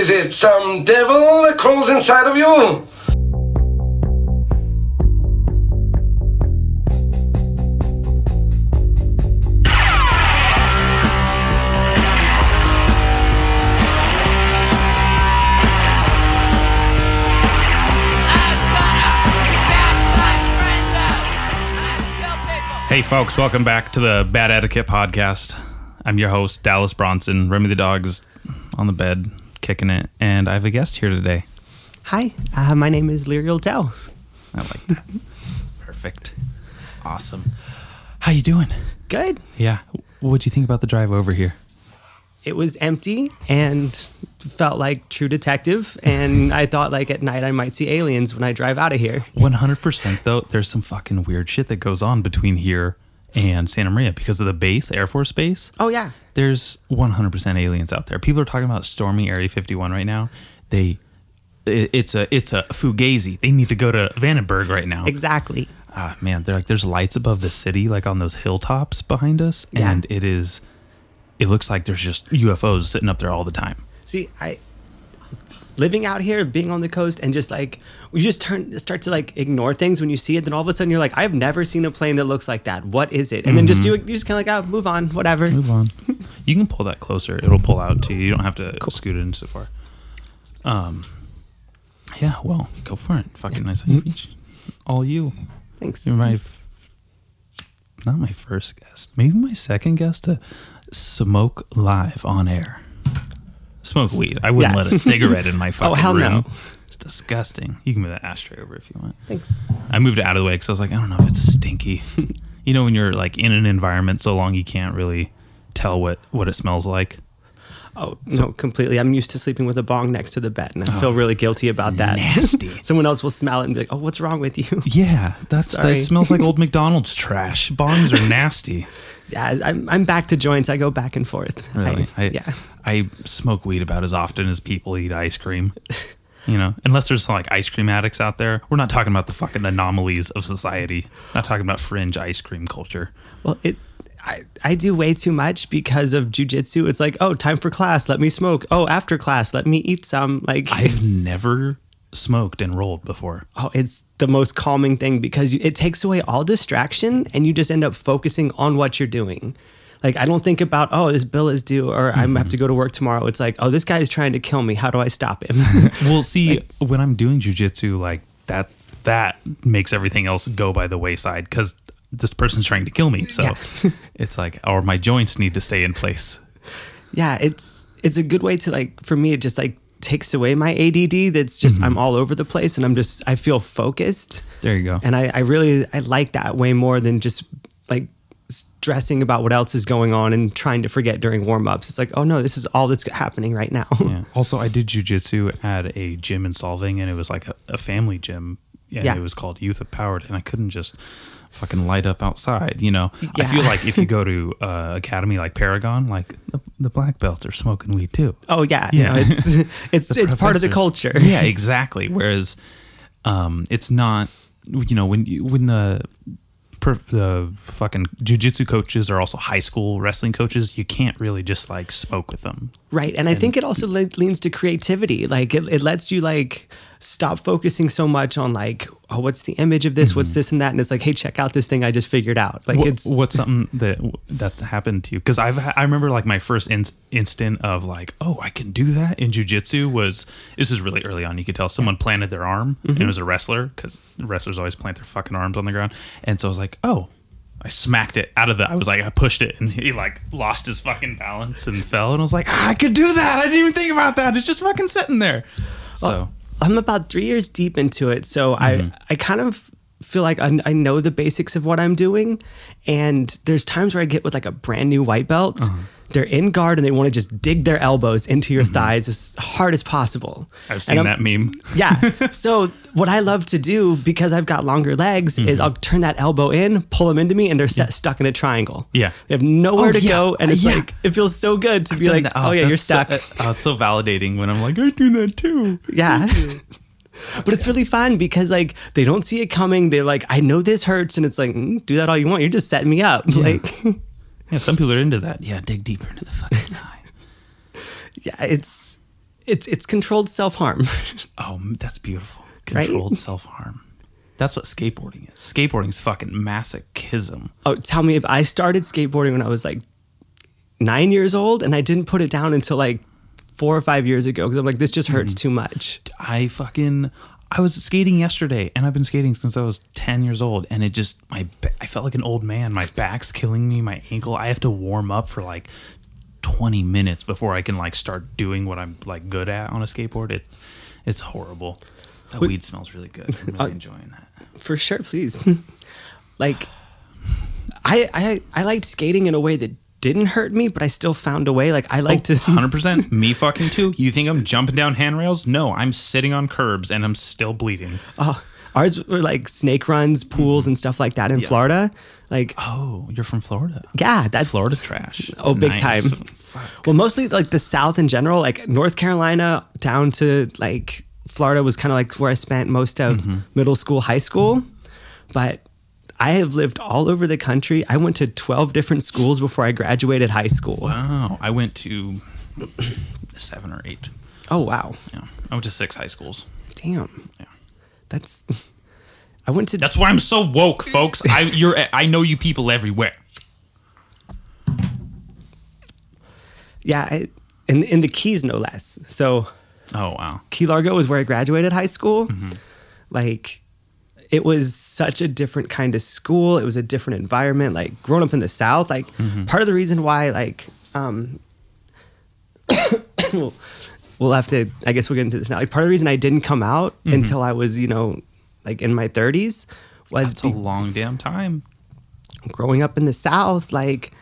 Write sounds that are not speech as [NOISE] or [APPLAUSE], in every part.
Is it some devil that crawls inside of you? Hey, folks, welcome back to the Bad Etiquette Podcast. I'm your host, Dallas Bronson. Remy the dog is on the bed, kicking it, and I have a guest here today. Hi, uh, my name is Lyriel Dow. I like that. It's perfect. Awesome. How you doing? Good. Yeah. What'd you think about the drive over here? It was empty and felt like True Detective, and [LAUGHS] I thought like at night I might see aliens when I drive out of here. 100% though, there's some fucking weird shit that goes on between here and Santa Maria because of the base, Air Force Base. Oh yeah, There's 100% aliens out there. People are talking about storming Area 51 right now. They it- it's a it's a fugazi. They need to go to Vandenberg right now. exactly. ah man they're like there's lights above the city like on those hilltops behind us Yeah. and it is it looks like there's just ufos sitting up there all the time See, I living out here, being on the coast, and just like you just turn start to like ignore things when you see it. Then all of a sudden you're like, I've never seen a plane that looks like that. What is it? And then just do it. You just kind of like, oh, move on, whatever. move on [LAUGHS] you can pull that closer it'll pull out to you you don't have to cool. scoot it in so far um yeah well go for it fucking nice of you all you Thanks. you're my f- not my first guest maybe my second guest to smoke live on air smoke weed i wouldn't Yeah. let a cigarette in my [LAUGHS] oh, fucking hell room no. it's disgusting you can move that ashtray over if you want Thanks. I moved it out of the way because I was like, I don't know if it's stinky. [LAUGHS] you know, when you're like in an environment so long, you can't really tell what what it smells like. Oh no, completely. I'm used to sleeping with a bong next to the bed, and I feel oh, really guilty about that. Nasty. [LAUGHS] Someone else will smell it and be like, "Oh, what's wrong with you?" Yeah, that's Sorry. that smells like old McDonald's trash. Bongs are nasty. Yeah, I'm, I'm back to joints. I go back and forth. Really, I, I, yeah. I smoke weed about as often as people eat ice cream. You know, unless there's some like ice cream addicts out there. We're not talking about the fucking anomalies of society. Not talking about fringe ice cream culture. Well, it. I, I do way too much because of jujitsu. It's like, oh, time for class. Let me smoke. Oh, after class, let me eat some. Like, I've never smoked and rolled before. oh, it's the most calming thing because it takes away all distraction and you just end up focusing on what you're doing. Like, I don't think about, oh, this bill is due or I have to go to work tomorrow. It's like, oh, this guy is trying to kill me. How do I stop him? [LAUGHS] Well, see, when I'm doing jujitsu, like that, that makes everything else go by the wayside because this person's trying to kill me. So Yeah. [LAUGHS] it's like, or my joints need to stay in place. yeah it's it's a good way to like for me it just like takes away my add that's just Mm-hmm. i'm all over the place and i'm just i feel focused There you go. and i i really i like that way more than just like stressing about what else is going on and trying to forget during warm-ups it's like oh no this is all that's happening right now yeah. [LAUGHS] Also, I did jujitsu at a gym in Solvang, and it was like a, a family gym. And Yeah. it was called Youth of Empowered, and I couldn't just fucking light up outside. You know, I Yeah. feel like if you go to uh, academy like Paragon, like the, the black belts are smoking weed too. oh yeah Yeah. no, it's [LAUGHS] it's it's part of the culture yeah, exactly. Whereas, um, it's not. You know, when you when the per, the fucking jujitsu coaches are also high school wrestling coaches, you can't really just like smoke with them. Right. And I think it also le- leans to creativity. Like it, it lets you like stop focusing so much on like, oh, what's the image of this? What's this and that? And it's like, hey, check out this thing I just figured out. Like What- it's what's something that that's happened to you? Because I've I remember like my first in, instant of like, oh, I can do that in jujitsu was this is really early on. You could tell someone planted their arm and it was a wrestler because wrestlers always plant their fucking arms on the ground. And so I was like, oh. I smacked it out of the. I was like, I pushed it, and he like lost his fucking balance and fell. And I was like, ah, I could do that. I didn't even think about that. It's just fucking sitting there. So I'm about three years deep into it, so I mm-hmm. I kind of feel like I, I know the basics of what I'm doing, and there's times where I get with like a brand new white belt. Uh-huh. They're in guard and they want to just dig their elbows into your mm-hmm. thighs as hard as possible. I've seen that meme. Yeah. [LAUGHS] So what I love to do because I've got longer legs Mm-hmm. is I'll turn that elbow in, pull them into me, and they're set, stuck in a triangle. Yeah. They have nowhere Oh, to yeah. go, and uh, it's Yeah. like it feels so good to be like, that. Oh, oh, yeah, you're that's so- stuck. oh, it's so validating when I'm like, I do that too. Yeah. [LAUGHS] But it's really fun because like they don't see it coming. They're like, I know this hurts, and it's like, mm, do that all you want. You're just setting me up. Like, [LAUGHS] Yeah, some people are into that. Yeah, dig deeper into the fucking [LAUGHS] thigh. yeah, it's it's it's controlled self harm. [LAUGHS] Oh, that's beautiful. Right? Controlled self harm. That's what skateboarding is. Skateboarding is fucking masochism. oh, tell me if I started skateboarding when I was like nine years old, and I didn't put it down until like four or five years ago because I'm like, this just hurts mm-hmm. too much. I fucking I was skating yesterday and I've been skating since I was 10 years old and it just my I felt like an old man. My back's killing me, my ankle. I have to warm up for like 20 minutes before I can like start doing what I'm like good at on a skateboard. It it's horrible. That weed smells really good. I'm really uh, enjoying that. For sure, please. [LAUGHS] like, I I I liked skating in a way that didn't hurt me, but I still found a way. Like I like to. [LAUGHS] 100% me fucking too. You think I'm jumping down handrails? No, I'm sitting on curbs and I'm still bleeding. Oh, ours were like snake runs, pools, and stuff like that in Florida. Like, Oh, you're from Florida. yeah, that's Florida trash. Oh, big Nice. time. Fuck. Well, mostly like the South in general, like North Carolina down to like Florida was kind of like where I spent most of Mm-hmm. middle school, high school. But I have lived all over the country. I went to 12 different schools before I graduated high school. Wow. I went to seven or eight. Oh, wow. Yeah. I went to six high schools. Damn. Yeah. That's. [LAUGHS] I went to. That's why I'm so woke, folks. [LAUGHS] I you're I know you people everywhere. yeah, I, in, in the Keys, no less. So Oh wow. Key Largo is where I graduated high school. Mm-hmm. Like, it was such a different kind of school. It was a different environment. Like, growing up in the South, like, Mm-hmm. part of the reason why, like, um, [COUGHS] we'll, we'll have to, I guess we'll get into this now. Like, part of the reason I didn't come out Mm-hmm. until I was, you know, like in my 30s was That's a long damn time. growing up in the South. Like,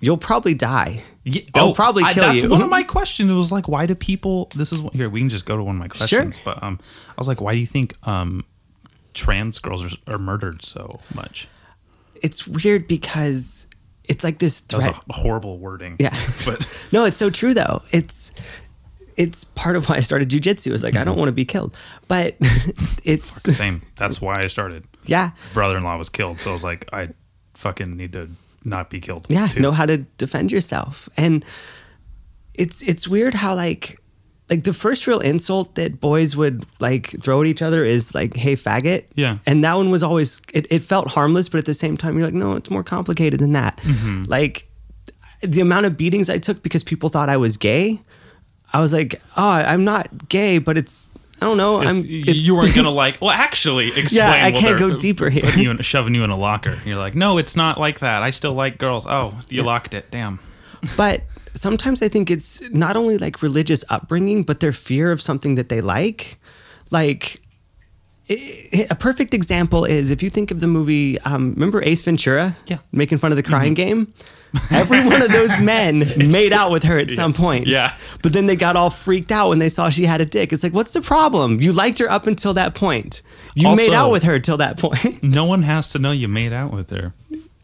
you'll probably die. Yeah, They'll probably I- kill that's you. one of [LAUGHS] my questions. It was like, why do people? This is what- here. We can just go to one of my questions. sure. But um, I was like, why do you think um, trans girls are, are murdered so much? It's weird because it's like this That was a horrible wording. Yeah. [LAUGHS] but [LAUGHS] no, it's so true though. It's it's part of why I started jujitsu. It was like I don't mm-hmm. want to be killed, but [LAUGHS] it's the same. That's why I started. yeah, Brother-in-law was killed, so I was like, I fucking need to not be killed. yeah. too. Know how to defend yourself, and it's it's weird how like like the first real insult that boys would like throw at each other is like hey faggot Yeah. and that one was always it, it felt harmless but at the same time you're like no it's more complicated than that Mm-hmm. like the amount of beatings i took because people thought i was gay i was like oh i'm not gay but it's i don't know It's- i'm it's, you weren't gonna [LAUGHS] like. Well, actually, explain. Yeah, I can't go deeper here. You in, shoving you in a locker. You're like, no, it's not like that. I still like girls. Oh, you locked it. Damn. but sometimes I think it's not only like religious upbringing, but their fear of something that they like. Like a perfect example is if you think of the movie, um, remember Ace Ventura? Yeah. Mm-hmm. Making fun of the crying game? [LAUGHS] Every one of those men [LAUGHS] made out with her at some point. Yeah. But then they got all freaked out when they saw she had a dick. It's like, what's the problem? You liked her up until that point. You made out with her till that point. No [LAUGHS] one has to know you made out with her.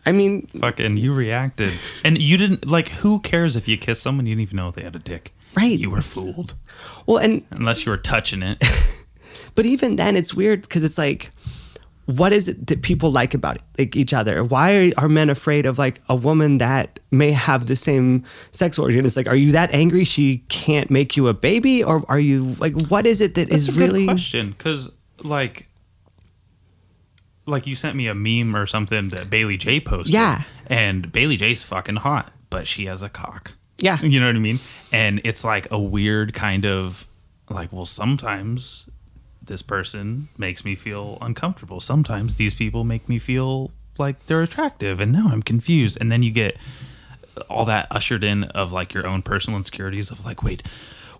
I mean, Fucking, you reacted, and you didn't like. Who cares if you kiss someone you didn't even know if they had a dick? Right. You were fooled, well, and unless you were touching it. [LAUGHS] But even then, it's weird because it's like, what is it that people like about like each other? Why are men afraid of like a woman that may have the same sex organ? It's like, are you that angry she can't make you a baby, or are you like, what is it that is That's a really? good question because like like you sent me a meme or something that Bailey Jay posted. Yeah. And Bailey Jay's fucking hot, but she has a cock. Yeah. [LAUGHS] You know what I mean? And it's like a weird kind of like, well, sometimes this person makes me feel uncomfortable. Sometimes these people make me feel like they're attractive and now I'm confused. And then you get all that ushered in of like your own personal insecurities of like, wait,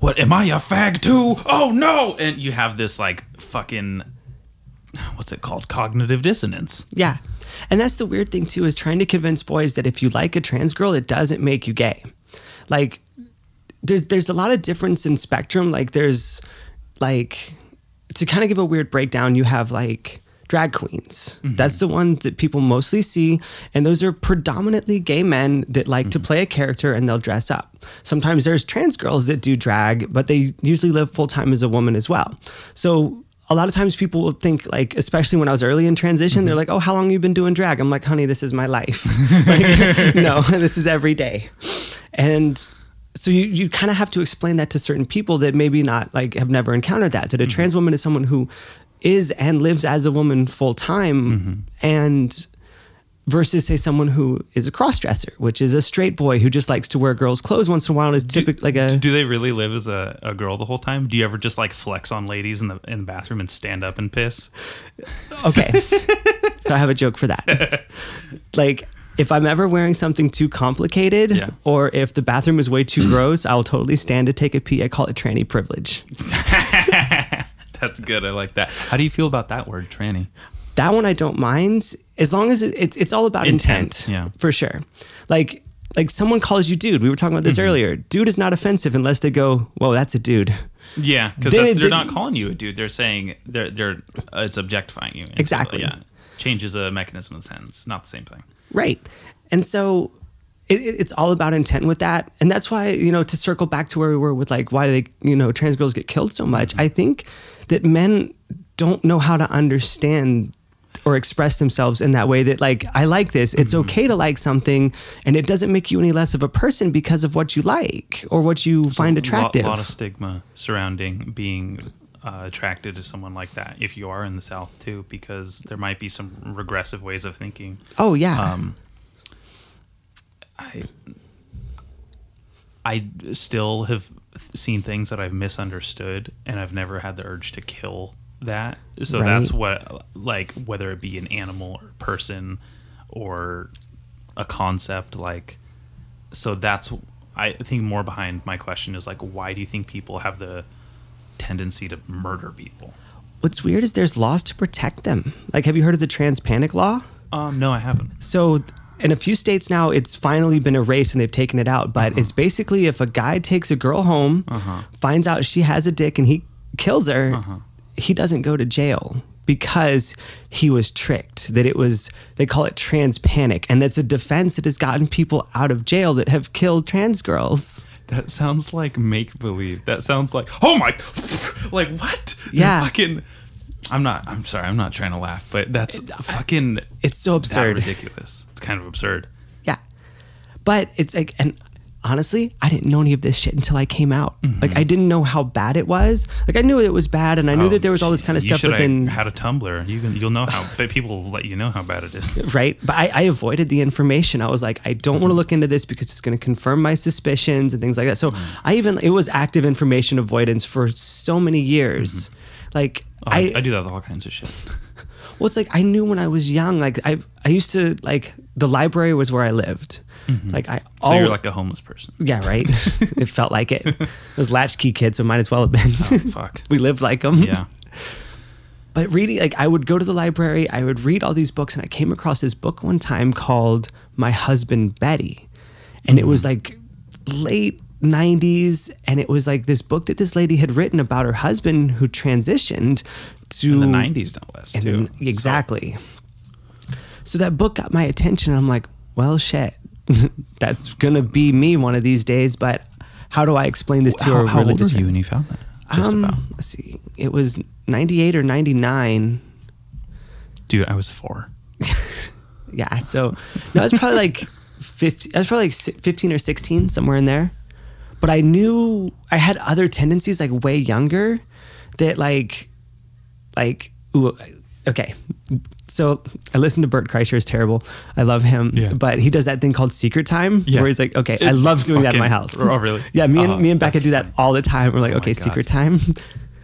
what am I a fag too? Oh no! And you have this like fucking what's it called? Cognitive dissonance. Yeah. And that's the weird thing too is trying to convince boys that if you like a trans girl, it doesn't make you gay. Like there's there's a lot of difference in spectrum. Like there's like to kind of give a weird breakdown, you have like drag queens. Mm-hmm. That's the ones that people mostly see. And those are predominantly gay men that like to mm-hmm. play a character and they'll dress up. Sometimes there's trans girls that do drag, but they usually live full time as a woman as well. So a lot of times people will think like, especially when I was early in transition, they're mm-hmm. like, "Oh, how long have you been doing drag?" I'm like, "Honey, this is my life. [LAUGHS] like, [LAUGHS] no, [LAUGHS] this is every day." And so you, you kind of have to explain that to certain people that maybe not like have never encountered that that a mm-hmm. trans woman is someone who is and lives as a woman full time mm-hmm. and versus say someone who is a cross-dresser which is a straight boy who just likes to wear girls clothes once in a while and is typically like a Do they really live as a, a girl the whole time? Do you ever just like flex on ladies in the in the bathroom and stand up and piss? Okay. [LAUGHS] so I have a joke for that. [LAUGHS] like, if I'm ever wearing something too complicated, Yeah. or if the bathroom is way too gross, I'll totally stand to take a pee. I call it tranny privilege. [LAUGHS] That's good. I like that. How do you feel about that word, tranny? That one I don't mind, as long as it, it's it's all about intent. Intent, yeah. for sure. Like like someone calls you dude. We were talking about this Mm-hmm. earlier. Dude is not offensive unless they go, "Whoa, that's a dude." Yeah, because They- they're they- not calling you a dude. They're saying they're they're uh, it's objectifying you. Exactly. yeah, changes a mechanism of the sentence. Not the same thing. Right. And so it, it- it's all about intent with that. And that's why, you know, to circle back to where we were with like, why do they, you know, trans girls get killed so much? I think that men don't know how to understand or express themselves in that way that like I like this. It's okay to like something and it doesn't make you any less of a person because of what you like or what you find attractive. A lot, of stigma surrounding being uh, attracted to someone like that. If you are in the South too, because there might be some regressive ways of thinking. oh yeah. Um, I I still have seen things that I've misunderstood, and I've never had the urge to kill that. So Right. that's what, like, whether it be an animal or person or a concept, like, so that's I think more behind my question is like, why do you think people have the tendency to murder people? What's weird is there's laws to protect them. Like have you heard of the trans panic law? Um, no, I haven't. So in a few states now, it's finally been erased and they've taken it out. But uh-huh. it's basically if a guy takes a girl home, uh-huh. finds out she has a dick and he kills her, uh-huh. He doesn't go to jail because he was tricked. That it was, they call it trans panic. And that's a defense that has gotten people out of jail that have killed trans girls. That sounds like make believe. That sounds like oh my, like what? Yeah. fucking. I'm not. I'm sorry. I'm not trying to laugh, but that's fucking. It's so absurd. ridiculous. It's kind of absurd. Yeah. But it's like, and honestly, I didn't know any of this shit until I came out. Like, I didn't know how bad it was. Like, I knew it was bad, and I knew Oh, that there was all this kind of you stuff should within. have had a Tumblr. You can. You'll know how. but people will let you know how bad it is. [LAUGHS] right? But I, I avoided the information. I was like, I don't Mm-hmm. want to look into this because it's going to confirm my suspicions and things like that. So Mm. I even it was active information avoidance for so many years. Like Oh, I, I, I do that with all kinds of shit. [LAUGHS] well, it's like I knew when I was young. Like I, I used to like the library was where I lived. Like I, Mm-hmm. So you're like a homeless person. yeah, right. [LAUGHS] it felt like it. It was latchkey kids, so might as well have been. Oh, fuck. [LAUGHS] we lived like them. Yeah. but reading like i would go to the library i would read all these books and i came across this book one time called my husband betty and it was like late 90s and it was like this book that this lady had written about her husband who transitioned to In the '90s, no less. Too. then- exactly so. that book got my attention i'm like well shit [LAUGHS] that's gonna be me one of these days but how do i explain this to how, a how old were you when you found that? Just um, about. let's see it was 98 or 99 Dude, I was four. [LAUGHS] Yeah. So no, I was probably like 15, I was probably like 15 or 16, somewhere in there. But I knew I had other tendencies like way younger that like, like, ooh, okay. So I listened to Bert Kreischer is terrible. I love him, Yeah. but he does that thing called secret time Yeah. where he's like, okay, I love doing that in my house. oh, really? Yeah. Me and Oh, me and Becca do that funny. all the time. We're like, Oh okay, secret time. [LAUGHS]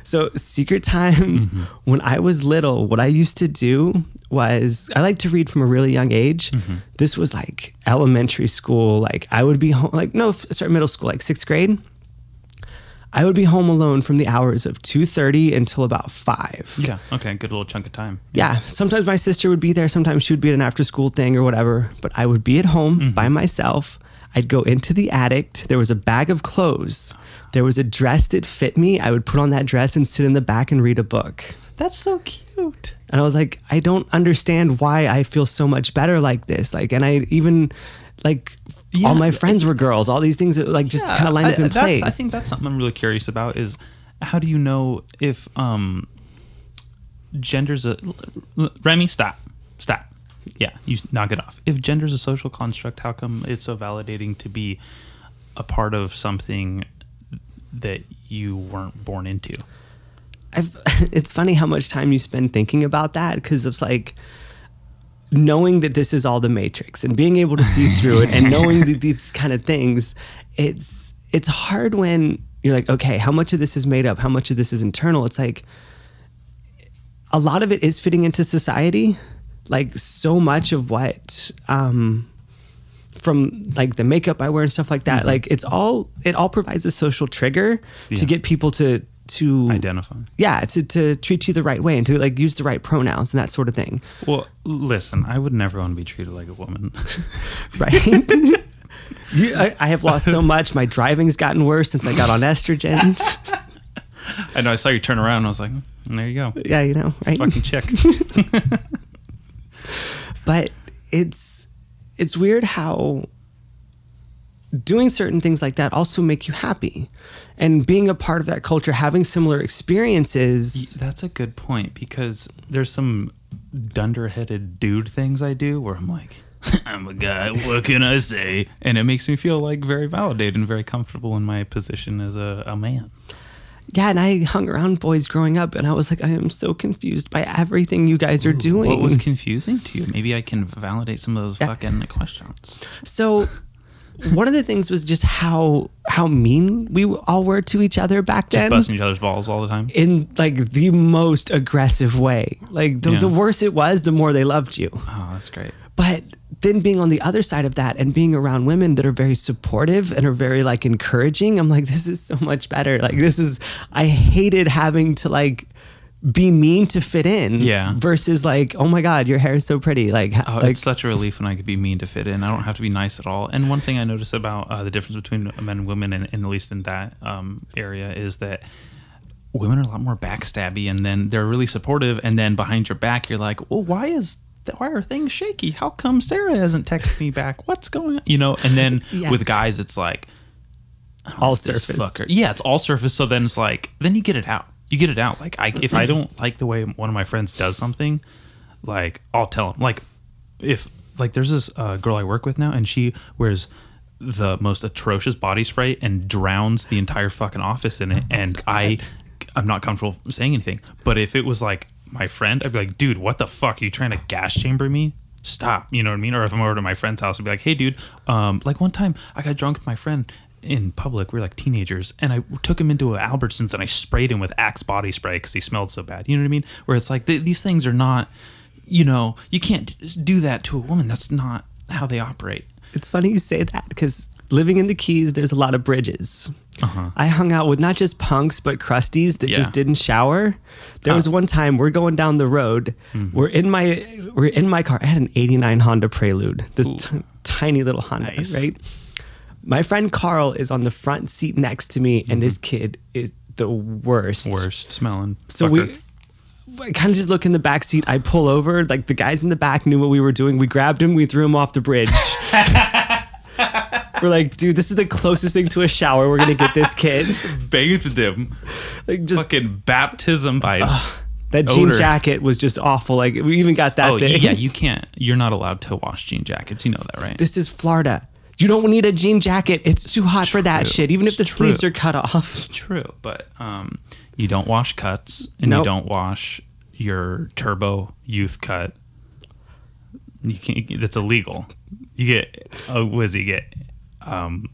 So secret time, Mm-hmm. when I was little, what I used to do was I like to read from a really young age. Mm-hmm. This was like elementary school. Like I would be home, like no, sorry, middle school, like sixth grade. I would be home alone from the hours of two thirty until about five. Yeah. Okay. Good little chunk of time. Yeah, sometimes my sister would be there. Sometimes she would be at an after school thing or whatever. But I would be at home Mm-hmm. by myself. I'd go into the attic. There was a bag of clothes. There was a dress that fit me. I would put on that dress and sit in the back and read a book. That's so cute. And I was like, I don't understand why I feel so much better like this. Like, and I even like Yeah, all my friends were girls. All these things that like just kind of lined up in place. I think that's something I'm really curious about is how do you know if um gender's a Remy stop stop yeah you knock it off if gender's a social construct how come it's so validating to be a part of something that you weren't born into? I've, [LAUGHS] it's funny how much time you spend thinking about that because it's like knowing that this is all the matrix and being able to see through it and knowing that these kind of things it's it's hard when you're like okay how much of this is made up? How much of this is internal? It's like a lot of it is fitting into society. Like so much of what um from like the makeup I wear and stuff like that like it's all it all provides a social trigger Yeah. to get people to to Identify. yeah to, to treat you the right way and to like use the right pronouns and that sort of thing Well, listen, I would never want to be treated like a woman. [LAUGHS] right [LAUGHS] you, I, I have lost so much my driving's gotten worse since i got on estrogen I know. I saw you turn around. and I was like, "Mm, there you go. yeah you know right Fucking chick. [LAUGHS] but it's it's weird how doing certain things like that also make you happy and being a part of that culture having similar experiences That's a good point because there's some dunderheaded dude things I do where I'm like, [LAUGHS] I'm a guy. What can I say? And it makes me feel like very validated and very comfortable in my position as a, a man. yeah and i hung around boys growing up and i was like i am so confused by everything you guys are doing What was confusing to you? Maybe I can validate some of those fucking questions. So one of the things was just how how mean we all were to each other back then. Just busting each other's balls all the time. in like the most aggressive way. Like the, Yeah. the worse it was, the more they loved you. Oh, that's great. But then being on the other side of that and being around women that are very supportive and are very like encouraging, I'm like, this is so much better. Like this is I hated having to like be mean to fit in. Yeah. Versus like, oh my God, your hair is so pretty. Like, Oh, like it's such a relief when I could be mean to fit in. I don't have to be nice at all. And one thing I notice about uh, the difference between men and women, and, and at least in that um, area, is that women are a lot more backstabby, and then they're really supportive, and then behind your back, you're like, well, why is why are things shaky? How come Sarah hasn't texted me back? What's going on? You know, and then [LAUGHS] Yeah. with guys, it's like all surface. fucker. Yeah, it's all surface. So then it's like, then you get it out. You get it out. Like, I if I don't like the way one of my friends does something, like I'll tell him. Like, if like there's this uh, girl I work with now, and she wears the most atrocious body spray and drowns the entire fucking office in it, and I, I'm not comfortable saying anything. But if it was like my friend, I'd be like, dude, what the fuck? Are you trying to gas chamber me? Stop. You know what I mean? Or if I'm over to my friend's house, I'd be like, hey, dude, um, like one time I got drunk with my friend in public. We were like teenagers, and I took him into a Albertsons and I sprayed him with Axe body spray because he smelled so bad. You know what I mean? Where it's like th- these things are not, you know, you can't do that to a woman. That's not how they operate. It's funny you say that because living in the Keys, there's a lot of bridges. I hung out with not just punks, but crusties that Uh-huh. Yeah. just didn't shower. There was Oh. one time we're going down the road. Mm-hmm. We're in my we're in my car. I had an '89 Honda Prelude, this t- tiny little Honda, Nice. right? My friend Carl is on the front seat next to me, and this kid is the worst. Mm-hmm. Worst smelling. So fucker. we I kind of just look in the back seat. I pull over. Like the guys in the back knew what we were doing. We grabbed him. We threw him off the bridge. [LAUGHS] we're like, dude, this is the closest thing to a shower we're gonna get this kid. [LAUGHS] bathed him. Like just Fucking baptism by. that jean odor. jacket was just awful. Like we even got that oh thing. yeah, you can't. You're not allowed to wash jean jackets. You know that, right? This is Florida. You don't need a jean jacket. It's too hot for that shit. Even if the true. sleeves are cut off. True, but um, you don't wash cuts and Nope. you don't wash your turbo youth cut. You can't. That's illegal. You get. Oh, what does he get? Um,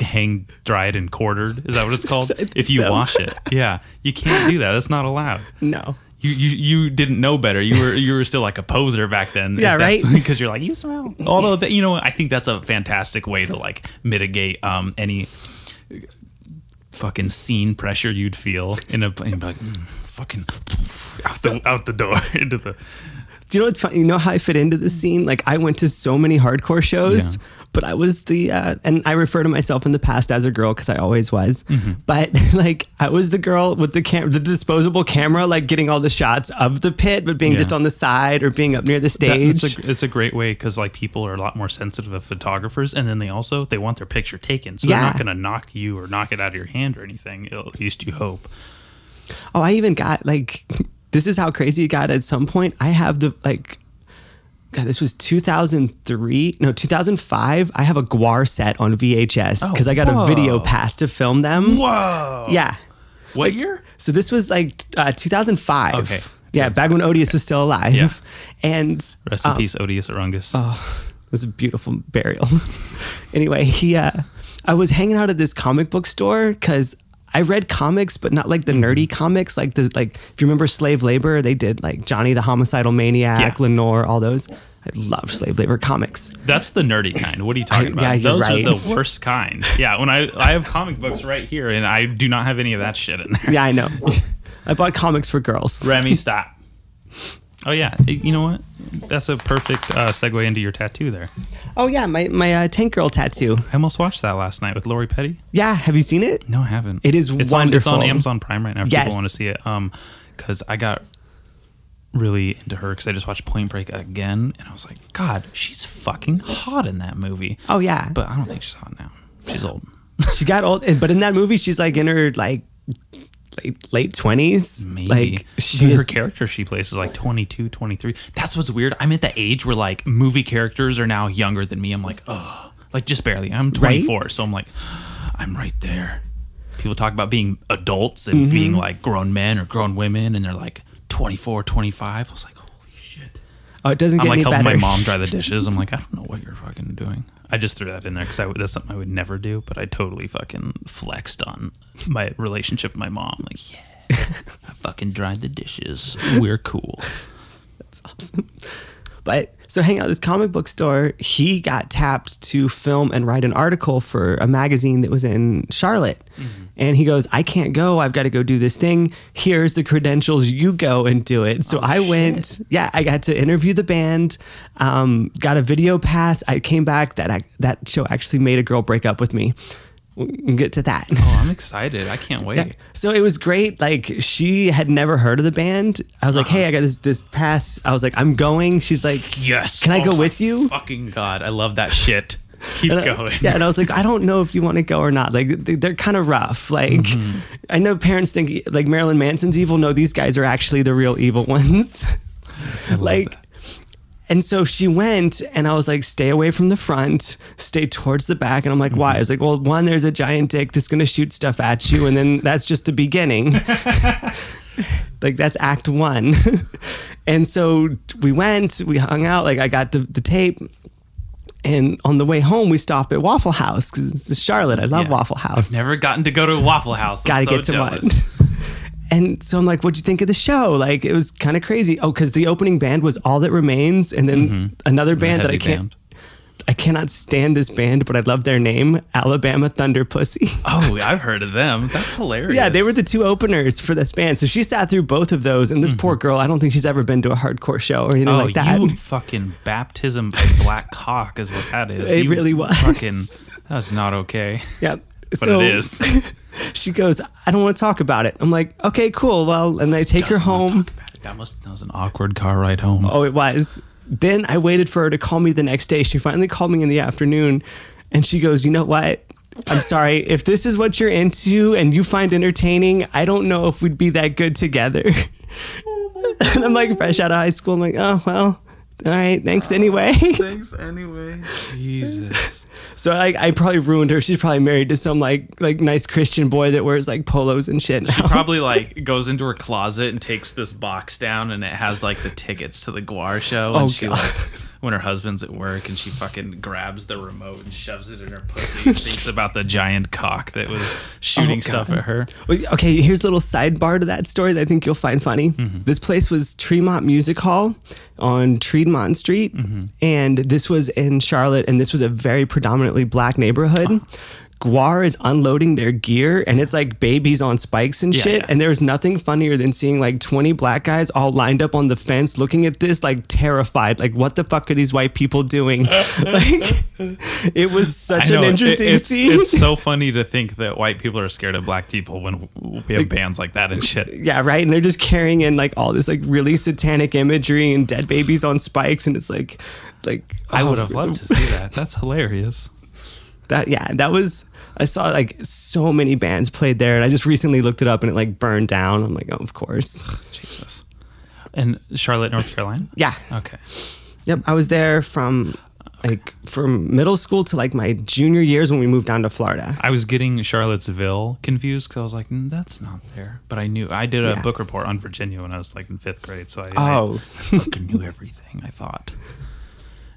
hang dried and quartered. Is that what it's [LAUGHS] called? If you so. wash it, yeah, you can't do that. That's not allowed. [LAUGHS] No. You, you you didn't know better. You were you were still like a poser back then. Yeah, right? [LAUGHS] Because you're like you smell. Although that, you know, I think that's a fantastic way to like mitigate um any fucking scene pressure you'd feel in a and like mm, fucking [LAUGHS] out the out the door [LAUGHS] into the Do you know what's funny? You know how I fit into the scene? Like I went to so many hardcore shows, Yeah. But I was the uh, and I refer to myself in the past as a girl because I always was. Mm-hmm. But [LAUGHS] like I was the girl with the camera, the disposable camera, like getting all the shots of the pit, but being Yeah. just on the side or being up near the That- stage. it's, a, it's a great way because like people are a lot more sensitive of photographers, and then they also they want their picture taken, so they're not going to knock you or knock it out of your hand or anything. At least you hope. Oh, I even got like [LAUGHS] this is how crazy it got at some point. I have the like God, this was 2003, no, 2005. I have a GWAR set on VHS because I got whoa. a video pass to film them. Whoa. Yeah. What year? So this was like uh, 2005. Okay. Yeah, back when Oderus was still alive. Yeah. And Rest in um, peace, Oderus Urungus. Oh, it was a beautiful burial. [LAUGHS] anyway, he uh I was hanging out at this comic book store because I read comics, but not like the Mm-hmm. nerdy comics. Like the like if you remember Slave Labor, they did like Johnny the Homicidal Maniac, Yeah. Lenore, all those. I love Slave Labor comics. That's the nerdy kind. What are you talking I- about? yeah, you're Those right. are the [LAUGHS] worst kind. Yeah, when I I have comic books right here, and I do not have any of that shit in there. Yeah, I know. [LAUGHS] I bought comics for girls. Remy, [LAUGHS] stop. Oh yeah, you know what? That's a perfect uh, segue into your tattoo there. Oh yeah, my my uh, tank girl tattoo. I almost watched that last night with Lori Petty. Yeah, have you seen it? No, I haven't. It is it's On, it's on Amazon Prime right now. If Yes. people want to see it, um, because I got really into her because I just watched Point Break again, and I was like, God, she's fucking hot in that movie. Oh yeah, But I don't think she's hot now. She's old. she got old. But in that movie, she's like in her like late late twenties. Maybe. Like she her is. character she plays is like 22, 23. That's what's weird. I'm at the age where like movie characters are now younger than me. I'm like, oh, like just barely. I'm 24, so I'm like, I'm right there. People talk about being adults and being Mm-hmm. like grown men or grown women, and they're like 24, 25. I was like, holy shit. Oh, it doesn't I'm like helping better. my mom dry the dishes. I'm like, I don't know what you're fucking doing. I just threw that in there because that's something I would never do, but I totally fucking flexed on my relationship with my mom. Like, yeah, I fucking dried the dishes. We're cool. That's awesome. But so hanging out at this comic book store, he got tapped to film and write an article for a magazine that was in Charlotte. Mm-hmm. And he goes, I can't go. I've got to go do this thing. Here's the credentials. You go and do it. Oh, So I went. Yeah, I got to interview the band. Um, got a video pass. I came back. That I, that show actually made a girl break up with me. We can get to that. Oh, I'm excited. I can't [LAUGHS] wait. Yeah. So it was great. Like she had never heard of the band. I was like, Uh-huh. "Hey, I got this this pass." I was like, "I'm going." She's like, Yes. Can I Oh go with you? Fucking God. I love that shit. Keep And I- going. Yeah, and I was like, I don't know if you want to go or not. Like they- they're kind of rough. Like Mm-hmm. I know parents think like Marilyn Manson's evil. No, these guys are actually the real evil ones. like that. and so she went and I was like, stay away from the front, stay towards the back. And I'm like, Mm-hmm. why? I was like, well, one, there's a giant dick that's gonna shoot stuff at you, and then that's just the beginning. [LAUGHS] like that's act one. [LAUGHS] and so we went, we hung out, like I got the, the tape. And on the way home, we stop at Waffle House because it's Charlotte. I love Yeah. Waffle House. I've never gotten to go to a Waffle House. I'm Gotta so get to jealous. one. [LAUGHS] And so I'm like, what'd you think of the show? Like, it was kind of crazy. Oh, because the opening band was All That Remains, and then mm-hmm. another band that I can't, band. I cannot stand this band, but I love their name, Alabama Thunder Pussy. [LAUGHS] Oh, I've heard of them. That's hilarious. yeah, they were the two openers for this band. So she sat through both of those, and this poor mm-hmm. girl, I don't think she's ever been to a hardcore show or anything Oh, like that. you fucking baptism by black cock is what that is. [LAUGHS] It You really was. Fucking, that's not okay. [LAUGHS] Yeah. But so it is. she goes, I don't want to talk about it. I'm like, okay, cool. Well, and I take her Doesn't home. talk about it. That must that was an awkward car ride home. Oh, it was. Then I waited for her to call me the next day. She finally called me in the afternoon and she goes, You know what? I'm sorry. If this is what you're into and you find entertaining, I don't know if we'd be that good together. [LAUGHS] and I'm like, fresh out of high school. I'm like, Oh, well, all right. Thanks anyway. Thanks anyway. Jesus. So I, I probably ruined her. She's probably married to some like like nice Christian boy that wears like polos and shit. She probably [LAUGHS] like goes into her closet and takes this box down and it has like the tickets to the GWAR show and Oh, she God. like when her husband's at work and she fucking grabs the remote and shoves it in her pussy and thinks [LAUGHS] about the giant cock that was shooting Oh, stuff at her. Okay, here's a little sidebar to that story that I think you'll find funny. Mm-hmm. This place was Tremont Music Hall on Tremont Street, Mm-hmm. and this was in Charlotte, and this was a very predominantly black neighborhood. GWAR is unloading their gear, and it's like babies on spikes and Yeah, shit. yeah. And there's nothing funnier than seeing like 20 black guys all lined up on the fence looking at this, like terrified. Like, what the fuck are these white people doing? [LAUGHS] like, it was such know, an it- interesting it's, scene. It's so [LAUGHS] funny to think that white people are scared of black people when we have bands like that and shit. Yeah, right. And they're just carrying in like all this like really satanic imagery and dead babies on spikes, and it's like, like I oh, would have loved to see that. [LAUGHS] That's hilarious. that. Yeah, that was. I saw like so many bands played there, and I just recently looked it up, and it like burned down. I'm like, oh, of course. [SIGHS] Jesus. And Charlotte, North Carolina? Yeah, Okay. Yep, I was there from like from middle school to like my junior years when we moved down to Florida. I was getting Charlottesville confused because I was like, mm, that's not there. But I knew I did a Yeah. book report on Virginia when I was like in fifth grade, so I, Oh. I, I fucking knew everything. I thought.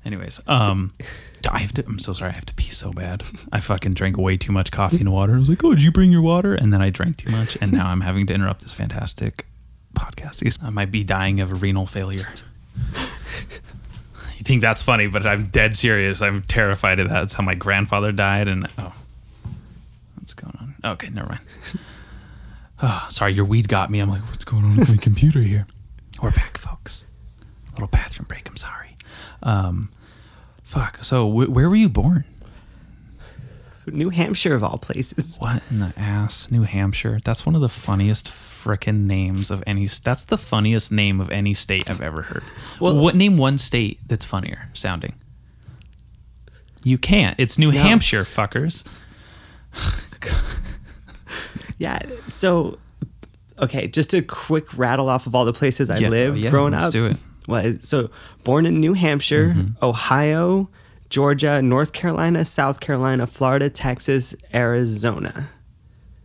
Anyways, um, [LAUGHS] I have to. I'm so sorry. I have to pee so bad. [LAUGHS] I fucking drank way too much coffee and water. I was like, oh, did you bring your water? And then I drank too much, and now I'm having to interrupt this fantastic podcast. I might be dying of renal failure. You think that's funny, but I'm dead serious. I'm terrified of that. That's how my grandfather died, and oh, what's going on? Okay, never mind. Oh, [SIGHS] sorry, your weed got me. I'm like, what's going on with my computer here? We're back, folks. A little bathroom break. I'm sorry. Um, fuck. So, wh- where were you born? New Hampshire of all places. What in the ass? New Hampshire. That's one of the funniest frickin' names of any. That's the funniest name of any state I've ever heard. Well- what name one state that's funnier sounding? You can't. It's New No. Hampshire, fuckers. [SIGHS] Yeah. So, okay, just a quick rattle off of all the places I Yeah, lived oh, yeah, growing let's up. do it. Was so born in New Hampshire, Mm-hmm. Ohio, Georgia, North Carolina, South Carolina, Florida, Texas, Arizona.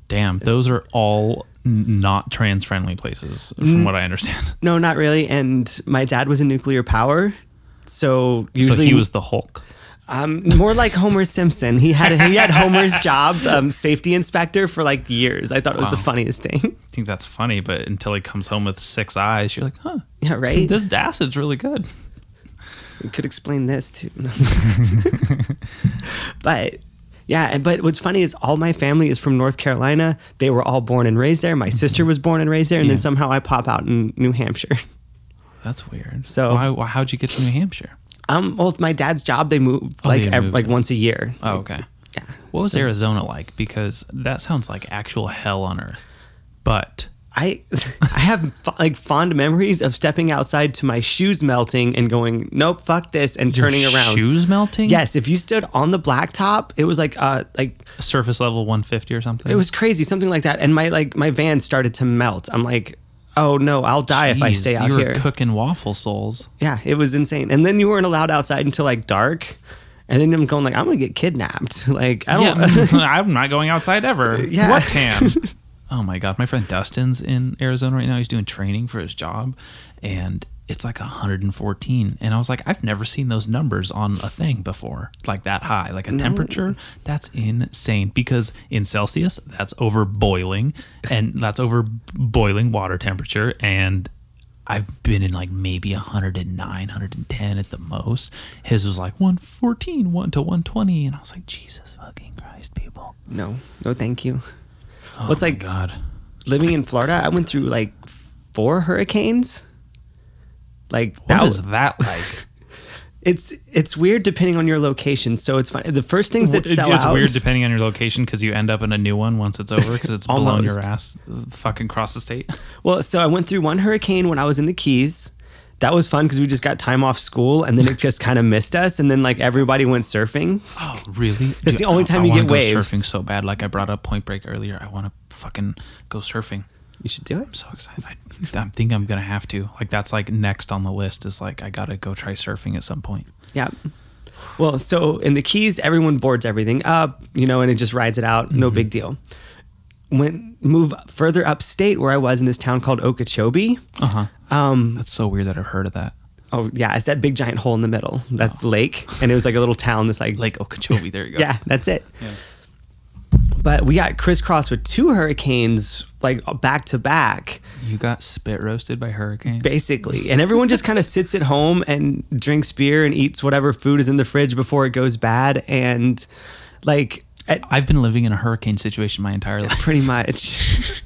Damn, those are all not trans-friendly places, Mm. from what I understand. No, not really. And my dad was in nuclear power, so usually so he was the Hulk. Um, more like Homer Simpson. He had he had Homer's [LAUGHS] job, um, safety inspector, for like years. I thought it was the funniest thing. I think that's funny, but until he comes home with six eyes, you're like, huh? Yeah, right. [LAUGHS] This acid's really good. We could explain this too. [LAUGHS] but yeah, but what's funny is all my family is from North Carolina. They were all born and raised there. My sister was born and raised there, and Yeah. then somehow I pop out in New Hampshire. That's weird. So- why, how'd you get to New Hampshire? Um, well, with my dad's job, they moved Oh, like they ev- moved like once a year. Oh, okay. Yeah. What was So Arizona like? Because that sounds like actual hell on earth. But I [LAUGHS] I have f- like fond memories of stepping outside to my shoes melting and going, nope, fuck this, and turning your around. shoes melting. Yes, if you stood on the blacktop, it was like uh like surface level 150 or something. It was crazy, something like that. And my like my van started to melt. I'm like, oh no, I'll die if I stay out here. you were here. cooking waffle souls. yeah, it was insane. And then you weren't allowed outside until like dark. And then I'm going like, I'm gonna get kidnapped. [LAUGHS] Like I don't. [LAUGHS] [LAUGHS] I'm not going outside ever. Yeah. What Tam? oh my god, my friend Dustin's in Arizona right now. He's doing training for his job, and it's like 114. And I was like, I've never seen those numbers on a thing before, like that high, like a mm. temperature. That's insane because in Celsius, that's over boiling, and that's over boiling water temperature, and I've been in like maybe 109, 110 at the most. His was like 114, 1 to 120. And I was like, Jesus fucking Christ, people. no, no, thank you. Oh What's my like God. living in Florida? I went through like four hurricanes. Like What that was that [LAUGHS] like? it's it's weird depending on your location. So it's fine. The first things that sell it's out. weird depending on your location because you end up in a new one once it's over because it's [LAUGHS] blown your ass fucking across the state. [LAUGHS] Well, so I went through one hurricane when I was in the Keys. That was fun because we just got time off school and then it just kind of missed us. And then like everybody went surfing. Oh, really? It's the only time you wanna get go waves. surfing so bad. Like I brought up Point Break earlier. I want to fucking go surfing. You should do it. I'm so excited. I, I think I'm gonna have to. Like that's like next on the list is like I gotta go try surfing at some point. Yeah. Well, so in the Keys, everyone boards everything up, you know, and it just rides it out. No big deal. Went move further upstate where I was in this town called Okeechobee. Uh huh. Um, That's so weird that I've heard of that. oh yeah, it's that big giant hole in the middle. That's the lake, and it was like a little town. That's like Lake Okeechobee. There you go. [LAUGHS] Yeah, that's it. But we got crisscrossed with two hurricanes like back to back, You got spit roasted by hurricane. basically. And everyone just kind of sits at home and drinks beer and eats whatever food is in the fridge before it goes bad. And like, at, I've been living in a hurricane situation my entire life. pretty much. [LAUGHS]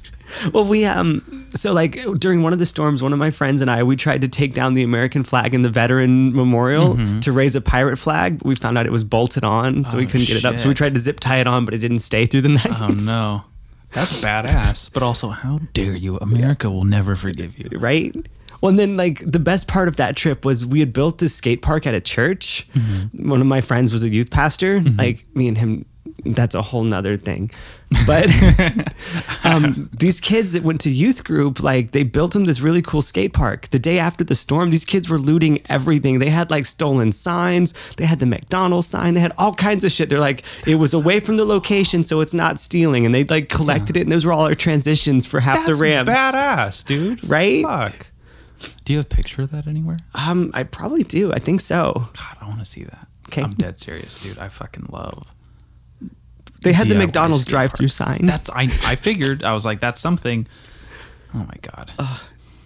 well, we um so like during one of the storms, one of my friends and I we tried to take down the American flag in the Veteran Memorial to raise a pirate flag. But we found out it was bolted on, so we Oh, couldn't get it up. So we tried to zip tie it on, but it didn't stay through the [LAUGHS] night. Oh no. That's badass. But also, how dare you? America will never forgive you. right? Well, and then like the best part of that trip was we had built this skate park at a church. Mm-hmm. One of my friends was a youth pastor. Like me and him, that's a whole nother thing. But [LAUGHS] um, these kids that went to youth group, like they built them this really cool skate park. The day after the storm, these kids were looting everything. They had like stolen signs, they had the McDonald's sign, they had all kinds of shit. They're like, it was away from the location, so it's not stealing. And they like collected it, and those were all our transitions for half That's the ramps. badass, dude. Right? Fuck. Do you have a picture of that anywhere? Um, I probably do. I think so. God, I want to see that. 'Kay. I'm dead serious, dude. I fucking love. They had the McDonald's drive-through sign. That's I. I figured. I was like, that's something. Oh my god.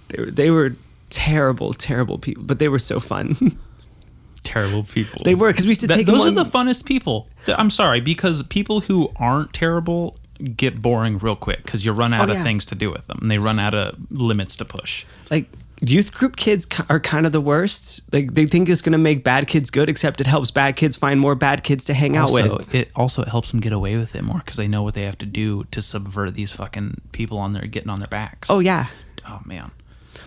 They were, they were terrible, terrible people, but they were so fun. [LAUGHS] terrible people. they were because we used to take those are on- the funnest people. I'm sorry because people who aren't terrible get boring real quick because you run out Oh, of yeah. things to do with them and they run out of limits to push. like youth group kids are kind of the worst. Like they think it's going to make bad kids good, except it helps bad kids find more bad kids to hang out with. it also helps them get away with it more because they know what they have to do to subvert these fucking people on their getting on their backs. Oh yeah. oh man.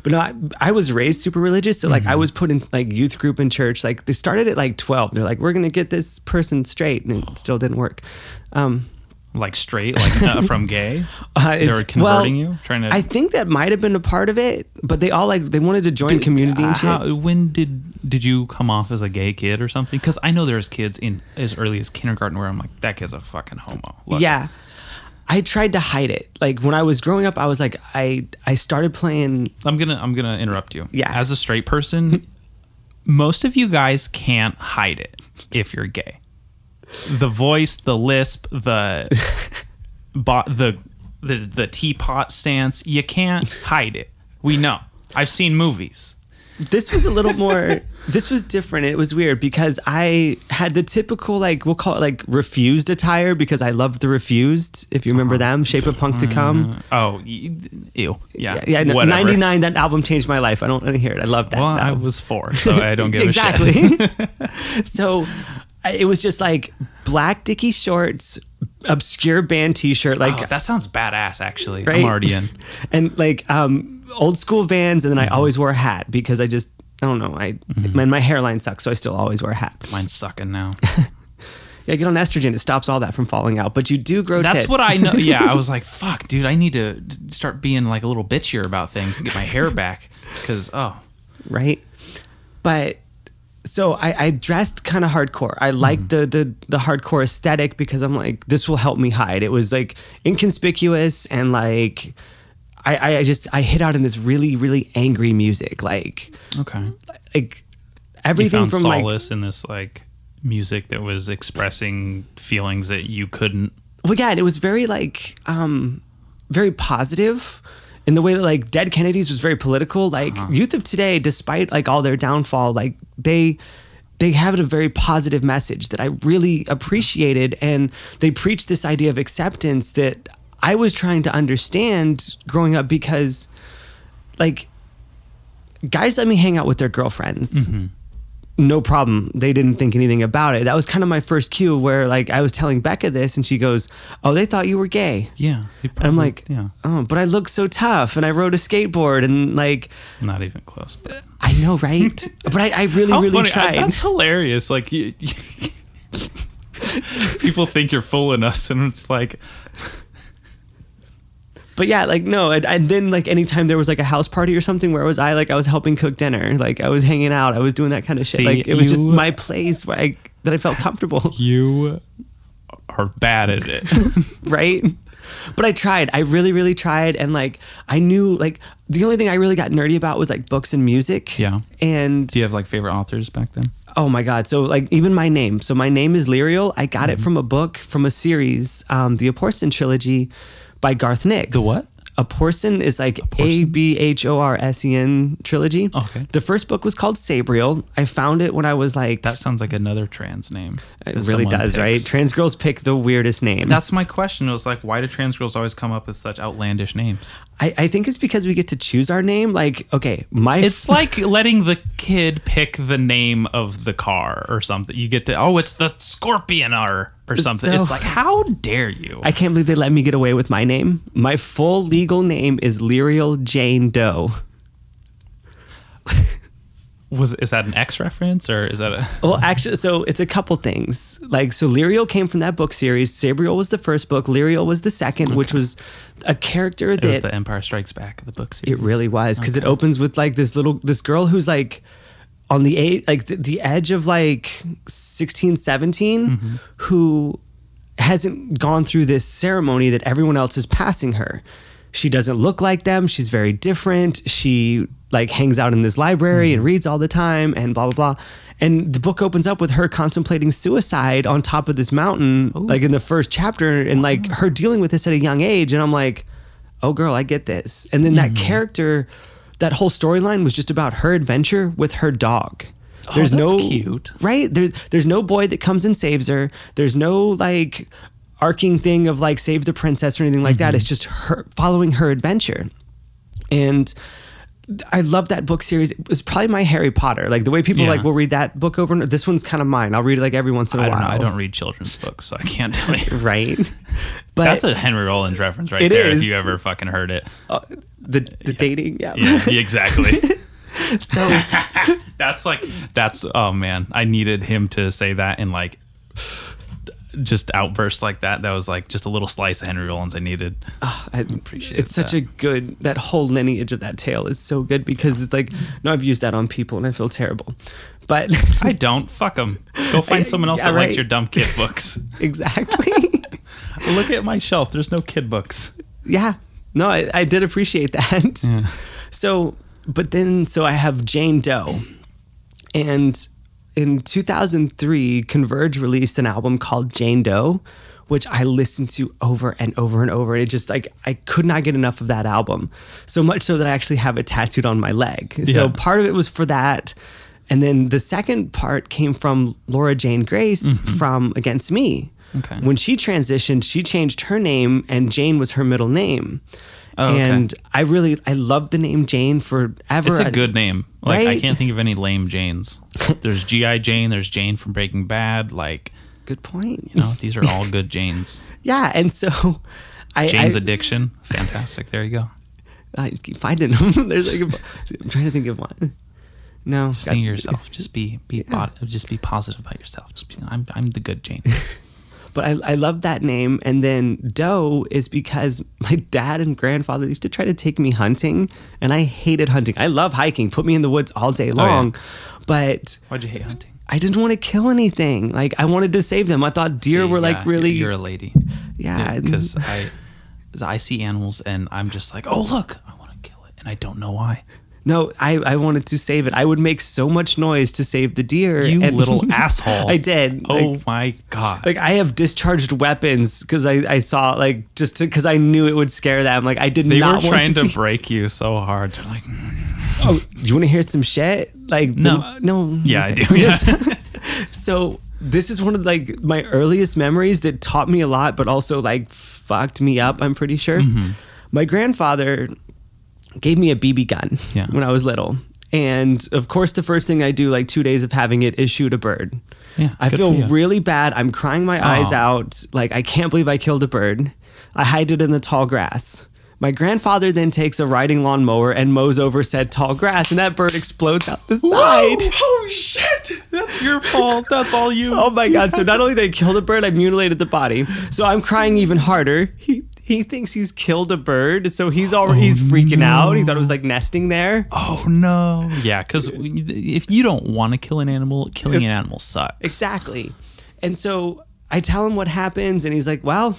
But no, I, I was raised super religious, so like Mm-hmm. I was put in like youth group in church. Like they started at like twelve. They're like, we're gonna get this person straight, and it still didn't work. Um, Like straight, like uh, [LAUGHS] from gay. uh, They were converting you, trying to. I think that might have been a part of it, but they all like they wanted to join community and Uh, shit. how- when did did you come off as a gay kid or something? Because I know there's kids in as early as kindergarten where I'm like, that kid's a fucking homo. Look. Yeah. I tried to hide it. Like when I was growing up, I was like, I I started playing. I'm gonna I'm gonna interrupt you. Yeah. As a straight person, [LAUGHS] most of you guys can't hide it if you're gay. The voice, the lisp, the [LAUGHS] bo- the the the teapot stance, you can't hide it. We know. I've seen movies. This was a little more. [LAUGHS] this was different. It was weird because I had the typical like we'll call it like Refused attire because I loved the Refused. If you remember them, Shape of Punk to mm-hmm. Come. Oh, ew. Yeah. Yeah, yeah. Ninety nine. That album changed my life. I don't want to hear it. I love that. Well, I was four, so I don't give a [LAUGHS] shit. exactly. so it was just like black dicky shorts, obscure band T-shirt, like Oh, that sounds badass. Actually, right? I'm already in. [LAUGHS] and like um old school Vans, and then Mm-hmm. I always wore a hat because I just I don't know I man my hairline sucks, so I still always wear a hat. Mine's sucking now. [LAUGHS] Yeah, get on estrogen; it stops all that from falling out. But you do grow. That's tits. what I know. Yeah, I [LAUGHS] was like, fuck, dude, I need to start being like a little bitchier about things to get my hair back. Because oh, right? But so I, I dressed kind of hardcore. I liked the, the the hardcore aesthetic because I'm like, this will help me hide. It was like inconspicuous and like I, I- just I hit out in this really really angry music, like okay. like You everything found from like solace in this like music that was expressing feelings that you couldn't. well, yeah, and it was very like um very positive in the way that like Dead Kennedys was very political. Like uh-huh. Youth of Today, despite like all their downfall, like they they have a very positive message that I really appreciated, and they preach this idea of acceptance that I was trying to understand growing up because like guys let me hang out with their girlfriends mm-hmm. No problem. They didn't think anything about it. That was kind of my first cue where like I was telling Becca this and she goes, "Oh, they thought you were gay." Yeah. they And I'm like, yeah, "Oh, but I look so tough and I rode a skateboard and like not even close. But I know, right? [LAUGHS] but I, I really how really funny! I- tried. that's hilarious. Like you, [LAUGHS] people think you're fooling us, and it's like, but yeah, like no, and, and then like anytime there was like a house party or something, where was I? Like I was helping cook dinner, like I was hanging out, I was doing that kind of shit. See, like it was just my place where I that I felt comfortable. [LAUGHS] you are bad at it. [LAUGHS] right? But I tried. I really, really tried. And like, I knew, like, the only thing I really got nerdy about was like books and music. Yeah. And Do you have like favorite authors back then? oh my God. So, like, even my name. So, my name is Lyriel. I got Mm-hmm. it from a book, from a series, um, the Abhorsen trilogy by Garth Nix. The what? Abhorsen is like A B H O R S E N trilogy. Okay. The first book was called Sabriel. I found it when I was like, That sounds like another trans name. it really does, right? Trans girls pick the weirdest names. That's my question. It was like, why do trans girls always come up with such outlandish names? I, I think it's because we get to choose our name. Like, okay, my It's like letting the kid pick the name of the car or something. You get to, oh, it's the Scorpion or or something. So- it's like, how dare you? I can't believe they let me get away with my name. My full legal name is Lyriel Jane Doe. [LAUGHS] Was is that an X reference or is that a? [LAUGHS] Well, actually, so it's a couple things. Like, so Lyriel came from that book series. Sabriel was the first book. Lyriel was the second, which was a character It was that the Empire Strikes Back, the book series. It really was because it opens with like this little this girl who's like on the eight like the, the edge of like 16 17 mm-hmm. who hasn't gone through this ceremony that everyone else is passing her. She doesn't look like them. She's very different. She like hangs out in this library and mm. reads all the time and blah blah blah. And the book opens up with her contemplating suicide on top of this mountain, like in the first chapter, and like her dealing with this at a young age. And I'm like, oh girl, I get this. And then that mm-hmm. character, that whole storyline was just about her adventure with her dog. There's oh, that's no cute. right? There, there's no boy that comes and saves her. There's no like arcing thing of like save the princess or anything like that. It's just her following her adventure. And I love that book series. It was probably my Harry Potter. Like the way people Yeah. like will read that book over and this one's kind of mine. I'll read it like every once in a I don't while. know. I don't read children's books, so I can't tell you. [LAUGHS] Right. [LAUGHS] But That's a Henry Rollins reference right there. is. If you ever fucking heard it. uh, the the dating, yeah. Yeah, exactly. [LAUGHS] So that's like that's oh man. I needed him to say that in like just outburst like that. That was like just a little slice of Henry Rollins I needed. Ah, I appreciate it's such that. a good that whole lineage of that tale is so good because it's like no I've used that on people and I feel terrible. But [LAUGHS] I don't. Fuck them. Go find [LAUGHS] someone else Yeah, that likes your dumb kid books. [LAUGHS] exactly. Look at my shelf. There's no kid books. yeah. No, I, I did appreciate that. Yeah. So, but then, so I have Jane Doe. And in 2003, Converge released an album called Jane Doe, which I listened to over and over and over. And It just like, I could not get enough of that album. So much so that I actually have it tattooed on my leg. So Yeah. part of it was for that. And then the second part came from Laura Jane Grace from Against Me. Mm-hmm. Okay. When she transitioned, she changed her name and Jane was her middle name. Oh, okay. And I really I love the name Jane forever. It's a good name. Like I can't think of any lame Janes. [LAUGHS] There's GI Jane. There's Jane from Breaking Bad. Like good point. you know, these are all good [LAUGHS] Janes. Yeah, and so I Jane's I, Addiction. Fantastic. There you go. I just keep finding them. [LAUGHS] There's like a, I'm trying to think of one. No, Just think of yourself. Just be be bod- just be positive about yourself. Just be, I'm I'm the good Jane. But I, I love that name. And then Doe is because [LAUGHS] my dad and grandfather used to try to take me hunting, and I hated hunting. I love hiking. Put me in the woods all day oh, long, but Why'd you hate hunting? I didn't want to kill anything. Like I wanted to save them. I thought deer See, were like really You're a lady. yeah. Because I I see animals and I'm just like, oh look, I want to kill it, and I don't know why. No, I, I wanted to save it. I would make so much noise to save the deer. You and- little [LAUGHS] asshole. I did. Oh Like, my god. like I have discharged weapons because I, I saw like just because I knew it would scare them. Like I did not. they not were trying to. to break you so hard. They're like, [LAUGHS] oh, you want to hear some shit? Like No. the- no. yeah, I do. [LAUGHS] Yeah. So this is one of like my earliest memories that taught me a lot, but also like fucked me up. I'm pretty sure. Mm-hmm. My grandfather gave me a BB gun Yeah. when I was little. And of course, the first thing I do, like two days of having it, is shoot a bird. Yeah, I feel really bad. I'm crying my eyes Aw. out. Like, I can't believe I killed a bird. I hide it in the tall grass. My grandfather then takes a riding lawnmower and mows over said tall grass, and that bird explodes out the side. oh shit! That's your fault. That's all you. [LAUGHS] Oh my god! So not only did I kill the bird, I mutilated the body. So I'm crying even harder. He he thinks he's killed a bird, so he's already he's freaking out. He thought it was like nesting there. Oh no. Yeah, because [LAUGHS] if you don't want to kill an animal, killing an animal sucks. Exactly. And so I tell him what happens, and he's like, "Well,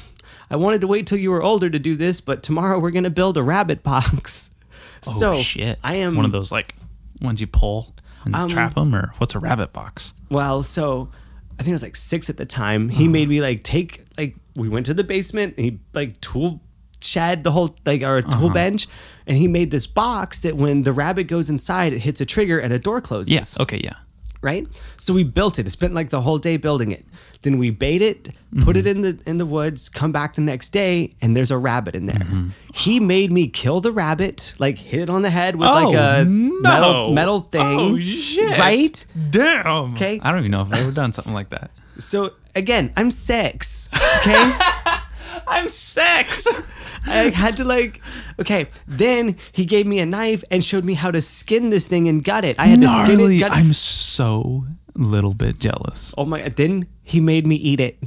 I wanted to wait till you were older to do this, but tomorrow we're gonna build a rabbit box." Oh so shit! I am one of those like ones you pull and Um, trap them, or what's a rabbit box? Well, so I think I was like six at the time. He made me like take like we went to the basement. And he like tool shed the whole like our tool uh-huh. bench, and he made this box that when the rabbit goes inside, it hits a trigger and a door closes. Yes. Okay. Yeah. Right. So we built it. It spent like the whole day building it. Then we bait it, put mm-hmm. it in the in the woods. Come back the next day, and there's a rabbit in there. Mm-hmm. He made me kill the rabbit, like hit it on the head with like oh, a metal metal oh, thing. Oh shit! Right. Damn. Okay. I don't even know if I've ever done something like that. So again, I'm six. Okay. [LAUGHS] I'm sex. [LAUGHS] I had to like, okay. Then he gave me a knife and showed me how to skin this thing and gut it. I had to skin it. Gnarly. Gut I'm so little bit jealous. oh my! Then he made me eat it.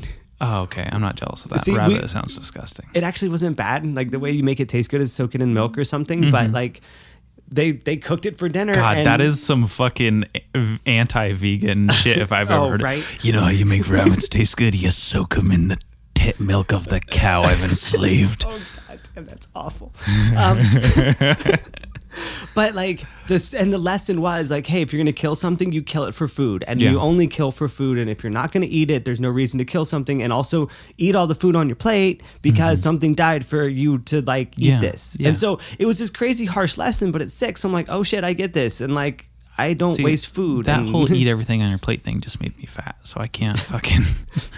Oh, okay. I'm not jealous of that. See, we- Rabbit sounds disgusting. It actually wasn't bad. Like the way you make it taste good is soak it in milk or something. But mm-hmm. like, they they cooked it for dinner. God, and that is some fucking anti-vegan [LAUGHS] shit if I've ever Oh, heard it. right. You know how you make rabbits [LAUGHS] taste good? You soak them in the tit milk of the cow I've enslaved. [LAUGHS] Oh god damn, that's awful. Um, [LAUGHS] but like this, and the lesson was like, hey, if you're gonna kill something, you kill it for food, and Yeah. you only kill for food. And if you're not gonna eat it, there's no reason to kill something. And also eat all the food on your plate because something died for you to like eat Mm-hmm. Yeah, this. yeah. And so it was this crazy harsh lesson. But at six, I'm like, oh shit, I get this, and like. I don't See, waste food. That and- whole [LAUGHS] eat everything on your plate thing just made me fat, so I can't [LAUGHS] fucking.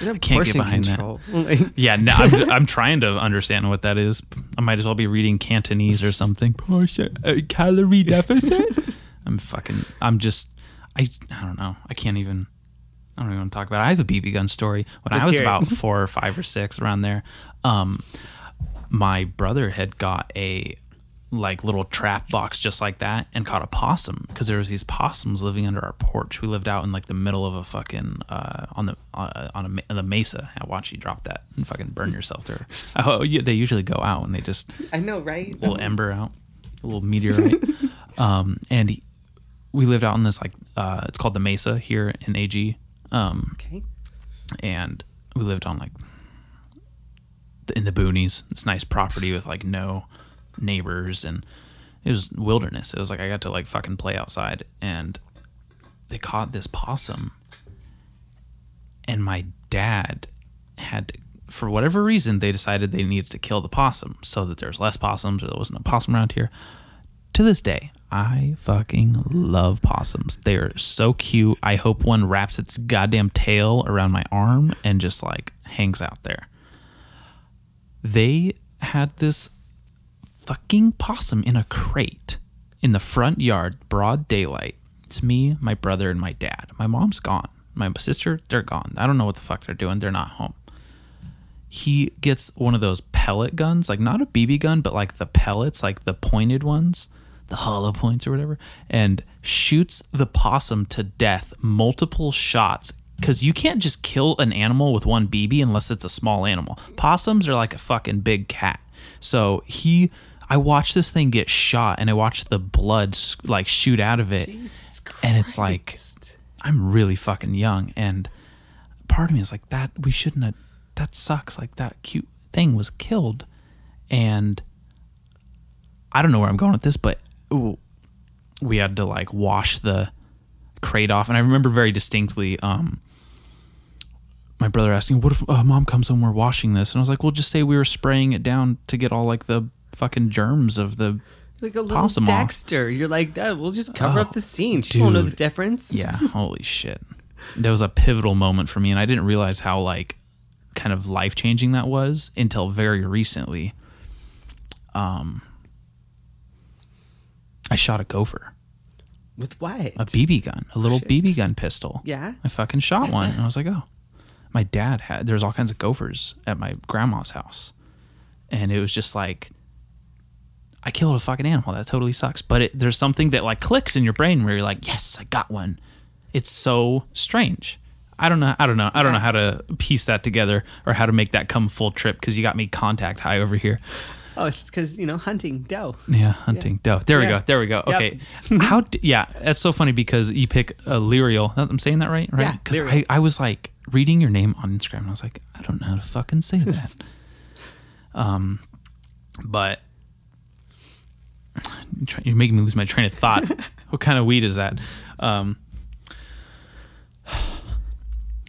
I can't get behind control. that. [LAUGHS] Yeah, no, I'm, I'm trying to understand what that is. I might as well be reading Cantonese or something. Portion, uh, calorie deficit. I'm fucking. I'm just. I. I don't know. I can't even. I don't even want to talk about it. I have a BB gun story. When I Let's was about four or five or six, around there, um, my brother had got a like little trap box just like that and caught a possum because there was these possums living under our porch. We lived out in like the middle of a fucking uh, on the uh, on a on the mesa. I watch you drop that and fucking burn yourself there. [LAUGHS] Oh, yeah, they usually go out and they just I know, right? a little ember out, a little meteorite. [LAUGHS] um, and he, we lived out in this like uh, it's called the Mesa here in AG. Um, Okay. and we lived on like in the boonies. It's nice property with like no neighbors and it was wilderness. It was like I got to like fucking play outside and they caught this possum and my dad had to, for whatever reason they decided they needed to kill the possum so that there's less possums or there wasn't a possum around here. To this day, I fucking love possums. They're so cute. I hope one wraps its goddamn tail around my arm and just like hangs out there. They had this fucking possum in a crate in the front yard, broad daylight. It's me, my brother, and my dad. My mom's gone. My sister, they're gone. I don't know what the fuck they're doing. They're not home. He gets one of those pellet guns, like not a BB gun, but like the pellets, like the pointed ones, the hollow points or whatever, and shoots the possum to death multiple shots. Because you can't just kill an animal with one BB unless it's a small animal. Possums are like a fucking big cat. So he, I watched this thing get shot, and I watched the blood like shoot out of it, Jesus and it's like, I'm really fucking young, and part of me is like that. We shouldn't have. That sucks. Like that cute thing was killed, and I don't know where I'm going with this, but ooh, we had to like wash the crate off, and I remember very distinctly. Um, my brother asking, "What if uh, mom comes home? We're washing this," and I was like, "Well, just say we were spraying it down to get all like the fucking germs of the." like a little Possum off. Dexter. You're like, oh, we'll just cover Oh, up the scene. She won't know the dude. difference. Yeah, [LAUGHS] holy shit. That was a pivotal moment for me, and I didn't realize how like kind of life changing that was until very recently. Um, I shot a gopher, With what? a BB gun, a little Shit. BB gun pistol. Yeah. I fucking shot one, and I was like, oh. My dad had there's all kinds of gophers at my grandma's house, and it was just like. I killed a fucking animal. That totally sucks. But it, there's something that like clicks in your brain where you're like, yes, I got one. It's so strange. I don't know. I don't know. I don't know how to piece that together or how to make that come full trip because you got me contact high over here. Oh, it's just because you know hunting doe. Yeah, hunting doe. There we go. There we go. Yep. Okay. [LAUGHS] how? D- yeah, that's so funny because you pick a Lyriel. I'm saying that right, right? Yeah, Because I, I was like reading your name on Instagram and I was like, I don't know how to fucking say [LAUGHS] that. um, but you're making me lose my train of thought. [LAUGHS] what kind of weed is that? Um,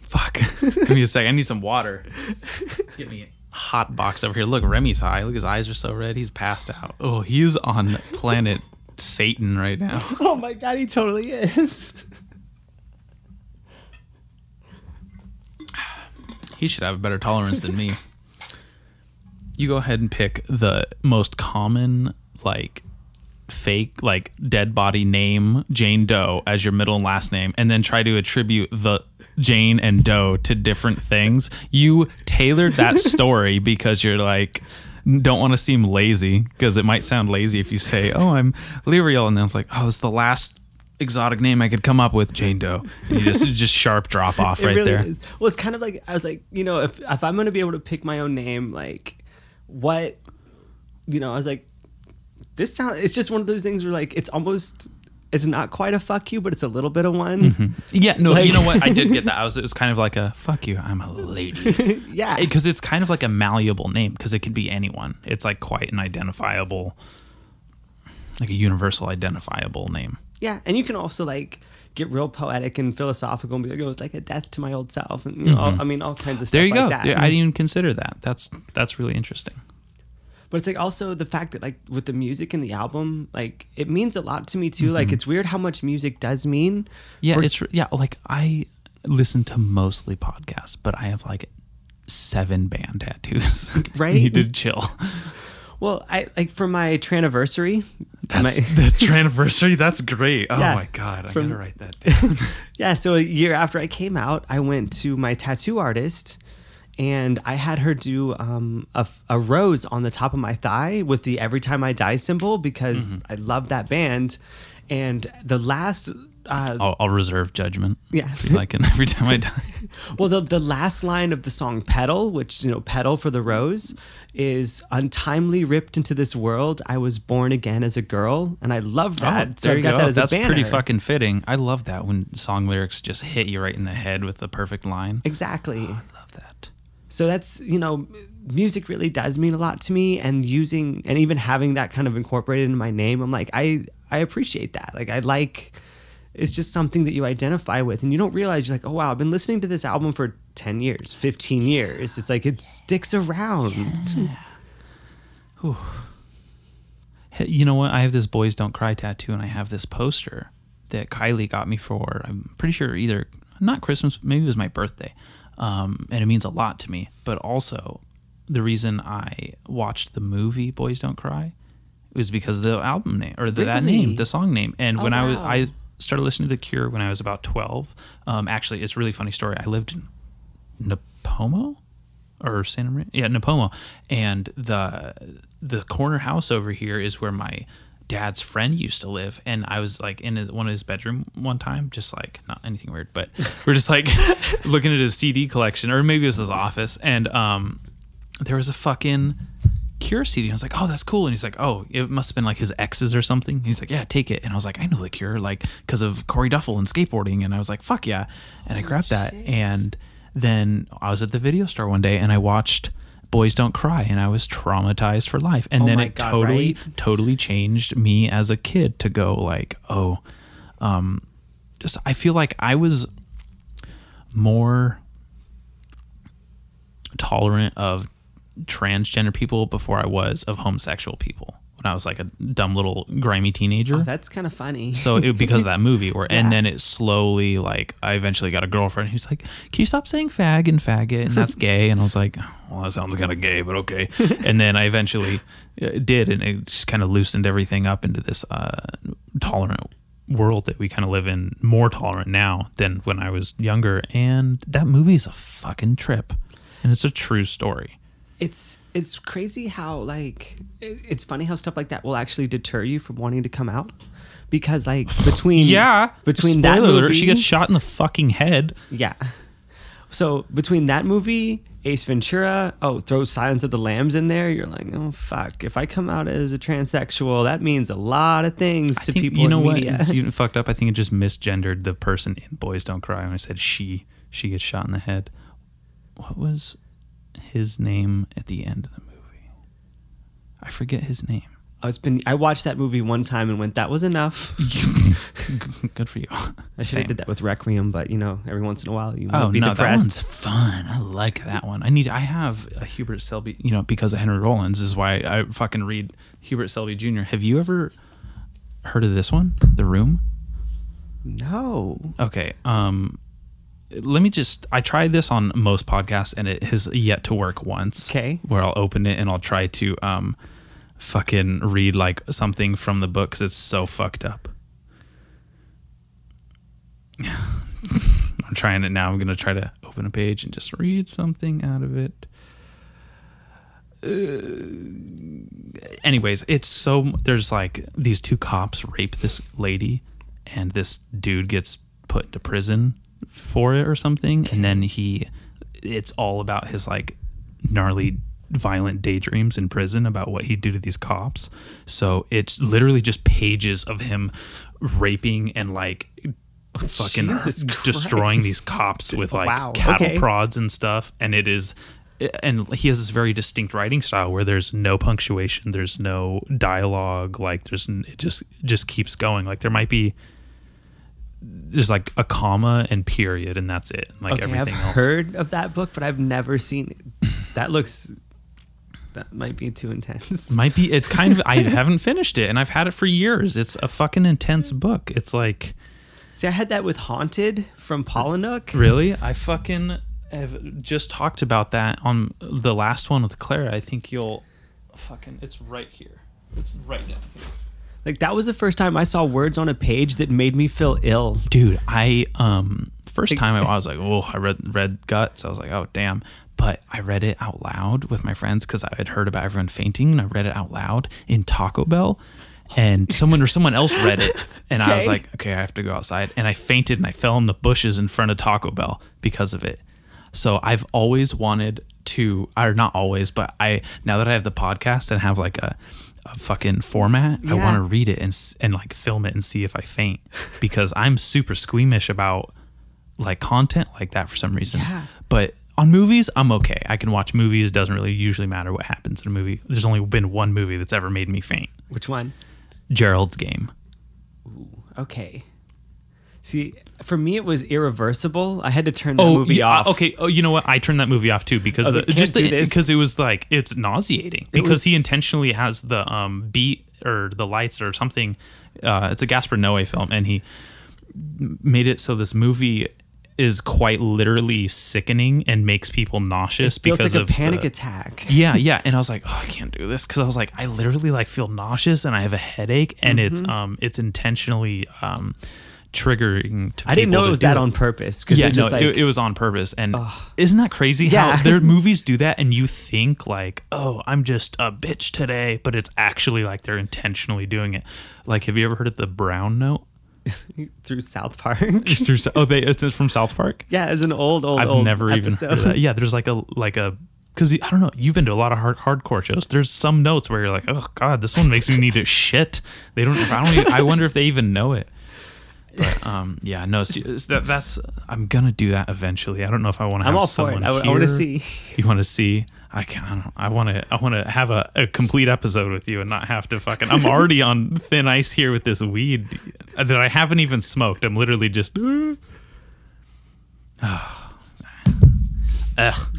fuck. Give me a sec. I need some water. Give me a hot box over here. Look, Remy's high. Look, his eyes are so red. He's passed out. Oh, he's on planet Satan right now. [LAUGHS] Oh my god, he totally is. [SIGHS] He should have a better tolerance than me. You go ahead and pick the most common, like, fake like dead body name Jane Doe as your middle and last name and then try to attribute the Jane and Doe to different things. You tailored that [LAUGHS] story because you're like don't want to seem lazy because it might sound lazy if you say, "Oh, I'm Lyriel," and then it's like, "Oh, it's the last exotic name I could come up with, Jane Doe." And you just just sharp drop off [LAUGHS] right really there. is. Well, it's kind of like I was like, you know, if if I'm gonna be able to pick my own name, like what, you know, I was like, this sound. It's just one of those things where like it's almost, it's not quite a fuck you, but it's a little bit of one. Yeah, no, Like- you know what? I did get that. I was it was kind of like a fuck you, I'm a lady. [LAUGHS] yeah, because it's kind of like a malleable name because it can be anyone. It's like quite an identifiable, like a universal identifiable name. yeah, and you can also like get real poetic and philosophical and be like, oh, it's like a death to my old self, and you know, all, I mean, all kinds of stuff. Mm-hmm. There you like go. That. I didn't even consider that. That's that's really interesting. But it's like also the fact that like with the music in the album like it means a lot to me too like it's weird how much music does mean Mm-hmm. Yeah, For- it's yeah. Like I listen to mostly podcasts, but I have like seven band tattoos. [LAUGHS] Right? you did chill. well i like for my traniversary That's my, the anniversary. That's great. Oh Yeah, my god, I from- gotta write that down. [LAUGHS] yeah so a year after i came out i went to my tattoo artist and i had her do um, a, a rose on the top of my thigh with the Every Time I Die symbol because Mm-hmm. i love that band and the last uh, I'll, I'll reserve judgment. Yeah. if you like it every time I die. [LAUGHS] Well, the, the last line of the song Petal, which, you know, Petal for the Rose, is untimely ripped into this world. I was born again as a girl. And I love that. so there I've you got go. that as That's a banner. That's pretty fucking fitting. I love that when song lyrics just hit you right in the head with the perfect line. Exactly. That. So that's, you know, music really does mean a lot to me. And using, and even having that kind of incorporated in my name, I'm like, I, I appreciate that. Like, I like, it's just something that you identify with. And you don't realize, you're like, oh, wow, I've been listening to this album for 10 years, 15 years. It's like, it sticks around. Yeah. Hey, You know what? I have this "Boys Don't Cry" tattoo, and I have this poster that Kylie got me for. I'm pretty sure either not Christmas, maybe it was my birthday, um, and it means a lot to me. But also, the reason I watched the movie "Boys Don't Cry" was because of the album name or the, that name, the song name. And Oh, when I was. I started listening to The Cure when I was about 12. Um, actually, it's a really funny story. I lived in Nipomo or Santa Maria, yeah, Nipomo, and the the corner house over here is where my dad's friend used to live, and I was like in his, one of his bedroom one time, just like not anything weird, but [LAUGHS] we're just like [LAUGHS] looking at his CD collection, or maybe it was his office, and um, there was a fucking Cure CD. I was like, oh, that's cool. And he's like, oh, it must have been like his exes or something. He's like, yeah, take it. And I was like, I know the Cure, like because of Corey Duffel and skateboarding. And I was like, fuck yeah. And I grabbed that. And then I was at the video store one day and I watched Boys Don't Cry and I was traumatized for life. And Oh then it God, totally, right? totally changed me as a kid to go like, oh, um, just I feel like I was more tolerant of transgender people before I was of homosexual people when I was like a dumb little grimy teenager. Oh, that's kind of funny. so it because of that movie where and [LAUGHS] then it slowly like I eventually got a girlfriend who's like, Can you stop saying fag and faggot and that's gay? And I was like, Well that sounds kinda gay, but okay. [LAUGHS] and then I eventually uh, did and it just kind of loosened everything up into this uh, tolerant world that we kind of live in more tolerant now than when I was younger and that movie is a fucking trip and it's a true story. It's it's crazy how like it- it's funny how stuff like that will actually deter you from wanting to come out because like [SIGHS] between yeah between that movie alert, she gets shot in the fucking head. yeah so between that movie Ace Ventura oh throw Silence of the Lambs in there you're like oh fuck if I come out as a transsexual that means a lot of things I to think- people you know what? It's even [LAUGHS] fucked up. I think it just misgendered the person in Boys Don't Cry when I said she. She gets shot in the head. What was his name at the end of the movie? I forget his name. I was been I watched that movie one time and went that was enough [LAUGHS] Good for you. I should have did that with Requiem but you know every once in a while you Oh be no, that one's fun. I like that one. I need. I have a Hubert Selby. You know, because of Henry Rollins is why I fucking read Hubert Selby Jr. Have you ever heard of this one, The Room? no Okay. Um, let me just. I tried this on most podcasts, and it has yet to work once. 'Kay. Where I'll open it and I'll try to um, fucking read like something from the book because it's so fucked up. [SIGHS] I'm trying it now. I'm gonna try to open a page and just read something out of it. Uh, anyways, it's so there's like these two cops rape this lady, and this dude gets put into prison for it or something, and then he, it's all about his like gnarly violent daydreams in prison about what he'd do to these cops. So it's literally just pages of him raping and like fucking [LAUGHS] destroying these cops with like Wow, cattle okay. prods and stuff. And it is and he has this very distinct writing style where there's no punctuation there's no dialogue like there's it just just keeps going. Like there might be there's like a comma and period and that's it like everything else. okay, I've else heard of that book, but I've never seen it. That looks. That might be too intense. [LAUGHS] might be it's kind of i [LAUGHS] haven't finished it and i've had it for years it's a fucking intense book it's like See, I had that with Haunted from Palahniuk. Really? I fucking have just talked about that on the last one with Clara. I think you'll fucking it's right here. It's right down here. Like that was the first time I saw words on a page that made me feel ill. Dude, I um first time I [LAUGHS] was like, "Oh, I read read Guts." I was like, "Oh, damn." But I read it out loud with my friends cuz I had heard about everyone fainting and I read it out loud in Taco Bell. And someone or someone else read it, and I was like, "Okay, I have to go outside." And I fainted and I fell in the bushes in front of Taco Bell because of it. So I've always wanted to, or not always, but I now that I have the podcast and have like a, a fucking format, I want to read it and and like film it and see if I faint [LAUGHS] because I'm super squeamish about like content like that for some reason. Yeah. But on movies, I'm okay. I can watch movies. Doesn't really usually matter what happens in a movie. There's only been one movie that's ever made me faint. Which one? Gerald's Game. Okay. See, for me, it was Irreversible. I had to turn that Oh, movie yeah, off. Okay. Oh, you know what? I turned that movie off too because the, just the, because it was like it's nauseating because was- he intentionally has the um beat or the lights or something. Uh, it's a Gaspar Noé film, and he made it so this movie is quite literally sickening and makes people nauseous It feels because like a panic the- attack. [LAUGHS] yeah, yeah, and I was like, oh, I can't do this because I was like, I literally like feel nauseous and I have a headache, and it's Mm-hmm. um it's intentionally um triggering to I didn't know it was that on purpose because yeah, it just no, like it, it was on purpose. And isn't that crazy Yeah. how their movies do that and you think like, oh, I'm just a bitch today, but it's actually like they're intentionally doing it. Like, have you ever heard of the Brown Note? [LAUGHS] through South Park. Through, oh, they, it's from South Park. yeah, it's an old, old, I've old never even episode. heard that. Yeah, there's like a like a because I don't know. You've been to a lot of hard hardcore shows. There's some notes where you're like, oh god, this one makes me need to shit. They don't. I don't. Even, I wonder if they even know it. But um, yeah, no. it's that, that's. I'm gonna do that eventually. I don't know if I want to have I'm all for it. someone I, here. want to see. You want to see? I can't. I want to. I want to have a, a complete episode with you and not have to fucking. I'm already on thin ice here with this weed that I haven't even smoked. I'm literally just. [SIGHS] Ugh.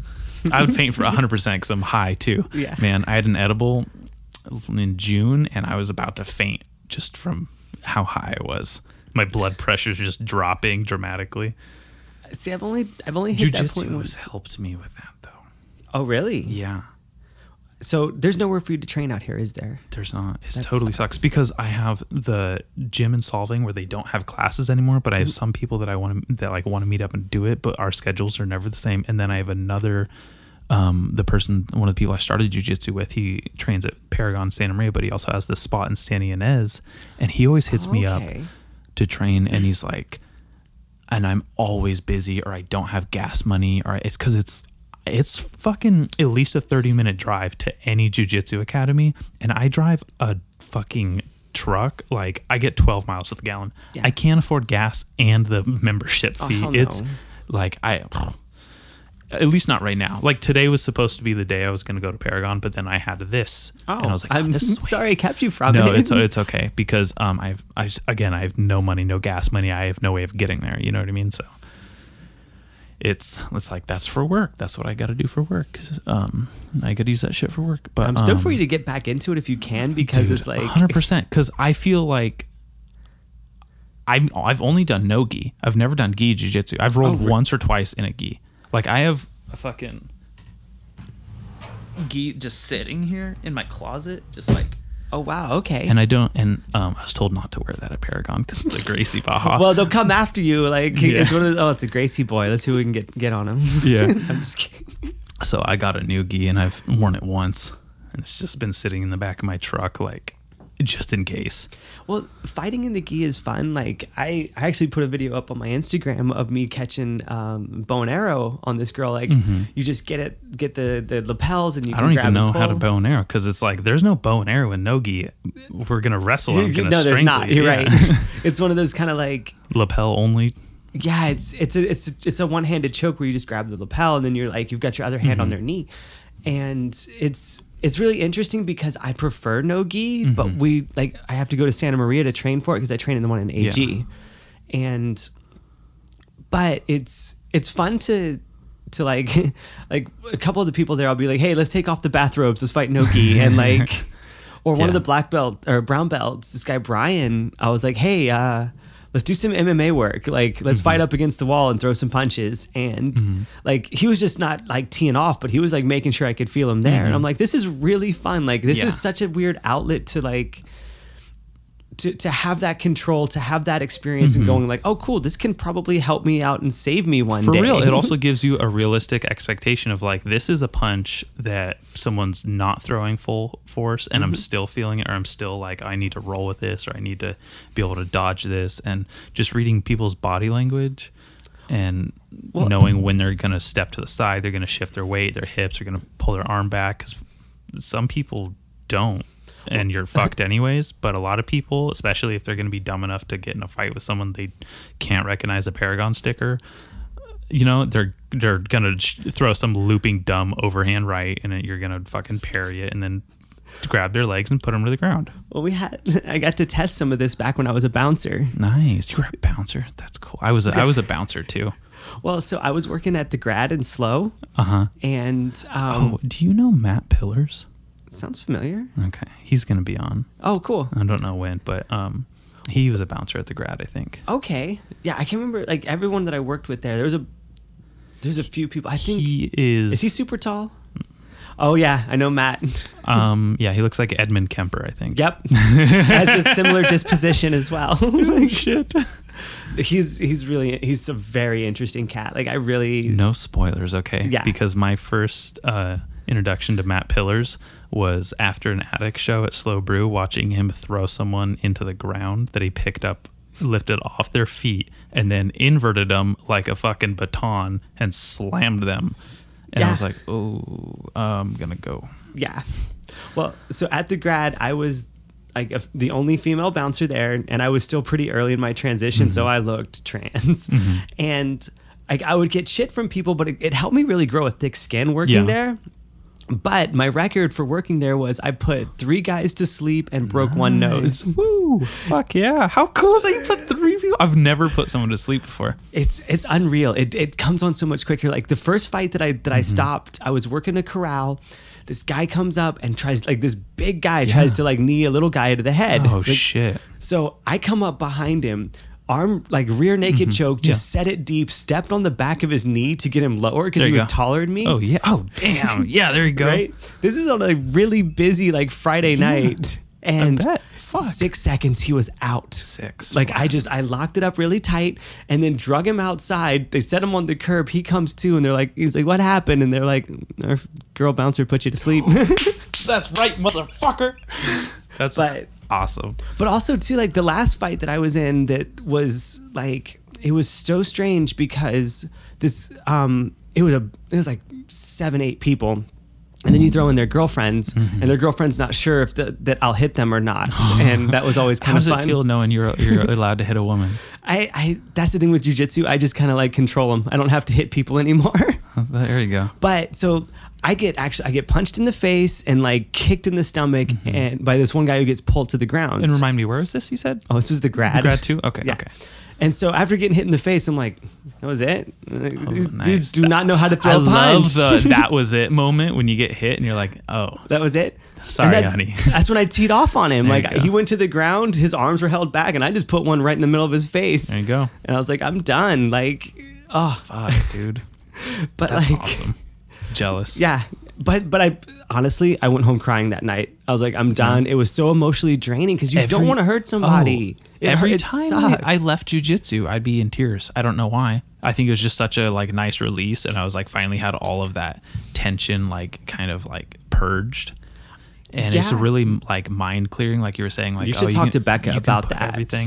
I would faint for 100% because I'm high too. Yeah. Man, I had an edible in June and I was about to faint just from how high I was. My blood pressure's just dropping dramatically. See, I've only, I've only hit that point Jiu-jitsu has helped me with that though. Oh, really? Yeah. So there's nowhere for you to train out here, is there? There's not. It totally sucks. sucks because I have the gym in Solvang where they don't have classes anymore, but I Mm-hmm. have some people that I want to that like want to meet up and do it, but our schedules are never the same. And then I have another um the person one of the people I started jujitsu with, he trains at Paragon Santa Maria, but he also has this spot in Santa Ynez and he always hits me up Okay. To train and he's like and I'm always busy or I don't have gas money or it's cuz it's it's fucking at least a 30 minute drive to any jujitsu academy and I drive a fucking truck like I get 12 miles to the gallon. Yeah. I can't afford gas and the membership Oh, fee. hell no. It's like I at least not right now. Like today was supposed to be the day I was going to go to Paragon, but then I had this Oh, and I was like, oh, I'm sorry I kept you from no, it. it's it's [LAUGHS] okay because um I've I s- again I have no money, no gas money. I have no way of getting there. You know what I mean? So it's it's like that's for work. That's what I got to do for work. Um, I got to use that shit for work. But I'm for um, you to get back into it if you can because dude, it's like 100 percent because I feel like. I'm, I've only done no gi. I've never done gi jiu-jitsu. I've rolled Oh, once or twice in a gi. Like I have a fucking gi just sitting here in my closet, just like. Oh wow. Okay. And I don't. And um, I was told not to wear that at Paragon because it's a Gracie Barra. [LAUGHS] well, they'll come after you. Like Yeah. it's one of the, oh, it's a Gracie boy. Let's see what we can get get on him. [LAUGHS] Yeah. I'm just kidding. so I got a new gi and I've worn it once, and it's just been sitting in the back of my truck, like just in case. Well, fighting in the gi is fun. Like I, I actually put a video up on my Instagram of me catching um, bow and arrow on this girl. Like you just get it, get the the lapels, and you. Mm-hmm. I don't even know how to bow and arrow because it's like there's no bow and arrow in no gi. If we're gonna wrestle, I'm [LAUGHS] gonna no, there's not. you. You're Yeah. right. [LAUGHS] it's one of those kind of like Lapel only. yeah, it's it's a it's a, it's a one handed choke where you just grab the lapel and then you're like you've got your other hand Mm-hmm. on their knee, and it's it's really interesting because I prefer no gi, but Mm-hmm. we like I have to go to Santa Maria to train for it because I train in the one in AG, and but it's it's fun to to like [LAUGHS] like a couple of the people there I'll be like hey let's take off the bathrobes let's fight no gi [LAUGHS] and like or one of the black belt or brown belts this guy Brian I was like hey uh let's do some MMA work like let's Mm-hmm. fight up against the wall and throw some punches and like he was just not like teeing off but he was like making sure I could feel him there and I'm like this is really fun like this Mm-hmm. Yeah. is such a weird outlet to like to, to have that control, to have that experience, and going like, oh, cool, this can probably help me out and save me one For day. For real, it [LAUGHS] also gives you a realistic expectation of like this is a punch that someone's not throwing full force, and Mm-hmm. I'm still feeling it, or I'm still like I need to roll with this, or I need to be able to dodge this, and just reading people's body language and knowing when they're gonna step to the side, they're gonna shift their weight, their hips are gonna pull their arm back because some people don't. And you're fucked anyways. But a lot of people, especially if they're going to be dumb enough to get in a fight with someone they can't recognize a Paragon sticker, you know they're they're gonna sh- throw some looping dumb overhand right, and then you're gonna fucking parry it, and then grab their legs and put them to the ground. well, we had [LAUGHS] I got to test some of this back when I was a bouncer. Nice, you were a bouncer. That's cool. I was a, I was a bouncer too. [LAUGHS] Well, so I was working at the grad in SLO, Uh huh. and um, Oh, do you know Matt Pillars? Sounds familiar. Okay, he's gonna be on. Oh, cool. I don't know when, but um, he was a bouncer at the grad, I think. Okay, yeah, I can remember like everyone that I worked with there. There was a there's a few people. I think he is. is he super tall? Oh yeah, I know Matt. [LAUGHS] Um, yeah, he looks like Edmund Kemper, I think. Yep, [LAUGHS] has a similar disposition as well. like, [LAUGHS] Shit. he's he's really he's a very interesting cat. Like I really No spoilers, okay? Yeah. Because my first uh, introduction to Matt Pillars was after an attic show at SLO Brew, watching him throw someone into the ground that he picked up, lifted off their feet, and then inverted them like a fucking baton and slammed them. And I was like, oh, I'm going to go. yeah. Well, so at the grad, I was like the only female bouncer there, and I was still pretty early in my transition, so mm-hmm. I looked trans, mm-hmm. and like I would get shit from people, but it, it helped me really grow a thick skin working Yeah. there. But my record for working there was I put three guys to sleep and broke one nose. Woo! Fuck yeah. How cool is that you put three people? I've never put someone to sleep before. It's it's unreal. It it comes on so much quicker. Like the first fight that I that Mm-hmm. I stopped, I was working a corral. This guy comes up and tries like this big guy tries to like knee a little guy to the head. Oh, Like, shit. So I come up behind him, arm like rear naked mm-hmm. choke, just set it deep, stepped on the back of his knee to get him lower because he was go. taller than me. Oh, yeah. Oh, damn. [LAUGHS] Yeah, there you go. Right? This is on a really busy like Friday night. And six seconds he was out. Six. Like I just I locked it up really tight and then drug him outside. They set him on the curb. He comes to and they're like, he's like, what happened? And they're like, our girl bouncer put you to sleep. Oh. [LAUGHS] That's right, motherfucker. [LAUGHS] That's But- awesome. but also too like the last fight that I was in that was like it was so strange because this um it was a it was like seven eight people and then you throw in their girlfriends Mm-hmm. and their girlfriends not sure if the, that I'll hit them or not and that was always [LAUGHS] How kind of does it feel knowing you're you're [LAUGHS] allowed to hit a woman? I, I that's the thing with jujitsu I just kind of like control them I don't have to hit people anymore [LAUGHS] There you go. But so I get actually I get punched in the face and like kicked in the stomach and by this one guy who gets pulled to the ground. Mm-hmm. And remind me, where is this? You said oh, this was the grad. The grad too? Okay, Yeah. okay. And so after getting hit in the face, I'm like, that was it. Like, These Oh, nice. dudes do not know how to throw I a punch. love the [LAUGHS] that was it moment when you get hit and you're like, oh, that was it. Sorry, that's, honey. [LAUGHS] That's when I teed off on him. There like he went to the ground, his arms were held back, and I just put one right in the middle of his face. there you go. And I was like, I'm done. Like, oh, Fuck, dude. [LAUGHS] but That's like, awesome. Jealous. yeah. but but I honestly I went home crying that night. I was like, I'm done. It was so emotionally draining because you don't want to hurt somebody. Oh, It every hurt- it time I, I left jujitsu, I'd be in tears. I don't know why. I think it was just such a like nice release, and I was like finally had all of that tension like kind of like purged. And it's Yeah. really like mind clearing, like you were saying. Like You oh, should oh, talk can- to Becca you can about put that. Everything.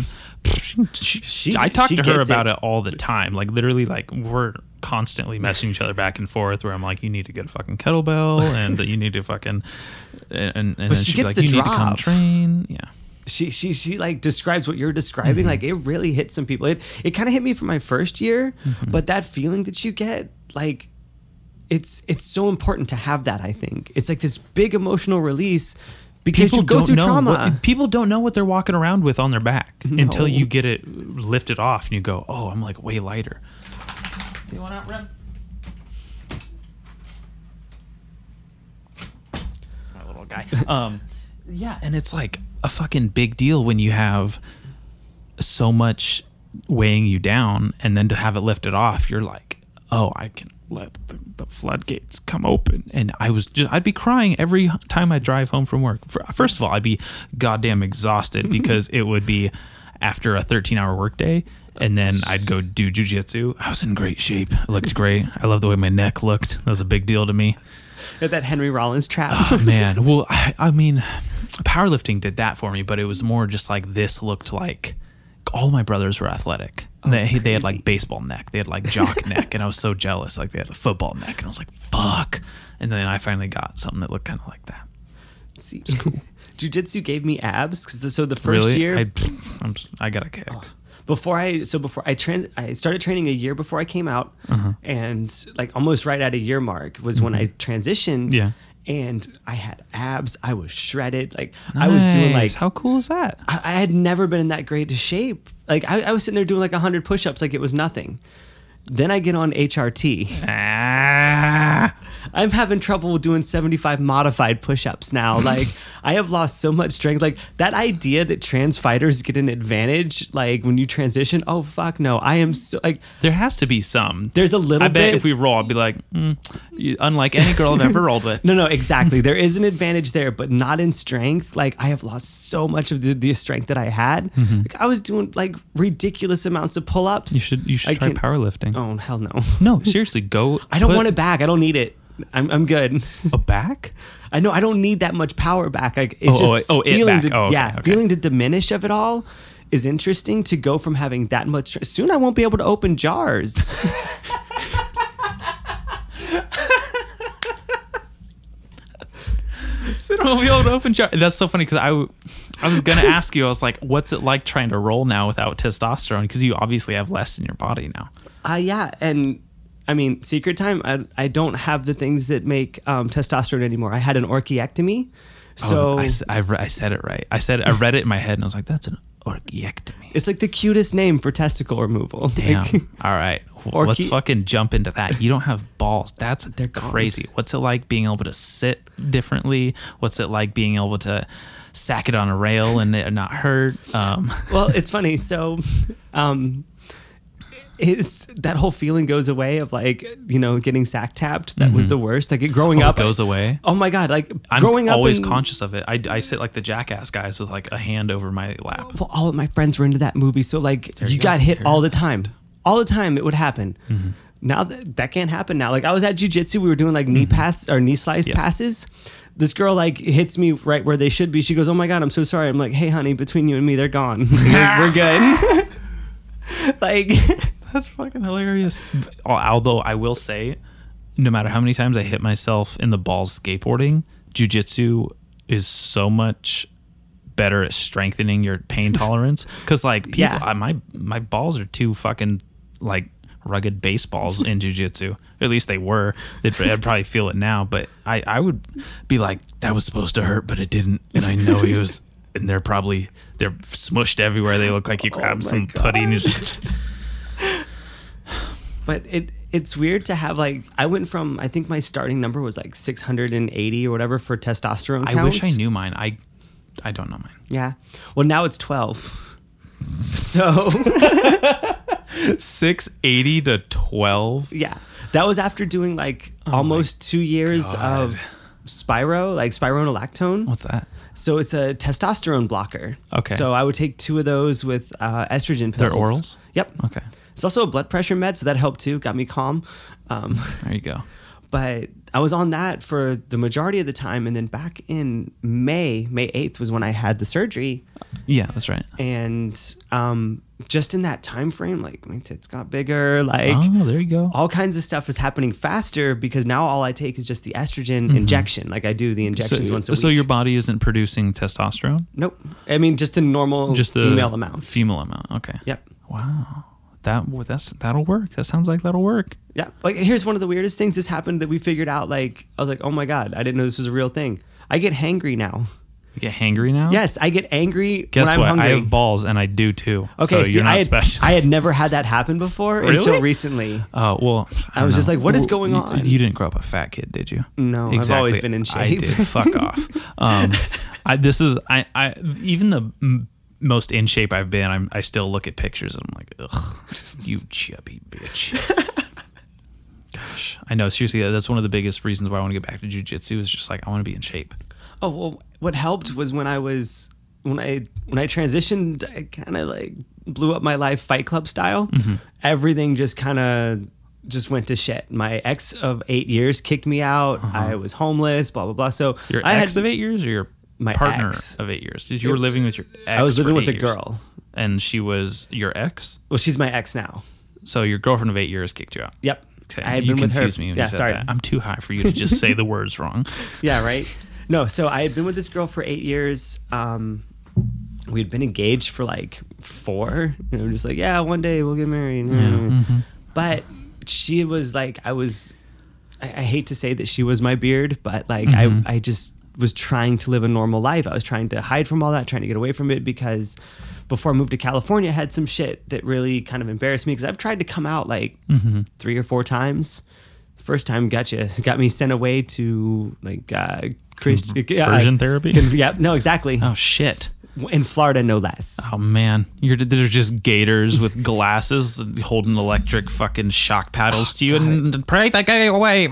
She, She- I talk she to her about it. it. all the time. Like literally, like we're constantly messaging each other back and forth. Where I'm like, you need to get a fucking kettlebell, and you need to fucking, and, and then she she'd be gets like, the you need to come train. Yeah. she she she like describes what you're describing Mm-hmm. like it really hit some people it it kind of hit me for my first year Mm-hmm. but that feeling that you get like it's it's so important to have that i think it's like this big emotional release because you go through know trauma What, people don't know what they're walking around with on their back [LAUGHS] until you get it lifted off and you go, "Oh, I'm like way lighter." You want out, Ren? My little guy. [LAUGHS] Um, yeah, and it's like a fucking big deal when you have so much weighing you down, and then to have it lifted off, you're like, "Oh, I can." Let the, the floodgates come open, and I was just—I'd be crying every time I drive home from work. First of all, I'd be goddamn exhausted [LAUGHS] because it would be after a 13-hour workday, and then I'd go do jujitsu. I was in great shape. I looked great. I love the way my neck looked. That was a big deal to me. that henry rollins trap Oh, [LAUGHS] man. Well, I, I mean, powerlifting did that for me, but it was more just like this looked like all my brothers were athletic. They, they had like baseball neck, they had like jock [LAUGHS] neck, and I was so jealous. Like they had a football neck, and I was like, fuck. And then I finally got something that looked kind of like that. See, [LAUGHS] jiu-jitsu gave me abs because so the first really? year I, I'm, s- I got a kick. before I so before I trans I started training a year before I came out, Uh-huh. and like almost right at a year mark was when I transitioned. Mm-hmm. Yeah. And I had abs. I was shredded. Like I was doing like how cool is that? I, I had never been in that great shape. Like I, I was sitting there doing like hundred push-ups like it was nothing. Then I get on HRT. Ah. I'm having trouble doing 75 modified push-ups now. [LAUGHS] Like I have lost so much strength. Like that idea that trans fighters get an advantage, like when you transition. Oh fuck no! I am so like There has to be some. there's a little I bet bit. if we roll, I'd be like, mm, you, unlike any girl I've ever rolled with. [LAUGHS] no, no, exactly. there is an advantage there, but not in strength. Like I have lost so much of the, the strength that I had. Like I was doing like ridiculous amounts of pull-ups. Mm-hmm. You should you should I try powerlifting. Oh hell no! No, seriously, go. [LAUGHS] I don't put want it back. I don't need it. I'm, I'm good. a back. [LAUGHS] I know I don't need that much power back. Like it's Oh, just oh, oh, it feeling the, Oh, okay, yeah, okay. feeling the diminish of it all is interesting to go from having that much soon I won't be able to open jars. [LAUGHS] So don't be able to open jar. That's so funny because I, w- I was gonna [LAUGHS] ask you. I was like, "What's it like trying to roll now without testosterone?" Because you obviously have less in your body now. uh yeah, and I mean secret time I, I don't have the things that make um, testosterone anymore. I had an orchiectomy. So Oh, I, I re- I said it right. I said I read it in my head and I was like, "That's an orchiectomy." it's like the cutest name for testicle removal. [LAUGHS] Damn. Like, All right. Let's fucking jump into that. You don't have balls. That's They're gone. crazy. What's it like being able to sit differently? What's it like being able to sack it on a rail and it not hurt? Um, well, [LAUGHS] it's funny. So, um, it's that whole feeling goes away of like you know getting sack tapped. That was the worst. Like growing Mm-hmm. oh, up, it goes away. Oh my god! Like I'm growing up, always in- conscious of it. I, I sit like the jackass guys with like a hand over my lap. Well, all of my friends were into that movie, so like you, you go. got hit Here. all the time. All the time, it would happen. Mm-hmm. Now that that can't happen now. Like I was at jujitsu, we were doing like knee pass or knee slice Mm-hmm. Yeah. passes. This girl like hits me right where they should be. She goes, "Oh my god, I'm so sorry." I'm like, "Hey, honey, between you and me, they're gone. [LAUGHS] we're, we're good." [LAUGHS] like [LAUGHS] That's fucking hilarious. Uh, although I will say, no matter how many times I hit myself in the balls skateboarding, jujitsu is so much better at strengthening your pain [LAUGHS] tolerance. Because like people, Yeah. I, my my balls are too fucking like rugged baseballs in [LAUGHS] jujitsu. At least they were. They'd, I'd probably feel it now, but I I would be like that was supposed to hurt, but it didn't, and I know he was. And they're probably they're smushed everywhere. They look like you [LAUGHS] oh grabbed my some putty and you just but it it's weird to have like I went from I think my starting number was like 680 or whatever for testosterone I counts. wish I knew mine. I I don't know mine. Yeah. Well, now it's 12. [LAUGHS] So, Six eighty to twelve. yeah. That was after doing like almost two years Oh God. of Spiro, like spironolactone. What's that? So it's a testosterone blocker. Okay. So I would take two of those with uh, estrogen pills. They're orals? Yep. Okay. It's also a blood pressure med, so that helped too. Got me calm. Um, There you go. but I was on that for the majority of the time, and then back in May, May eighth was when I had the surgery, Yeah, that's right. and um, just in that time frame, like my tits got bigger, like oh, there you go. all kinds of stuff was happening faster because now all I take is just the estrogen injection. Like I do the injections so, once a week. so your body isn't producing testosterone? nope. I mean, just a normal, Just the female amount. Female amount. Okay. Yep. Wow. That that's that'll work. That sounds like that'll work. Yeah. Like here's one of the weirdest things that's happened that we figured out. Like I was like, oh my god, I didn't know this was a real thing. I get hangry now. You get hangry now? Yes, I get angry Guess when I'm what? hungry. I have balls and I do too. okay, so see, you're not I had, special. I had never had that happen before until recently. Oh well, I was don't just like, what is Well, going you- on? You didn't grow up a fat kid, did you? No, I've always been in I shape. did. Fuck off. [LAUGHS] Um, I this is I I even the most in shape I've been. I'm I still look at pictures and I'm like, ugh, you chubby bitch. [LAUGHS] Gosh, I know. Seriously, that's one of the biggest reasons why I want to get back to jujitsu. Is just like I want to be in shape. Oh well, what helped was when I was when I when I transitioned, I kind of like blew up my life Fight Club style. Mm-hmm. Everything just kind of just went to shit. My ex of eight years kicked me out. I was homeless. Blah blah blah. So Uh-huh. Your I ex had of eight years or your My partner ex. of eight years? You were living with your ex? I was living with a years. girl. and she was your ex. Well, she's my ex now. So your girlfriend of eight years kicked you out. Yep. Okay, I had you been with her. confused me yeah, sorry. that. I'm too high for you to just say the words wrong. [LAUGHS] Yeah, right. No, so I had been with this girl for eight years. Um, we had been engaged for like four. You know, just like yeah, one day we'll get married. mm-hmm. But she was like, I was. I, I hate to say that she was my beard, but like Mm-hmm. I, I just was trying to live a normal life. I was trying to hide from all that, trying to get away from it because before I moved to California, I had some shit that really kind of embarrassed me because I've tried to come out like Mm-hmm. three or four times. First time got you [LAUGHS] got me sent away to like uh, Christ- Conversion therapy? Con- yeah, no, exactly. Oh shit. In Florida, no less. Oh man, you're they're just gators with glasses holding electric fucking shock paddles to you and pray that guy away.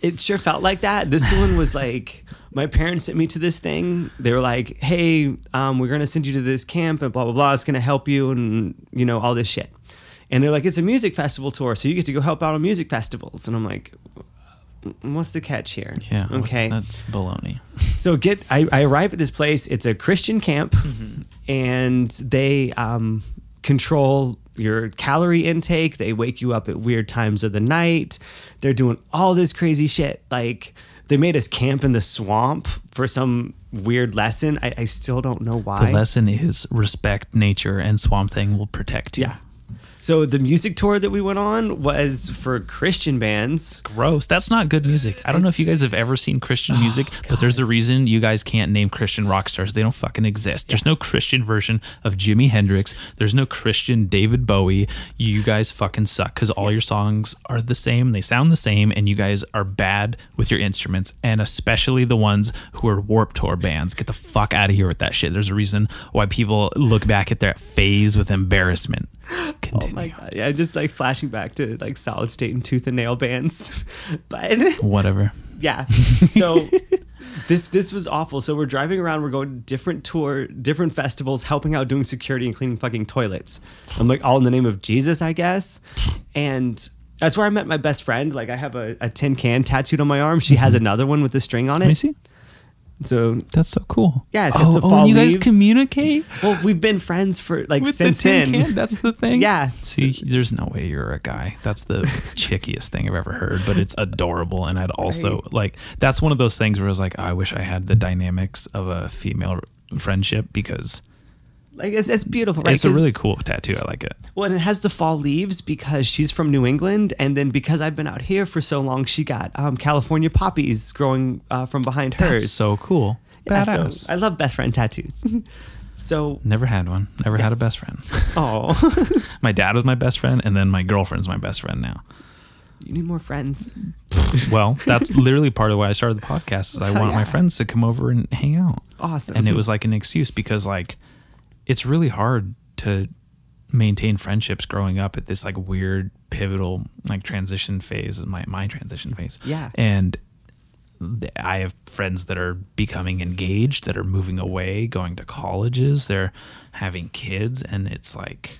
It sure felt like that. This one was like my parents sent me to this thing. They were like, "Hey, um, we're gonna send you to this camp and blah blah blah. It's gonna help you and you know all this shit." And they're like, "It's a music festival tour, so you get to go help out on music festivals." And I'm like, "What's the catch here?" Yeah. Okay. That's baloney. [LAUGHS] So get I, I arrive at this place. It's a Christian camp, and they um, control your calorie intake. They wake you up at weird times of the night. They're doing all this crazy shit. Like they made us camp in the swamp for some weird lesson. I, I still don't know why. The lesson is respect nature and Swamp Thing will protect you. yeah. So the music tour that we went on was for Christian bands. Gross. That's not good music. I don't know if you guys have ever seen Christian oh, music, but there's a reason you guys can't name Christian rock stars. They don't fucking exist. There's no Christian version of Jimi Hendrix. There's no Christian David Bowie. You guys fucking suck because all your songs are the same. They sound the same, and you guys are bad with your instruments, and especially the ones who are Warped Tour bands. Get the fuck out of here with that shit. There's a reason why people look back at their phase with embarrassment. Continue. Oh my god! Yeah, just like flashing back to like solid state and tooth and nail bands, [LAUGHS] but Whatever. yeah. [LAUGHS] So this this was awful. So we're driving around. We're going to different tour, different festivals, helping out, doing security and cleaning fucking toilets. I'm like all in the name of Jesus, I guess. And that's where I met my best friend. Like I have a, a tin can tattooed on my arm. She mm-hmm. has another one with a string on Let me it. see. So That's so cool. Yeah, it's got oh, some oh, fall you guys communicate well, we've been friends for like with since the tin then. can. That's the thing. Yeah. See, there's no way you're a guy. That's the [LAUGHS] chickiest thing I've ever heard, but it's adorable. And I'd also Right. like that's one of those things where I was like, I wish I had the dynamics of a female friendship because Like it's, it's beautiful, right? it's a really cool tattoo. I like it. Well, and it has the fall leaves because she's from New England, and then because I've been out here for so long, she got um, California poppies growing uh, from behind hers. That's so cool. Yeah, so Badass. I love best friend tattoos. [LAUGHS] so, Never had one. Never had a best friend. [LAUGHS] oh, [LAUGHS] my dad was my best friend, and then my girlfriend's my best friend now. you need more friends. Well, that's literally part of why I started the podcast. Is I want my friends to come over and hang out. Awesome. and it was like an excuse because like it's really hard to maintain friendships growing up at this like weird pivotal like transition phase my my transition phase. Yeah. And I have friends that are becoming engaged, that are moving away, going to colleges, they're having kids and it's like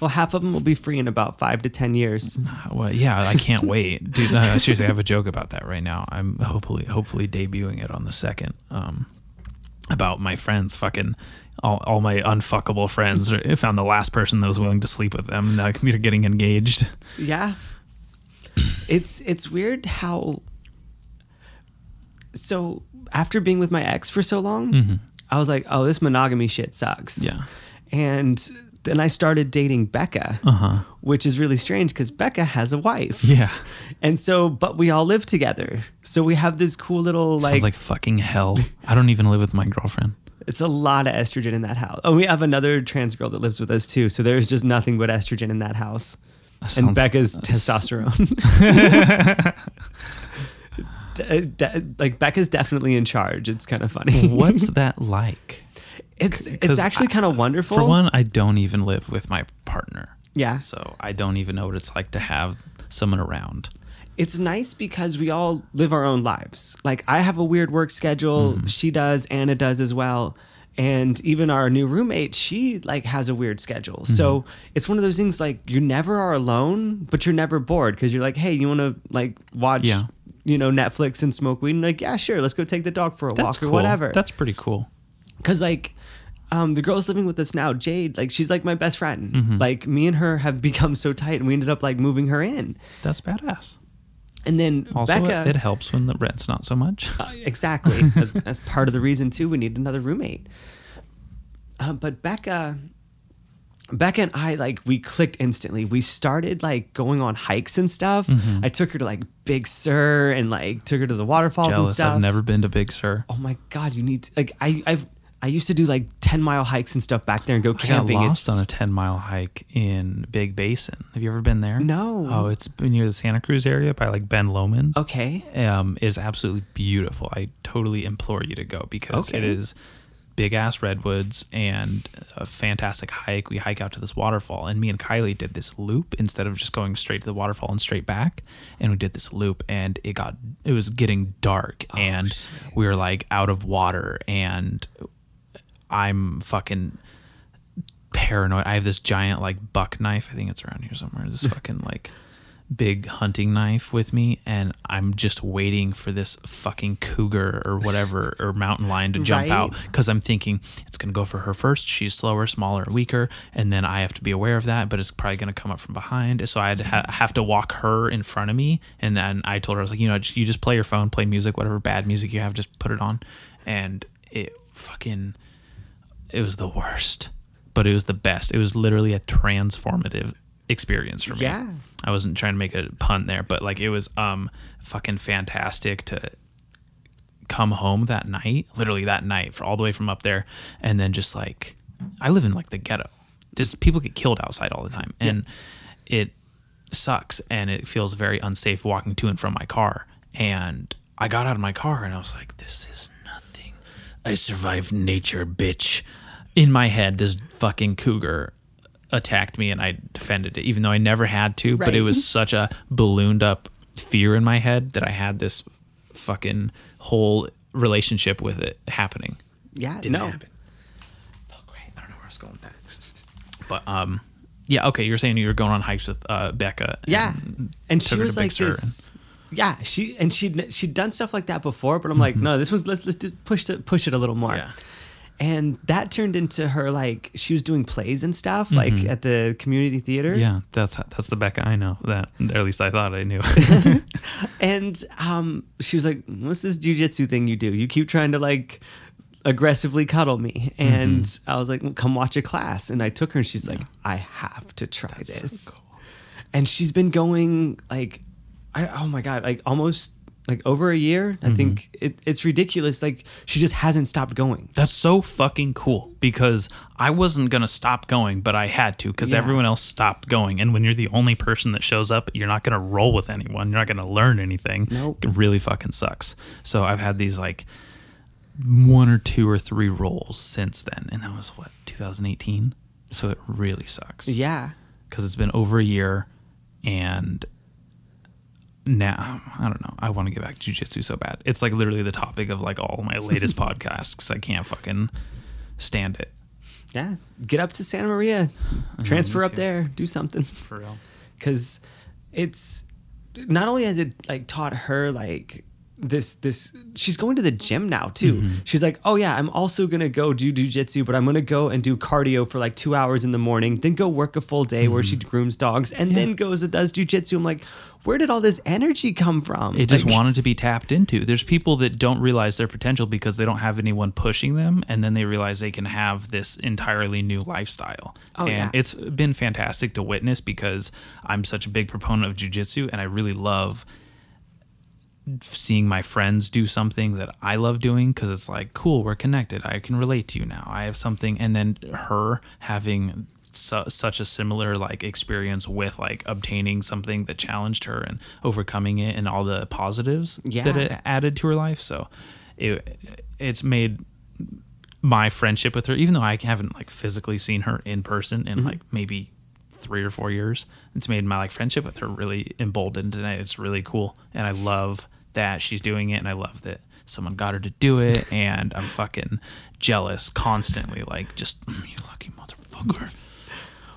Well, half of them will be free in about five to ten years. well, yeah, I can't wait, [LAUGHS] dude. No, seriously, I have a joke about that right now. I'm hopefully, hopefully debuting it on the second. Um, about my friends, fucking all, all my unfuckable friends. Found the last person that was willing to sleep with them. Now they're getting engaged. Yeah. It's it's weird how so after being with my ex for so long, I was like, oh, this monogamy shit sucks. Mm-hmm. Yeah. And then I started dating Becca, which is really strange because Becca has a wife. Uh-huh. Yeah, And so, but we all live together. So we have this cool little like, sounds like fucking hell. I don't even live with my girlfriend. It's a lot of estrogen in that house. Oh, we have another trans girl that lives with us too. So there's just nothing but estrogen in that house. That and Becca's testosterone. [LAUGHS] [LAUGHS] De- de- like Becca's definitely in charge. It's kind of funny. What's [LAUGHS] that like? it's it's actually kind of wonderful. For one, I don't even live with my partner, yeah, so I don't even know what it's like to have someone around. It's nice because we all live our own lives. Like I have a weird work schedule. Mm-hmm. She does. Anna does as well. And even our new roommate, she like has a weird schedule. So Mm-hmm. it's one of those things like you never are alone, but you're never bored because you're like, hey, you want to like watch, Yeah. you know, Netflix and smoke weed? And like, yeah, sure, let's go take the dog for a That's walk cool. or whatever. That's pretty cool. because like um, the girl's living with us now jade like she's like my best friend Mm-hmm. like me and her have [LAUGHS] become so tight and we ended up like moving her in That's badass. And then Also, becca it, helps when the rent's not so much. uh, [LAUGHS] exactly [LAUGHS] that's, that's part of the reason too we need another roommate uh, but becca Becca and I like we clicked instantly. We started like going on hikes and stuff. Mm-hmm. I took her to like Big Sur and like took her to the waterfalls and stuff. I've never been to Big Sur. oh my god, you need to, like I I've I used to do like ten mile hikes and stuff back there and go I got camping. lost it's on a ten mile hike in Big Basin. Have you ever been there? No. Oh, it's near the Santa Cruz area by like Ben Lomond. okay. um, is absolutely beautiful. I totally implore you to go because it Okay. is big ass redwoods and a fantastic hike. We hike out to this waterfall, and me and Kylie did this loop instead of just going straight to the waterfall and straight back. And we did this loop, and it got it was getting dark, and we were like out of water, and I'm fucking paranoid. I have this giant like buck knife. I think it's around here somewhere. This [LAUGHS] fucking like big hunting knife with me, and I'm just waiting for this fucking cougar or whatever [LAUGHS] or mountain lion to jump Right. out because I'm thinking it's gonna go for her first. She's slower, smaller, weaker, and then I have to be aware of that. But it's probably gonna come up from behind, so I'd ha- mm-hmm. have to walk her in front of me. And then I told her I was like, you know, you just play your phone, play music, whatever bad music you have, just put it on, and it fucking it was the worst, but it was the best. It was literally a transformative experience for me. Yeah. I wasn't trying to make a pun there, but like it was um fucking fantastic to come home that night, literally that night, for all the way from up there, and then just like I live in like the ghetto. Just people get killed outside all the time, and it sucks, and it feels very unsafe walking to and from my car. And I got out of my car, and I was like, "This is nothing. I survived nature, bitch." In my head, this fucking cougar attacked me and I defended it, even though I never had to. But it was such a ballooned up fear in my head that I had this fucking whole relationship with it happening. Yeah, Didn't no. happen. Felt great. I don't know where I was going with that. [LAUGHS] But um, yeah. Okay, you're saying you were going on hikes with uh, Becca. Yeah, and and she was like this. Yeah, she and she she'd done stuff like that before, but I'm like, no, this was let's let's just push it push it a little more. Mm-hmm. Yeah. And that turned into her like she was doing plays and stuff like at the community theater. Mm-hmm. Yeah, that's that's the Becca I know. That or at least I thought I knew. [LAUGHS] [LAUGHS] And um, she was like, "What's this jujitsu thing you do? You keep trying to like aggressively cuddle me." And Mm-hmm. I was like, well, "Come watch a class." And I took her, and she's like, "I have to try this." And she's been going like, I, oh my god, like almost like over a year. I mm-hmm. think it, it's ridiculous. Like she just hasn't stopped going. That's so fucking cool because I wasn't gonna stop going, but I had to because Yeah. everyone else stopped going. And when you're the only person that shows up, you're not gonna roll with anyone. You're not gonna learn anything. Nope. It really fucking sucks. So I've had these like one or two or three rolls since then, and that was what 2018. So it really sucks. Yeah. because it's been over a year and now I don't know. I want to get back to jujitsu so bad. It's like literally the topic of like all my latest [LAUGHS] podcasts. I can't fucking stand it Yeah. Get up to Santa Maria. Transfer up too. there. Do something. [LAUGHS] for real. because it's not only has it like taught her like this this she's going to the gym now too Mm-hmm. she's like oh yeah i'm also gonna go do jujitsu but i'm gonna go and do cardio for like two hours in the morning then go work a full day where Mm-hmm. she grooms dogs and then goes and does jujitsu i'm like where did all this energy come from It just Like, wanted to be tapped into. There's people that don't realize their potential because they don't have anyone pushing them, and then they realize they can have this entirely new lifestyle. Oh, and yeah. it's been fantastic to witness because I'm such a big proponent of jujitsu, and I really love seeing my friends do something that I love doing because it's like, cool, we're connected. I can relate to you now. I have something, and then her having su- such a similar like experience with like obtaining something that challenged her and overcoming it and all the positives that it added to her life. So it it's made my friendship with her, even though I haven't like physically seen her in person in like maybe three or four years, it's made my like friendship with her really emboldened and it's really cool. And I love that she's doing it and I love that someone got her to do it [LAUGHS] and I'm fucking jealous constantly, like just "Mm, you lucky motherfucker.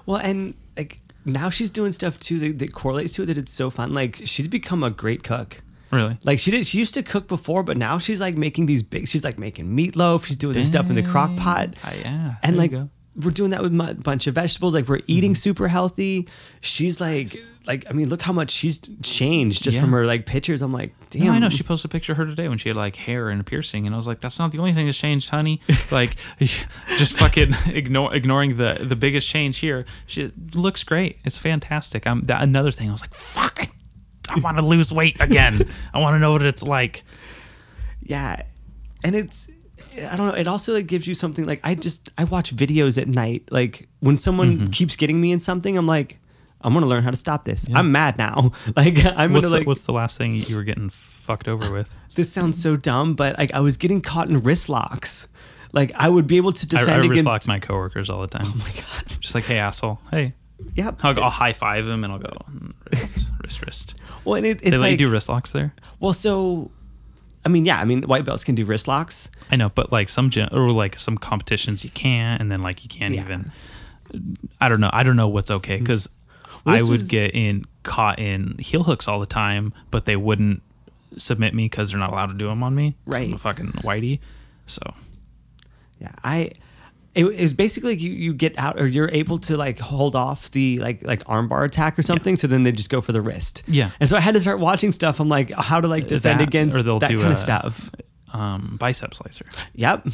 Well and like now she's doing stuff too that, that correlates to it that it's so fun like she's become a great cook Really? Like she did, she used to cook before, but now she's like making these big. She's like making meatloaf. She's doing this stuff in the crock pot. Ah, yeah, and like go. We're doing that with a bunch of vegetables. Like we're eating Mm-hmm. super healthy. She's like, like I mean, look how much she's changed just Yeah. from her like pictures. I'm like, damn. No, I know. She posted a picture of her today when she had like hair and a piercing, and I was like, "That's not the only thing that's changed, honey." [LAUGHS] like, [LAUGHS] just fucking [LAUGHS] ignore ignoring the the biggest change here. She looks great. It's fantastic. I'm that another thing. I was like, "Fuck, I, I want to lose weight again. I want to know what it's like." yeah, and it's. I don't know. It also like gives you something like I just I watch videos at night. Like when someone Mm-hmm. keeps getting me in something, I'm like, I'm gonna learn how to stop this. I'm mad now. [LAUGHS] Like I'm What's gonna the, like. what's the last thing you were getting fucked over with? [SIGHS] this sounds so dumb, but like I was getting caught in wrist locks. Like I would be able to I, defend I wrist against. lock my coworkers all the time. [LAUGHS] oh my god. Just like, hey, asshole, hey. Yep. I'll, go, I'll high five him and I'll go "Mm, wrist, wrist, wrist. [LAUGHS] Well, and it, They it's let like you do wrist locks there. well, so I mean, yeah, I mean, white belts can do wrist locks. I know, but like some gym or like some competitions you can't, and then like you can't Yeah. even. I don't know. I don't know what's okay mm. because Well, I would was- get in caught in heel hooks all the time, but they wouldn't submit me because they're not allowed to do them on me. 'cause I'm a Right. fucking whitey. So Yeah, I. It is basically you, you get out or you're able to like hold off the like like armbar attack or something. So then they just go for the wrist. Yeah. And so I had to start watching stuff. I'm like, how to like defend That, against or they'll that do kind a- of stuff. um, bicep slicer. Yep.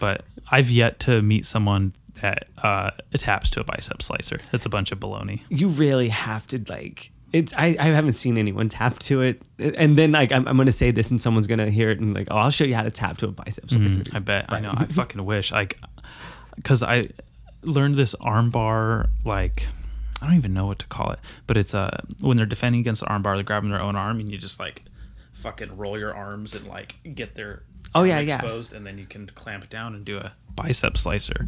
But I've yet to meet someone that uh, taps to a bicep slicer. It's a bunch of baloney. you really have to like it's I, I haven't seen anyone tap to it and then like I'm, I'm gonna say this and someone's gonna hear it and like oh i'll show you how to tap to a bicep slicer Mm, I bet. I know. I fucking wish. Like, because I learned this armbar. Like, I don't even know what to call it, but it's uh when they're defending against the armbar, they're grabbing their own arm, and you just like fucking roll your arms and like get their Oh, yeah, yeah. exposed, and then you can clamp down and do a bicep slicer.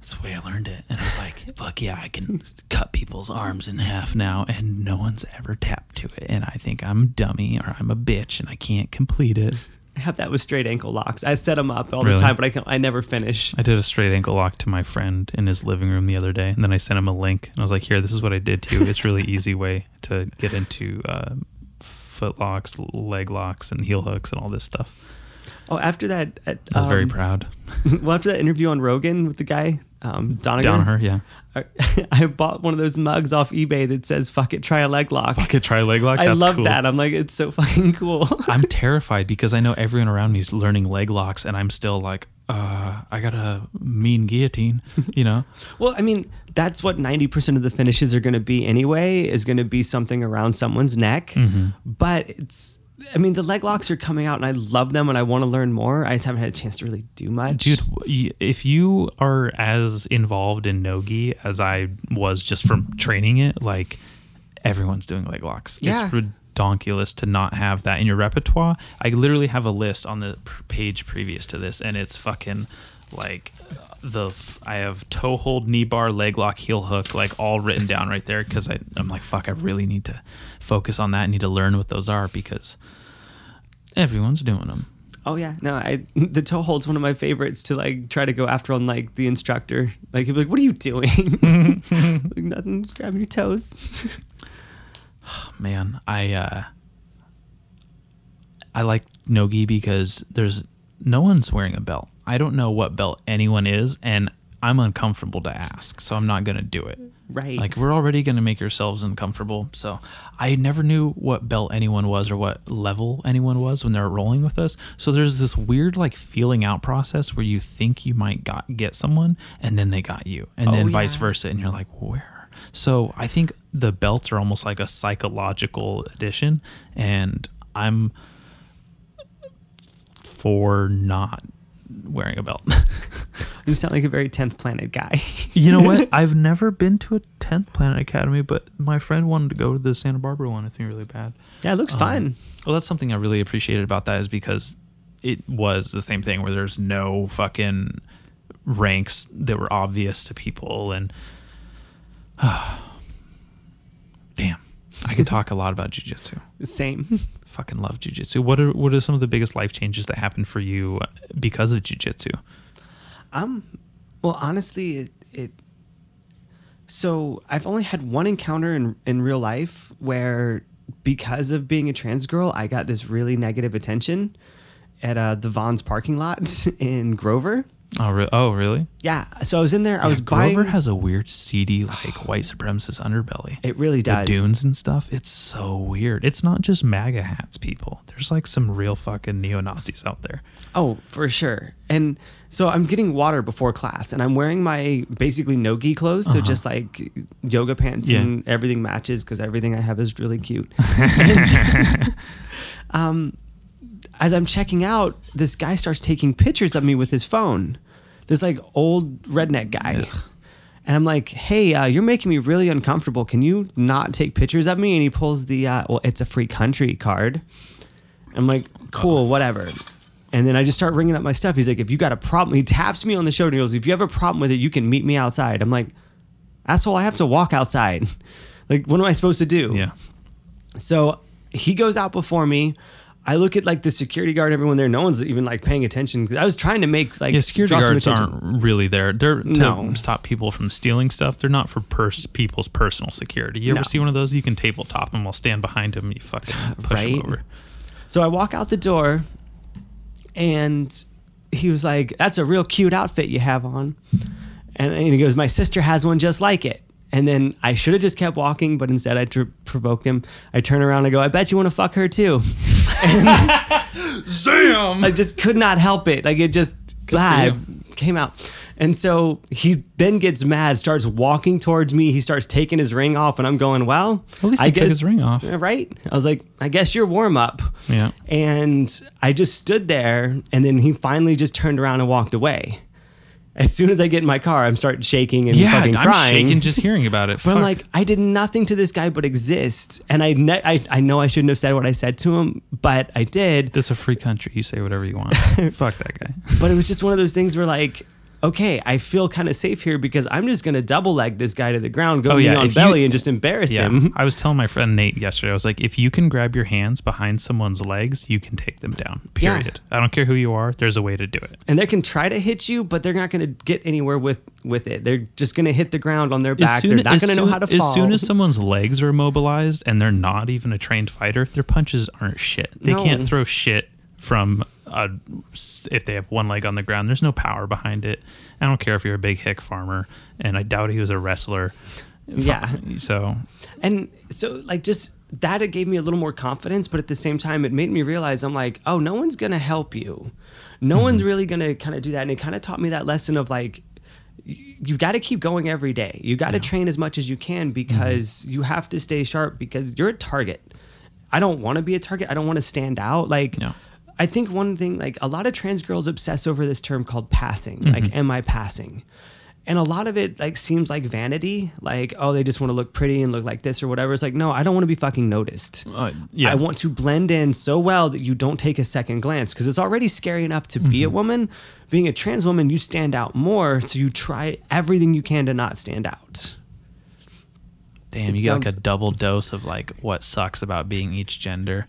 That's the way I learned it, and I was like, [LAUGHS] "Fuck yeah, I can cut people's arms in half now, and no one's ever tapped to it." And I think I'm a dummy or I'm a bitch, and I can't complete it. [LAUGHS] i have that with straight ankle locks i set them up all Really? the time but i can i never finish I did a straight ankle lock to my friend in his living room the other day, and then I sent him a link, and I was like, "Here, this is what I did to you. It's really [LAUGHS] easy way to get into uh, foot locks, leg locks, and heel hooks, and all this stuff." Oh after that at, I was very um, proud. [LAUGHS] well after that interview on rogan with the guy um Danaher Down yeah. I, [LAUGHS] I bought one of those mugs off ebay that says fuck it try a leg lock Fuck it, try a leg lock. i love cool. that i'm like it's so [LAUGHS] fucking cool I'm terrified because I know everyone around me is learning leg locks, and I'm still like, uh, I got a mean guillotine, you know? Well, I mean, that's what 90% of the finishes are going to be anyway, is going to be something around someone's neck. Mm-hmm. But it's, I mean, the leg locks are coming out and I love them and I want to learn more. I just haven't had a chance to really do much. Dude, if you are as involved in no-gi as I was just from training it, like everyone's doing leg locks. Yeah. It's ridiculous to not have that in your repertoire. I literally have a list on the page previous to this, and it's fucking like the I have toe hold, knee bar, leg lock, heel hook, like all written down right there because I'm like, fuck, I really need to focus on that. I need to learn what those are because everyone's doing them. Oh yeah, no, I [LAUGHS] the toe hold's one of my favorites to like try to go after on like the instructor. Like he'd be like, "What are you doing?" [LAUGHS] like nothing, just grabbing your toes. oh, [SIGHS] Man, I uh I like no-gi because there's no one's wearing a belt. I don't know what belt anyone is, and I'm uncomfortable to ask, so I'm not gonna do it. Right. Like we're already gonna make ourselves uncomfortable. So I never knew what belt anyone was or what level anyone was when they're rolling with us. So there's this weird like feeling out process where you think you might got get someone, and then they got you, and Oh, then vice versa, and you're like, where? So I think the belts are almost like a psychological addition, and I'm for not wearing a belt. [LAUGHS] you sound like a very tenth planet guy. you know what? [LAUGHS] I've never been to a 10th Planet Academy, but my friend wanted to go to the Santa Barbara one. I think really bad. yeah, it looks um, fun. Well, that's something I really appreciated about that is because it was the same thing where there's no fucking ranks that were obvious to people and [SIGHS] damn. I could [LAUGHS] talk a lot about jujitsu. Same. Fucking love jujitsu. What are what are some of the biggest life changes that happened for you because of jujitsu? Um, well, honestly, it, it. So I've only had one encounter in in real life where, because of being a trans girl, I got this really negative attention at uh, the Vons parking lot [LAUGHS] in Grover. Oh, re- oh really? Yeah, so I was in there. I was Grover buying. has a weird, seedy, like white supremacist underbelly. it really the does. dunes and stuff. It's so weird. It's not just MAGA hats, people. There's like some real fucking neo Nazis out there. Oh, for sure. And so I'm getting water before class, and I'm wearing my basically no-gi clothes, so just like yoga pants Uh-huh. Yeah. and everything matches because everything I have is really cute. [LAUGHS] And, [LAUGHS] um, as I'm checking out, this guy starts taking pictures of me with his phone. This like old redneck guy. And I'm like, hey, uh, you're making me really uncomfortable. Can you not take pictures of me? And he pulls the, uh, well, it's a free country card. I'm like, cool, whatever. And then I just start ringing up my stuff. He's like, if you got a problem, he taps me on the shoulder and he goes, if you have a problem with it, you can meet me outside. I'm like, asshole, I have to walk outside. [LAUGHS] like, what am I supposed to do? Yeah. So he goes out before me. I look at like the security guard, everyone there. No one's even like paying attention because I was trying to make like Yeah, security guards aren't really there. They're to No. stop people from stealing stuff. They're not for pers- people's personal security. You ever No. see one of those? You can tabletop them. I'll stand behind him. You fucking [LAUGHS] push Right? them over. So I walk out the door, and he was like, "That's a real cute outfit you have on," and, and he goes, "My sister has one just like it." And then I should have just kept walking, but instead I tr- provoked him. I turn around and go, "I bet you want to fuck her too." [LAUGHS] Damn. I just could not help it. Like it just ah, it came out. And so he then gets mad, starts walking towards me. He starts taking his ring off, and I'm going, "Well, At least I he took guess his ring off. Right?" I was like, "I guess you're warm up." Yeah. And I just stood there, and then he finally just turned around and walked away. As soon as I get in my car, I'm starting shaking and Yeah, fucking I'm crying. shaking just hearing about it. But I'm like, I did nothing to this guy but exist, and I, ne- I I know I shouldn't have said what I said to him, but I did. That's a free country. You say whatever you want. [LAUGHS] Fuck that guy. But it was just one of those things where like, okay, I feel kind of safe here because I'm just gonna double leg this guy to the ground, go Oh, yeah, on if you- belly, and just embarrass Yeah. him. [LAUGHS] I was telling my friend Nate yesterday, I was like, if you can grab your hands behind someone's legs, you can take them down. Yeah. Period. I don't care who you are. There's a way to do it. And they can try to hit you, but they're not gonna get anywhere with with it. They're just gonna hit the ground on their back. they're not gonna know how to fall. As soon as someone's legs are immobilized and they're not even a trained fighter, their punches aren't shit. They No. can't throw shit from a, if they have one leg on the ground. There's no power behind it. I don't care if you're a big hick farmer, and I doubt he was a wrestler. Yeah. So And so, like, just that it gave me a little more confidence, but at the same time, it made me realize I'm like, oh, no one's gonna help you. No one's mm-hmm. really gonna kind of do that. And it kind of taught me that lesson of like, you got to keep going every day. You got to train as much as you can mm-hmm. because you have to stay sharp because you're a target. I don't want to be a target. I don't want to stand out. Like, No. I think one thing, like, a lot of trans girls obsess over this term called passing. Like, am I passing? and a lot of it like seems like vanity like oh they just want to look pretty and look like this or whatever it's like no i don't want to be fucking noticed Uh, yeah. i want to blend in so well that you don't take a second glance because it's already scary enough to be a Mm-hmm. woman being a trans woman you stand out more so you try everything you can to not stand out Damn, it you get like a double dose of like what sucks about being each gender.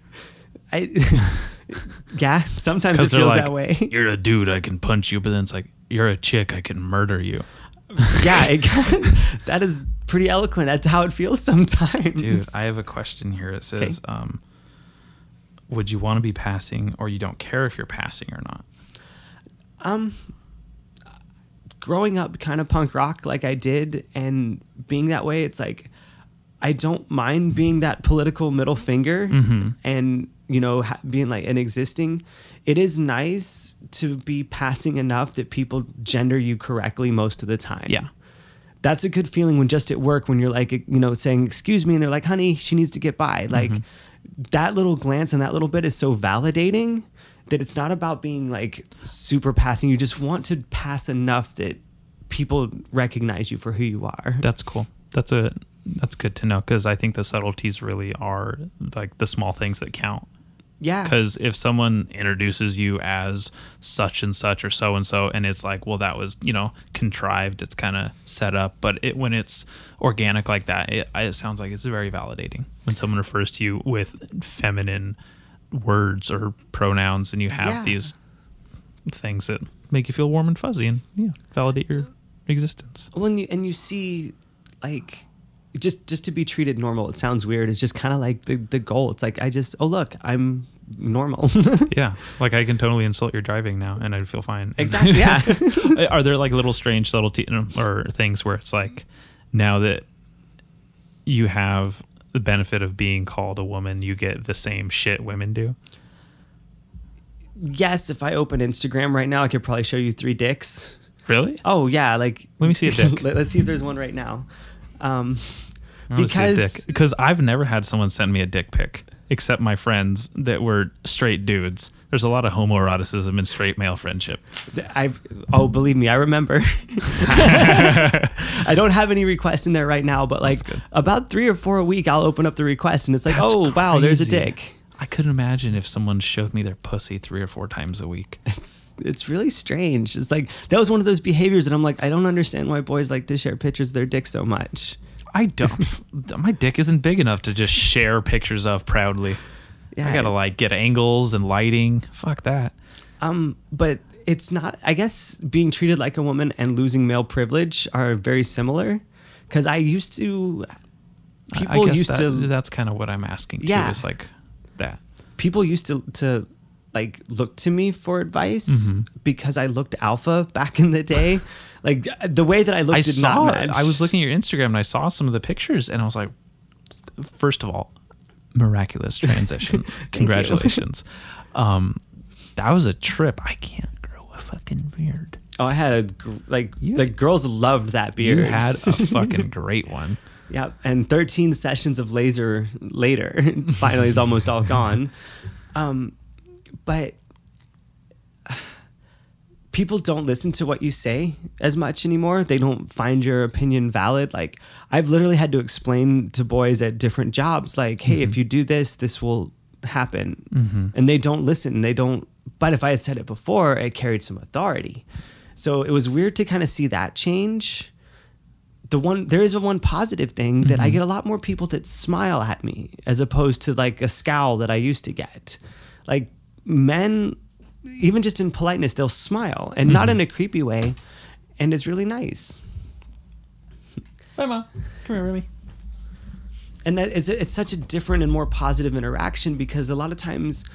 I, [LAUGHS] yeah [LAUGHS] sometimes it feels like, that way [LAUGHS] you're a dude, I can punch you, but then it's like, you're a chick, I can murder you. [LAUGHS] yeah it, that is pretty eloquent that's how it feels sometimes Dude, I have a question here. It says, um, would you want to be passing or you don't care if you're passing or not? Um, growing up kind of punk rock like I did and being that way, it's like I don't mind being that political middle finger Mm-hmm. and you know ha- being like an existing. It is nice to be passing enough that people gender you correctly most of the time. Yeah. That's a good feeling when just at work when you're like you know saying excuse me and they're like honey she needs to get by mm-hmm. like that little glance and that little bit is so validating that it's not about being like super passing you just want to pass enough that people recognize you for who you are That's cool. That's a that's good to know because I think the subtleties really are like the small things that count. Yeah Because if someone introduces you as such and such or so and so, and it's like, well, that was you know contrived, it's kind of set up. But it when it's organic like that, it, it sounds like it's very validating when someone refers to you with feminine words or pronouns, and you have Yeah. these things that make you feel warm and fuzzy and yeah, validate your existence. when you and you see like just just to be treated normal it sounds weird it's just kind of like the the goal it's like i just oh look i'm normal [LAUGHS] Yeah, like I can totally insult your driving now, and I'd feel fine. [LAUGHS] exactly yeah [LAUGHS] Are there like little strange subtlety um, or things where it's like now that you have the benefit of being called a woman, you get the same shit women do? yes if i open instagram right now i could probably show you three dicks Really? oh yeah like Let me see a dick. Let, us see if there's one right now um I wanna see a because because I've never had someone send me a dick pic except my friends that were straight dudes. There's a lot of homoeroticism in straight male friendship. I oh believe me, I remember. [LAUGHS] I don't have any requests in there right now, but like about three or four a week, I'll open up the request and it's like, That's oh wow, there's a dick. I couldn't imagine if someone showed me their pussy three or four times a week. It's it's really strange. It's like that was one of those behaviors, and I'm like, I don't understand why boys like to share pictures of their dick so much. I don't. my dick isn't big enough to just share pictures of proudly. Yeah, I gotta like get angles and lighting. Fuck that. Um, but it's not. I guess being treated like a woman and losing male privilege are very similar. Because I used to, people used that, to That's kind of what I'm asking too. Yeah. Is like. People used to to like look to me for advice Mm-hmm. because I looked alpha back in the day. [LAUGHS] like the way that I looked I did saw. not it. match. I was looking at your Instagram and I saw some of the pictures and I was like, first of all, miraculous transition. [LAUGHS] Congratulations. um, that was a trip. I can't grow a fucking beard. Oh, I had a like You- like girls loved that beard. You had a [LAUGHS] fucking great one. Yeah, and 13 sessions of laser later, [LAUGHS] finally is almost all gone. Um, but [SIGHS] people don't listen to what you say as much anymore. They don't find your opinion valid. Like I've literally had to explain to boys at different jobs, like, hey, if you do this, this will happen, and they don't listen. They don't. But if I had said it before, it carried some authority. So it was weird to kind of see that change the one there is a one positive thing that I mm-hmm. get a lot more people that smile at me as opposed to like a scowl that I used to get. Like men, even just in politeness, they'll smile and not mm-hmm. in a creepy way, and it's really nice. Bye, mom. Come here, Remy. And that is it's such a different and more positive interaction because a lot of times.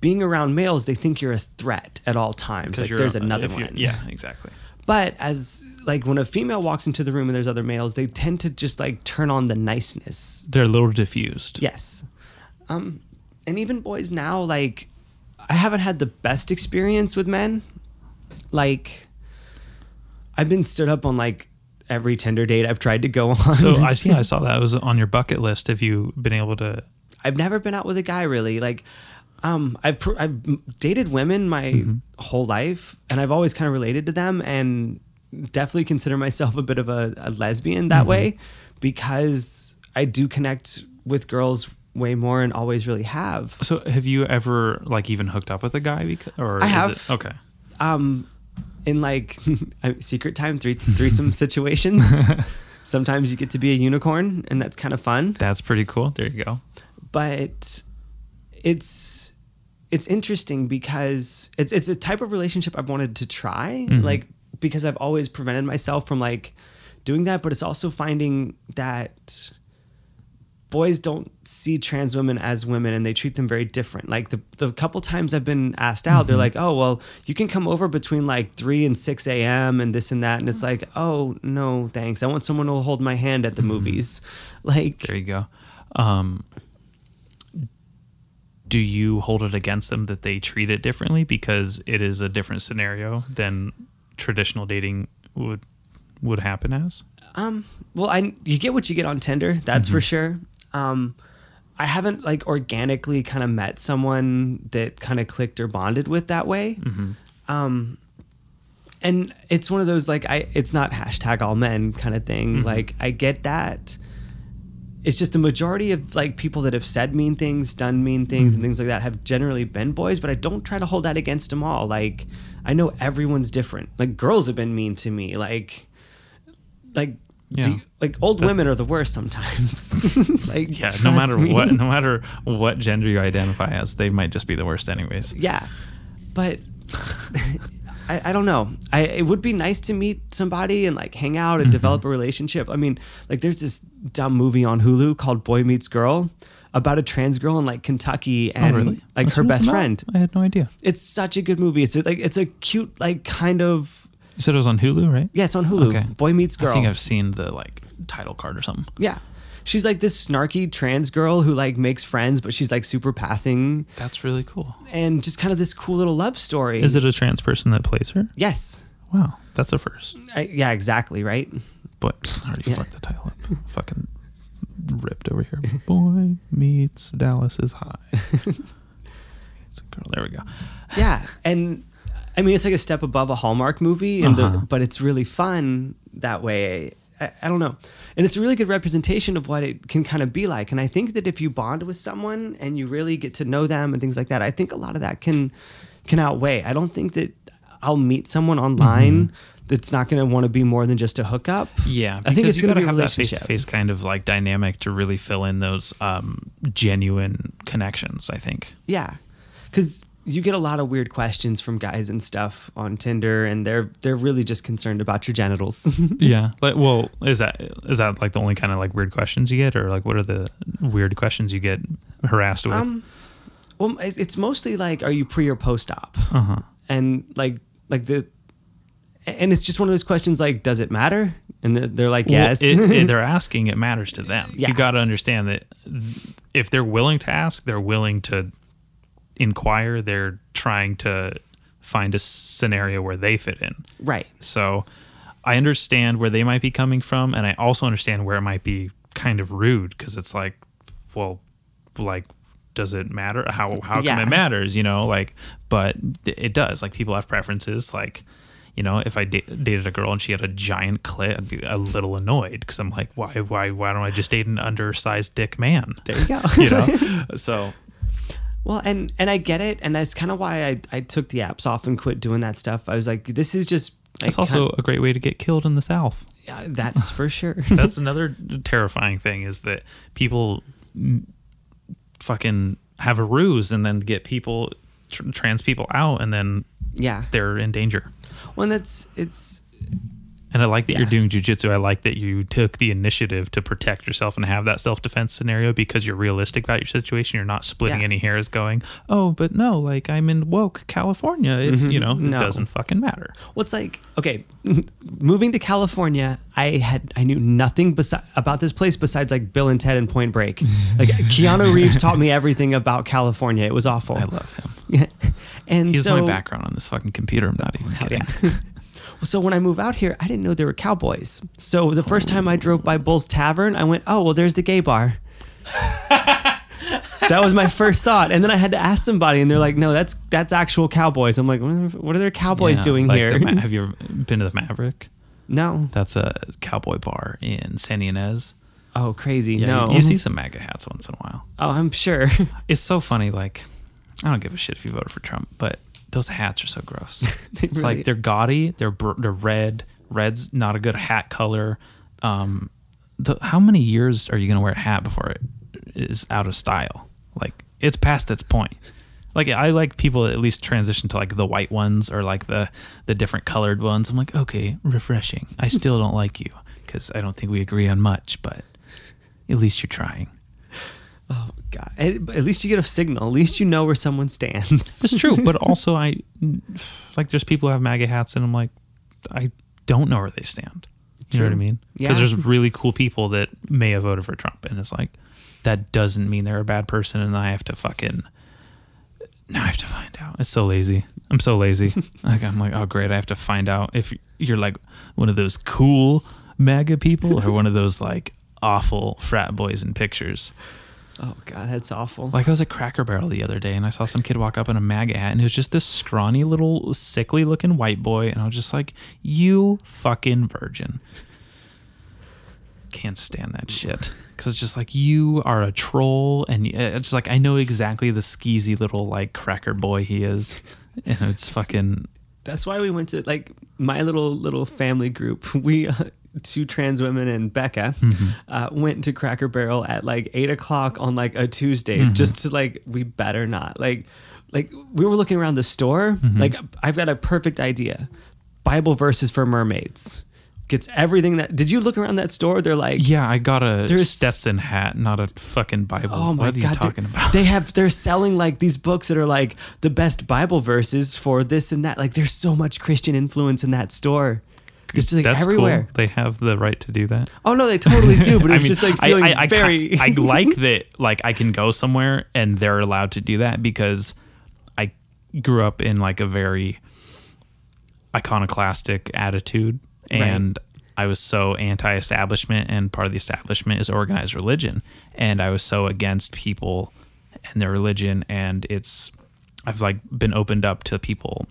Being around males, they think you're a threat at all times. Like there's another one. Yeah, exactly. But as like when a female walks into the room and there's other males, they tend to just like turn on the niceness. They're a little diffused. Yes. Um, and even boys now, like, I haven't had the best experience with men. Like, I've been stood up on like every Tinder date I've tried to go [LAUGHS] on. So I see. I saw that it was on your bucket list. Have you been able to? I've never been out with a guy really. Like, um, I've pr- I've dated women my whole life, and I've always kind of related to them. And definitely consider myself a bit of a, a lesbian that way because I do connect with girls way more and always really have. So have you ever like even hooked up with a guy? Because, or I is have. It, okay. Um, in like [LAUGHS] secret time three threesome [LAUGHS] situations, [LAUGHS] sometimes you get to be a unicorn, and that's kind of fun. That's pretty cool. There you go. But it's it's interesting because it's it's a type of relationship I've wanted to try, mm-hmm. like because I've always prevented myself from like doing that. But it's also finding that boys don't see trans women as women and they treat them very different. Like the, the couple times I've been asked out, they're mm-hmm. like, oh, well, you can come over between like 3 and 6 a.m. and this and that. And it's mm-hmm. like, oh, no, thanks. I want someone to hold my hand at the movies. [LAUGHS] Like, There you go. Um, do you hold it against them that they treat it differently because it is a different scenario than traditional dating would would happen as? Um, well, I you get what you get on Tinder, that's for sure. Um, I haven't like organically kind of met someone that kind of clicked or bonded with that way. Um, and it's one of those like I it's not hashtag all men kind of thing. Like I get that. It's just the majority of like people that have said mean things, done mean things, and mm-hmm. things like that have generally been boys. But I don't try to hold that against them all. Like I know everyone's different. Like girls have been mean to me. Like like Yeah. do- like old women are the worst sometimes. [LAUGHS] [LAUGHS] like Yeah, no matter me. what, no matter what gender you identify as, they might just be the worst, anyways. Yeah, but [LAUGHS] I, I don't know. I it would be nice to meet somebody and like hang out and mm-hmm. develop a relationship. I mean, like there's this dumb movie on Hulu called Boy Meets Girl about a trans girl in like Kentucky oh, and oh, really? like What's her best friend. I had no idea. It's such a good movie. It's a, like it's a cute like kind of You said it was on Hulu, right? yeah. It's on Hulu. Okay. Boy Meets Girl. I think I've seen the like title card or something. yeah. She's like this snarky trans girl who like makes friends, but she's like super passing That's really cool. and just kind of this cool little love story. Is it a trans person that plays her? Yes. Wow, that's a first. I, yeah, exactly, right? But I already Yeah. fucked the title up. [LAUGHS] Fucking ripped over here. Boy meets Dallas is high. [LAUGHS] It's a girl. There we go. Yeah, and I mean it's like a step above a Hallmark movie, and Uh-huh. the, but it's really fun that way. I, I don't know, and it's a really good representation of what it can kind of be like. And I think that if you bond with someone and you really get to know them and things like that, I think a lot of that can can outweigh. I don't think that I'll meet someone online that's not going to want to be more than just a hookup. Yeah, I think it's going to have that face to face kind of like dynamic to really fill in those um, genuine connections. I think. Yeah, because you get a lot of weird questions from guys and stuff on Tinder, and they're they're really just concerned about your genitals. [LAUGHS] Yeah. Like, well, is that is that like the only kind of like weird questions you get, or like what are the weird questions you get harassed with? Um, well, it's mostly like, are you pre or post op? uh huh. And like, like the, and it's just one of those questions like, does it matter? And they're- they're like, yes. Well, it, it- [LAUGHS] they're asking. It matters to them. Yeah. You got to understand that if they're willing to ask, they're willing to inquire. They're trying to find a scenario where they fit in. right. So I understand where they might be coming from, and I also understand where it might be kind of rude because it's like, well, like, does it matter? How how come it matters? You know, like, but it does. Like, people have preferences. Like, you know, if I da- dated a girl and she had a giant clit, I'd be a little annoyed because I'm like, why why why don't I just date an undersized dick man? There you go. [LAUGHS] you know, [LAUGHS] so Well, and and I get it, and that's kind of why I I took the apps off and quit doing that stuff. I was like, this is just. Like, it's also a great way to get killed in the South. yeah, that's for sure. [LAUGHS] that's [LAUGHS] another terrifying thing is that people fucking have a ruse and then get people tr- trans people out and then yeah. they're in danger Well, that's it's and i like that you're Yeah. doing jujitsu i like that you took the initiative to protect yourself and have that self-defense scenario because you're realistic about your situation you're not splitting Yeah. any hairs going oh but no like i'm in woke california it's mm-hmm. you know No. it doesn't fucking matter Well, it's like okay, [LAUGHS] moving to California, I had I knew nothing besi- about this place besides like Bill and Ted and Point Break. Like [LAUGHS] Keanu Reeves taught me everything about California. It was awful. i love him [LAUGHS] and he's so my background on this fucking computer i'm not even kidding yeah. So when I move out here, I didn't know there were cowboys. So the first time I drove by Bull's Tavern, I went, "Oh, well, there's the gay bar." [LAUGHS] that was my first thought, and then I had to ask somebody, and they're like, "No, that's that's actual cowboys." I'm like, "What are- their cowboys Yeah, doing like here?" Ma- [LAUGHS] have you ever been to the maverick No. That's a cowboy bar in San Ynez. Oh, crazy. Yeah, no. you, you see some MAGA hats once in a while. Oh, I'm sure. It's so funny. Like, I don't give a shit if you voted for Trump, but those hats are so gross. [LAUGHS] It's really- like they're gaudy. They're br- they're red. Red's not a good hat color. Um, the, how many years are you gonna wear a hat before it is out of style? Like, it's past its point. Like, I like people at least transition to like the white ones or like the the different colored ones. I'm like, okay, refreshing. I still don't like you because I don't think we agree on much, but at least you're trying. God! At, at least you get a signal. At least you know where someone stands. It's true, but [LAUGHS] also I like there's people who have MAGA hats, and I'm like, I don't know where they stand. You know what I mean? Yeah. Because there's really cool people that may have voted for Trump, and it's like that doesn't mean they're a bad person, and I have to fucking now I have to find out. It's so lazy. I'm so lazy. [LAUGHS] like I'm like, oh great, I have to find out if you're like one of those cool MAGA people or one of those like awful frat boys in pictures. Oh God, that's awful. Like I was at Cracker Barrel the other day and I saw some kid walk up in a MAGA hat and it was just this scrawny little sickly looking white boy and I was just like, "You fucking virgin." Can't stand that shit because it's just like you are a troll and y- it's like I know exactly the skeezy little like cracker boy he is [LAUGHS] and it's fucking That's why we went to like my little little family group. [LAUGHS] We uh, two trans women and Becca Mm-hmm. uh, went to Cracker Barrel at like eight o'clock on like a Tuesday, Mm-hmm. just to like we better not like like we were looking around the store. Mm-hmm. Like I've got a perfect idea. Bible verses for mermaids gets everything that. Did you look around that store? They're like yeah. I got a There's- Stetson hat, not a fucking Bible. Oh my what are god! you talking about? They have they're selling like these books that are like the best Bible verses for this and that. Like there's so much Christian influence in that store. It's just like That's everywhere. cool. They have the right to do that. Oh no, they totally do. But [LAUGHS] I it's mean, just like feeling I, I, very. I, [LAUGHS] like that. Like I can go somewhere and they're allowed to do that because I grew up in like a very iconoclastic attitude, and I was so anti-establishment, and part of the establishment is organized religion, and I was so against people and their religion, and it's I've like been opened up to people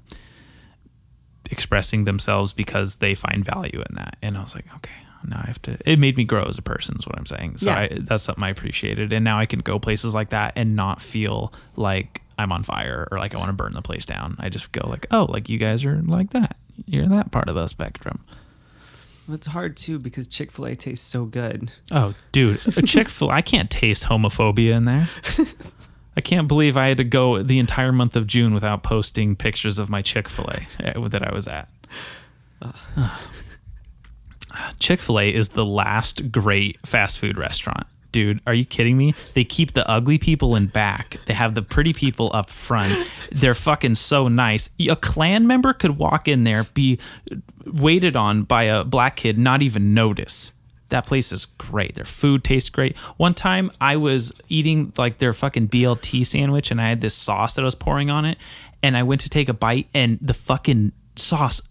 expressing themselves because they find value in that. And I was like, okay, now I have to. It made me grow as a person, is what I'm saying. So Yeah. I, that's something I appreciated. And now I can go places like that and not feel like I'm on fire or like I want to burn the place down. I just go like, oh, like you guys are like that. You're that part of the spectrum. it's hard too because Chick Fil A tastes so good. Oh, dude, uh, Chick Fil. I can't taste homophobia in there. [LAUGHS] I can't believe I had to go the entire month of June without posting pictures of my Chick Fil A eh, that I was at. [SIGHS] Chick Fil A is the last great fast food restaurant. Dude, are you kidding me? They keep the ugly people in back. They have the pretty people up front. They're fucking so nice. A Klan member could walk in there, be waited on by a black kid, not even notice. That place is great. Their food tastes great. One time I was eating like their fucking BLT sandwich and I had this sauce that I was pouring on it and I went to take a bite and the fucking sauce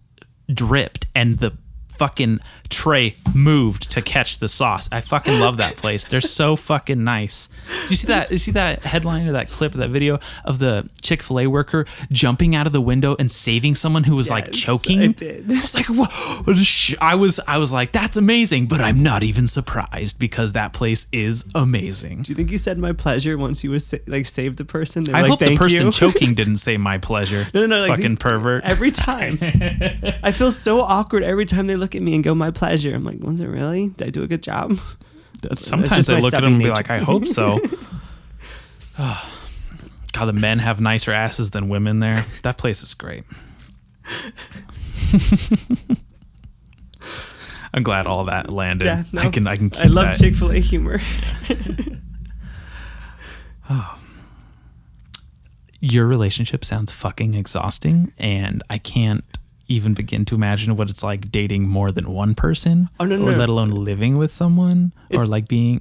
dripped and the fucking tray moved to catch the sauce. I fucking love that [LAUGHS] place. They're so fucking nice. You see that? You see that headline or that clip, that video of the Chick Fil A worker jumping out of the window and saving someone who was like choking? I did. I was like, "Whoa." Sh- I was, I was like, that's amazing, but I'm not even surprised because that place is amazing. Do you think he said my pleasure once he was sa- like saved the person? I like, hope the "Thank person you." [LAUGHS] choking didn't say my pleasure. No, no, no, fucking the- pervert. Every time. [LAUGHS] I feel so awkward every time they look at me and go, my pleasure. I'm like, was it really? Did I do a good job? Sometimes I look at them and be nature. like, I hope so. [LAUGHS] [SIGHS] God, the men have nicer asses than women there. That place is great. [LAUGHS] I'm glad all that landed. Yeah, no. I can I can keep I love. Chick fil A humor. Oh, [SIGHS] [SIGHS] Your relationship sounds fucking exhausting and I can't even begin to imagine what it's like dating more than one person Oh, no, no, or no. let alone living with someone or like being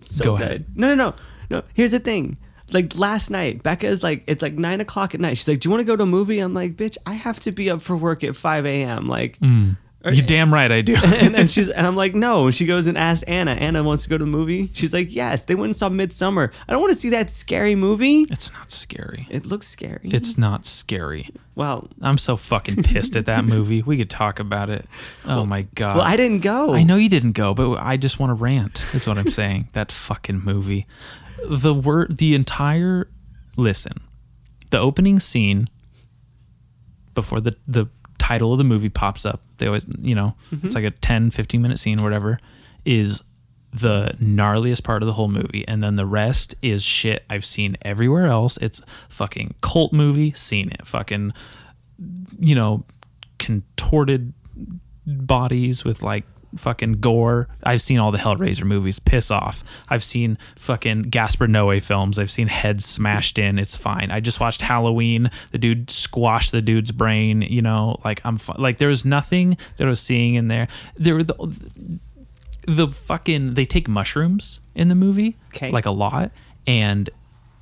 so Go good. ahead. No, no, no, no. Here's the thing. Like last night, Becca is like, it's like nine o'clock at night. She's like, "Do you want to go to a movie?" I'm like, "Bitch, I have to be up for work at five a.m. Like, Mm. You damn right I do. [LAUGHS] and then she's and I'm like, no. And she goes and asks Anna. Anna wants to go to the movie. She's like, yes. They went and saw Midsommar. I don't want to see that scary movie. it's not scary. It looks scary. It's not scary. well, I'm so fucking pissed at that [LAUGHS] movie. We could talk about it. Oh my god. well, I didn't go. I know you didn't go, but I just want to rant. Is what I'm [LAUGHS] saying. that fucking movie. The word, the entire listen, the opening scene before the the title of the movie pops up. They always, you know, it's mm-hmm. like a 10, 15 minute scene or whatever. Is the gnarliest part of the whole movie, and then the rest is shit I've seen everywhere else. It's fucking cult movie. Seen it. Fucking, you know, contorted bodies with like fucking gore. I've seen all the Hellraiser movies. Piss off. I've seen fucking Gaspar Noé films. I've seen heads smashed in. It's fine. I just watched Halloween. The dude squashed the dude's brain. You know, like I'm fi- like there was nothing that I was seeing in there. There were the the fucking they take mushrooms in the movie, Okay. like a lot, and.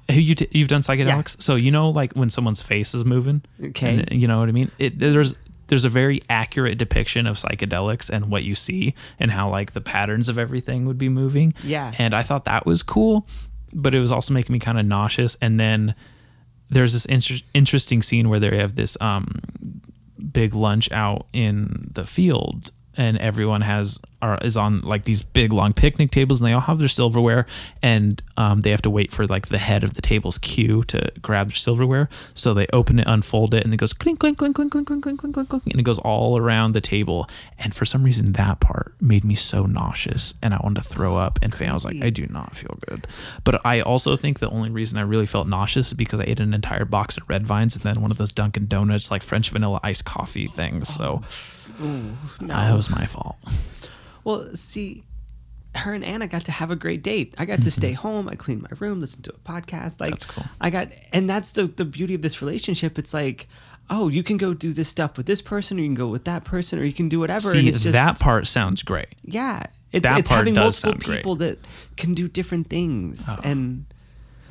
You t- you've done psychedelics, so you know like when someone's face is moving. Okay. and you know what I mean. It, there's there's a very accurate depiction of psychedelics and what you see and how like the patterns of everything would be moving. Yeah. and I thought that was cool, but it was also making me kind of nauseous. And then there's this inter- interesting scene where they have this um big lunch out in the field and everyone has are is on like these big long picnic tables and they all have their silverware and um, they have to wait for like the head of the table's cue to grab their silverware so they open it unfold it and it goes clink clink clink clink clink clink clink clink clink clink and it goes all around the table and for some reason that part made me so nauseous and I wanted to throw up and I was like I do not feel good but I also think the only reason I really felt nauseous is because I ate an entire box of red vines and then one of those Dunkin' Donuts like French vanilla iced coffee things so that was my fault Well, see, her and Anna got to have a great date. I got to mm-hmm. stay home. I cleaned my room, listened to a podcast. Like That's cool. I got, and that's the the beauty of this relationship. It's like, oh, you can go do this stuff with this person, or you can go with that person, or you can do whatever. and it's just that part sounds great. yeah, it's that it's part having does multiple sound great. Oh. people that can do different things oh. and.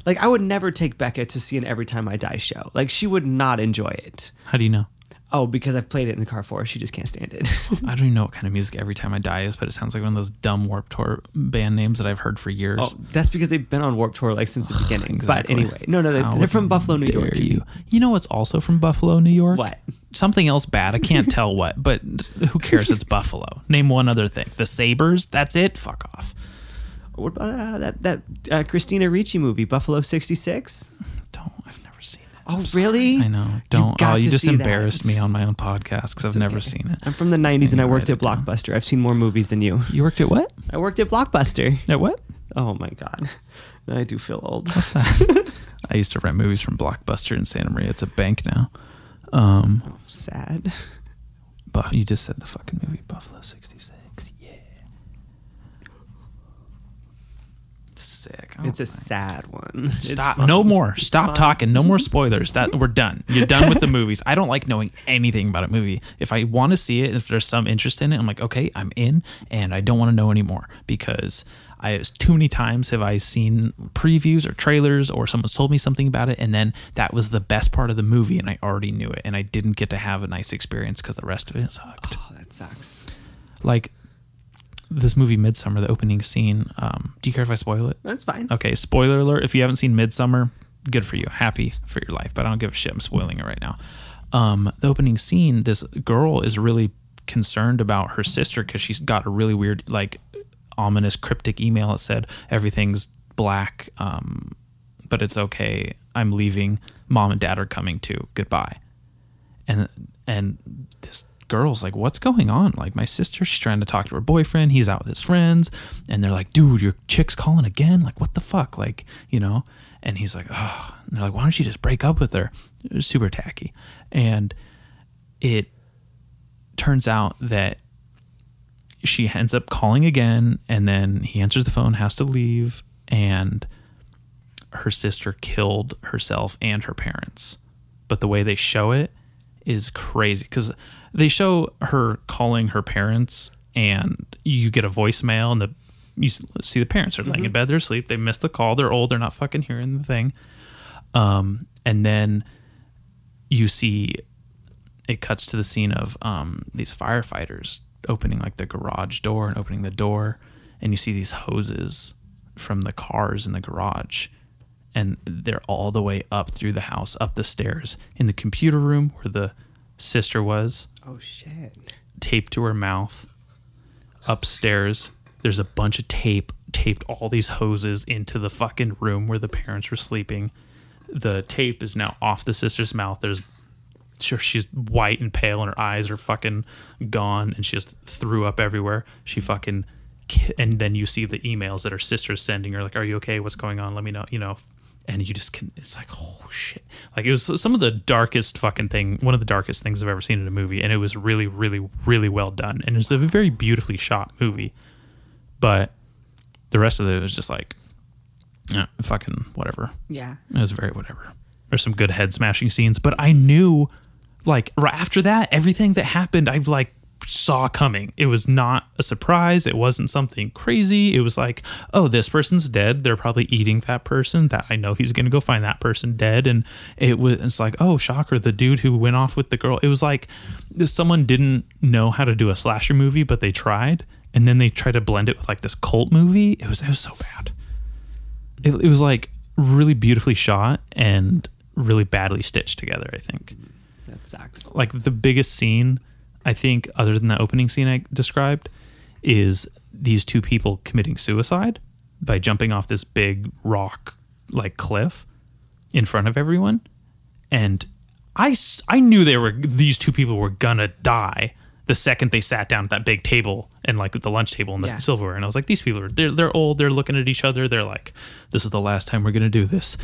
Like I would never take Becca to see an Every Time I Die show. Like she would not enjoy it. How do you know? Oh, because I've played it in the car for her. She just can't stand it. [LAUGHS] I don't even know what kind of music Every Time I Die is, but it sounds like one of those dumb Warped Tour band names that I've heard for years. oh, that's because they've been on Warped Tour like since the [SIGHS] beginning. Exactly. But anyway, no, no, they, they're from Buffalo, New York. You. you know what's also from Buffalo, New York? What? Something else bad. I can't [LAUGHS] tell what, but who cares? It's Buffalo. Name one other thing. The Sabres. That's it. Fuck off. What about uh, that that uh, Christina Ricci movie, Buffalo '66? Don't. I've never seen it. Oh, really? I know. Don't. got oh, you just see that. embarrassed me on my own podcast because I've never seen it. I'm from the '90s and I worked at down. Blockbuster. I've seen more movies than you. You worked at what? I worked at Blockbuster. At what? Oh my god, I do feel old. [LAUGHS] I used to rent movies from Blockbuster in Santa Maria. It's a bank now. Um, Sad. but you just said the fucking movie Buffalo '66. Yeah. Sick. Oh it's a Oh sad one. It's Stop. fun. No more. Stop fun. talking. No more spoilers. That we're done. You're done with the [LAUGHS] movies. I don't like knowing anything about a movie. If I want to see it, if there's some interest in it, I'm like, okay, I'm in, and I don't want to know anymore because I too many times have I seen previews or trailers or someone's told me something about it, and then that was the best part of the movie, and I already knew it, and I didn't get to have a nice experience because the rest of it sucked. Oh, that sucks. Like this movie Midsommar, the opening scene. Um, do you care if I spoil it? That's fine. Okay, spoiler alert. If you haven't seen Midsommar, good for you. Happy for your life, but I don't give a shit. I'm spoiling it right now. Um, the opening scene, this girl is really concerned about her sister because she's got a really weird, like, ominous, cryptic email that said everything's black, um, but it's okay. I'm leaving. Mom and dad are coming too. Goodbye. And and this girl's like, what's going on? Like my sister, she's trying to talk to her boyfriend. He's out with his friends, and they're like, dude, your chick's calling again. Like, what the fuck? Like, you know? And he's like, oh, and they're like, why don't you just break up with her? It was super tacky, and it turns out that she ends up calling again, and then he answers the phone, has to leave, and her sister killed herself and her parents. But the way they show it is crazy because they show her calling her parents, and you get a voicemail, and the you see the parents are laying in bed, they're asleep, they missed the call, they're old, they're not fucking hearing the thing. Um, and then you see it cuts to the scene of um, these firefighters opening like the garage door and opening the door, and you see these hoses from the cars in the garage, and they're all the way up through the house, up the stairs, in the computer room where the sister was, Oh shit. taped to her mouth. Upstairs, there's a bunch of tape taped all these hoses into the fucking room where the parents were sleeping. The tape is now off the sister's mouth. There's sure she's white and pale and her eyes are fucking gone and she just threw up everywhere. She fucking and then you see the emails that her sister's sending her like, "Are you okay? What's going on? Let me know." You know, and you just can. It's like, oh shit! Like it was some of the darkest fucking thing. One of the darkest things I've ever seen in a movie, and it was really, really, really well done. And it's a very beautifully shot movie, but the rest of it was just like, yeah, fucking whatever. Yeah. It was very whatever. There's some good head smashing scenes, but I knew, like, right after that, everything that happened, I've like saw coming. It was not a surprise. It wasn't something crazy. It was like, oh, this person's dead. They're probably eating that person. That I know he's gonna go find that person dead. And it was it's like, oh, shocker, the dude who went off with the girl. It was like someone didn't know how to do a slasher movie, but they tried, and then they tried to blend it with like this cult movie. It was it was so bad it, it was like really beautifully shot and really badly stitched together i think That sucks. like the biggest scene i think other than the opening scene i described is these two people committing suicide by jumping off this big rock like cliff in front of everyone. And I, I knew they were these two people were gonna die the second they sat down at that big table and like the lunch table and the Yeah. silverware. And I was like these people are they're, they're old they're looking at each other they're like this is the last time we're gonna do this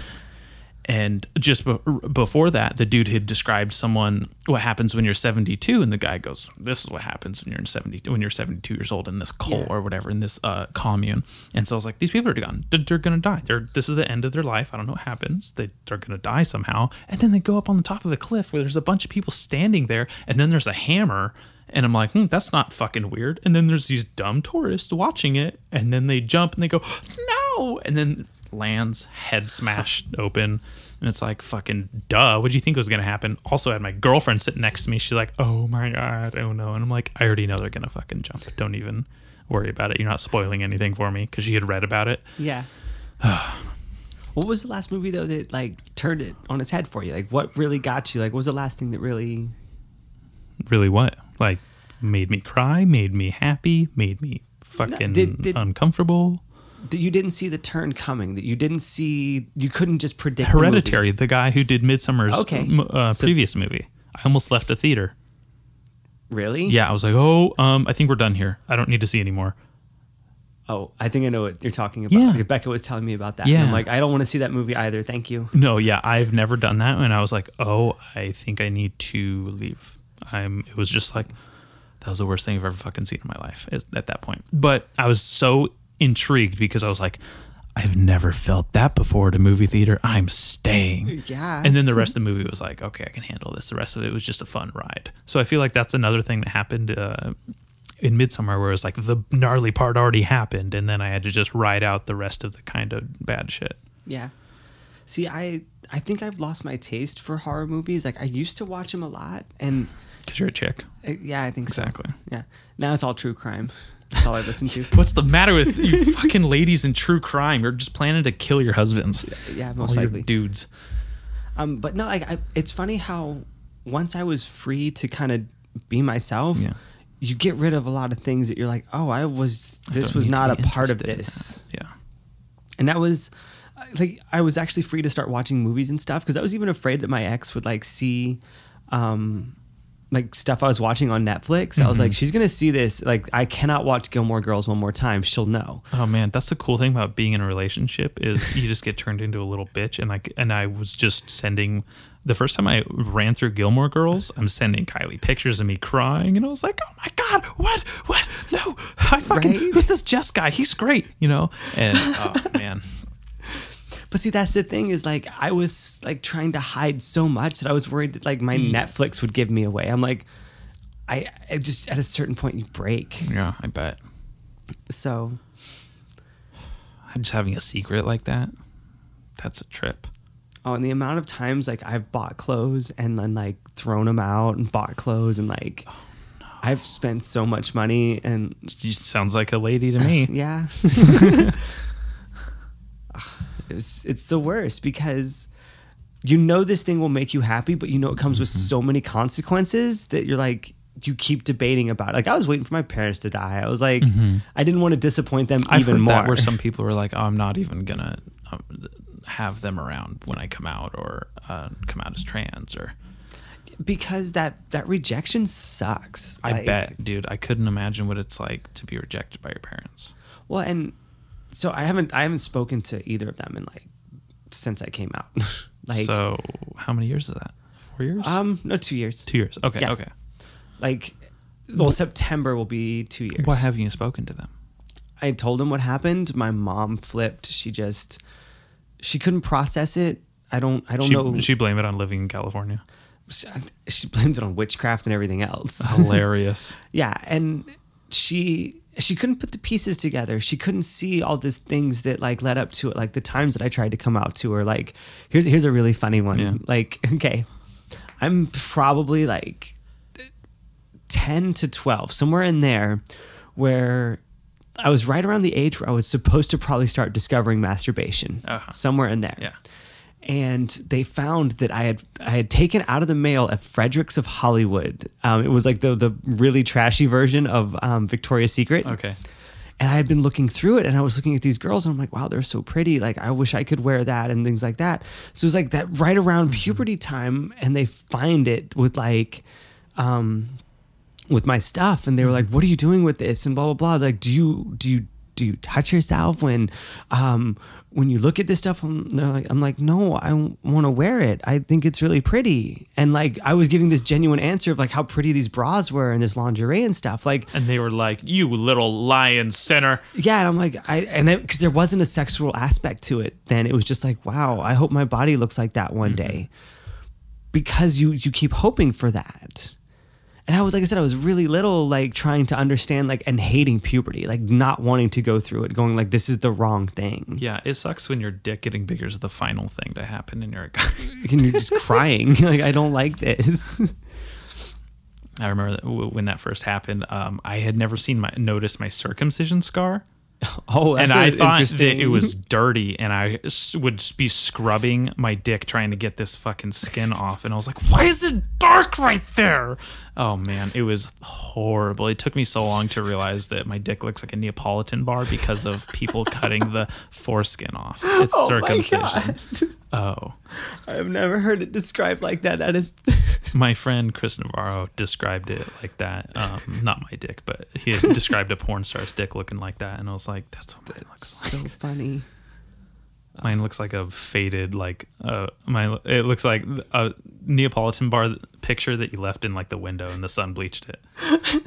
and just be- before that the dude had described someone what happens when you're 72 and the guy goes this is what happens when you're in 70 when you're 72 years old in this cult Yeah. or whatever in this uh, commune. And so I was like these people are gone. They're, they're gonna die. They're this is the end of their life. I don't know what happens. They, they're gonna die somehow. And then they go up on the top of the cliff where there's a bunch of people standing there and then there's a hammer. And I'm like, hmm, that's not fucking weird. And then there's these dumb tourists watching it, and then they jump and they go, no, and then lands, head smashed open, and it's like fucking duh. What do you think was gonna happen? Also, I had my girlfriend sitting next to me. She's like, oh my god, oh no, and I'm like, I already know they're gonna fucking jump. Don't even worry about it. You're not spoiling anything for me because she had read about it. Yeah. [SIGHS] what was the last movie though that like turned it on its head for you? Like what really got you? Like what was the last thing that really Really, what like made me cry, made me happy, made me fucking did- did- uncomfortable. That you didn't see the turn coming? That you didn't see you couldn't just predict the? Hereditary, the guy who did Midsommar's Okay. m- uh, So- previous movie. I almost left the theater. Really? Yeah, I was like, oh, um, I think we're done here. I don't need to see anymore. Oh, I think I know what you're talking about. Yeah. Rebecca was telling me about that. and Yeah. I'm like, I don't want to see that movie either. Thank you. No, yeah, I've never done that, and I was like, oh, I think I need to leave. I'm. It was just like that was the worst thing I've ever fucking seen in my life is- at that point. But I was so intrigued because I was like, I've never felt that before at a movie theater. I'm staying. Yeah. And then the rest of the movie was like, okay, I can handle this. The rest of it was just a fun ride. So I feel like that's another thing that happened uh, in Midsommar, where it was like the gnarly part already happened, and then I had to just ride out the rest of the kind of bad shit. Yeah. See, I I think I've lost my taste for horror movies. Like I used to watch them a lot, and Because you're a chick. uh, yeah, I think Exactly. so. Yeah. Now it's all true crime. That's all I listen to. What's the matter with you [LAUGHS] fucking ladies in true crime? You're just planning to kill your husbands. Yeah, All most your likely. dudes. Um, but no, like I, it's funny how once I was free to kind of be myself, Yeah. you get rid of a lot of things that you're like, oh, I was this don't was not a part of this. Yeah. and that was uh, like I was actually free to start watching movies and stuff because I was even afraid that my ex would like see um like stuff I was watching on Netflix. I was Mm-hmm. like, she's gonna see this. Like, I cannot watch Gilmore Girls one more time. She'll know. Oh man, that's the cool thing about being in a relationship is you just get turned into a little bitch. And like, and I was just sending the first time I ran through Gilmore Girls, I'm sending Kylie pictures of me crying, and I was like, oh my god, what, what? No, I fucking Right? who's this Jess guy? He's great, you know. And oh [LAUGHS] man, But see, that's the thing is like I was like trying to hide so much that I was worried that like my Mm. Netflix would give me away. I'm like, I, I just at a certain point you break. yeah, I bet. So Just having a secret like that, that's a trip. Oh, and the amount of times like I've bought clothes and then like thrown them out and bought clothes and like Oh, I've spent so much money and Sounds like a lady to me. [LAUGHS] yeah. [LAUGHS] it's it's the worst because you know this thing will make you happy, but you know it comes with Mm-hmm. so many consequences that you're like you keep debating about. it. Like I was waiting for my parents to die. I was like, I didn't want to disappoint them Mm-hmm. I've even more. that where some [LAUGHS] people were like, "Oh, I'm not even gonna um, have them around when I come out or uh, come out as trans." Or because that that rejection sucks. I Like, bet, dude, I couldn't imagine what it's like to be rejected by your parents. Well, and so I haven't I haven't spoken to either of them in like since I came out. [LAUGHS] like so, how many years is that? Four years? um no two years. Two years. Okay. yeah. Okay. Like well September will be two years. Why haven't you spoken to them? I told them what happened. My mom flipped. She just she couldn't process it. I don't I don't She, know. she blamed it on living in California. She, she blamed it on witchcraft and everything else. Hilarious. [LAUGHS] yeah, and she she couldn't put the pieces together. She couldn't see all these things that like led up to it, like the times that I tried to come out to her. Like here's here's a really funny one. Yeah. Like [LAUGHS] okay, I'm probably like ten to twelve, somewhere in there, where I was right around the age where I was supposed to probably start discovering masturbation. Uh-huh. Somewhere in there Yeah. And they found that I had I had taken out of the mail a Frederick's of Hollywood. Um, it was like the the really trashy version of um, Victoria's Secret. Okay. And I had been looking through it, and I was looking at these girls, and I'm like, wow, they're so pretty. Like, I wish I could wear that, and things like that. So it was like that right around puberty time, and they find it with like, um, with my stuff, and they were like, "What are you doing with this?" and blah blah blah. Like, do you do you do you touch yourself when, um, when you look at this stuff? I'm, they're like, I'm like, no, I want to wear it. I think it's really pretty. And like, I was giving this genuine answer of like how pretty these bras were and this lingerie and stuff. Like, And they were like, "You little lion sinner." yeah, and I'm like, I and because there wasn't a sexual aspect to it. Then it was just like, wow, I hope my body looks like that one mm-hmm. day, because you you keep hoping for that. And I was like I said, I was really little, like trying to understand, like and hating puberty, like not wanting to go through it, going like this is the wrong thing, Yeah, it sucks when your dick getting bigger is the final thing to happen and you're a [LAUGHS] guy. and you're just [LAUGHS] crying, [LAUGHS] like I don't like this. I remember that when that first happened. Um, I had never seen my noticed my circumcision scar, [LAUGHS] Oh, and I thought that it was dirty, and I would be scrubbing my dick trying to get this fucking skin [LAUGHS] off, and I was like, "Why is it dark right there?" Oh man, it was horrible. It took me so long to realize that my dick looks like a Neapolitan bar because of people [LAUGHS] cutting the foreskin off. Oh it's Oh circumcision. Oh. I've never heard it described like that. That is. My friend Chris Navarro described it like that. Um, not my dick, but he had described a porn star's dick looking like that, and I was like, "That's what mine looks so funny. Mine looks like a faded, like uh, my. It looks like a Neapolitan bar picture that you left in like the window, and the sun bleached it. [LAUGHS]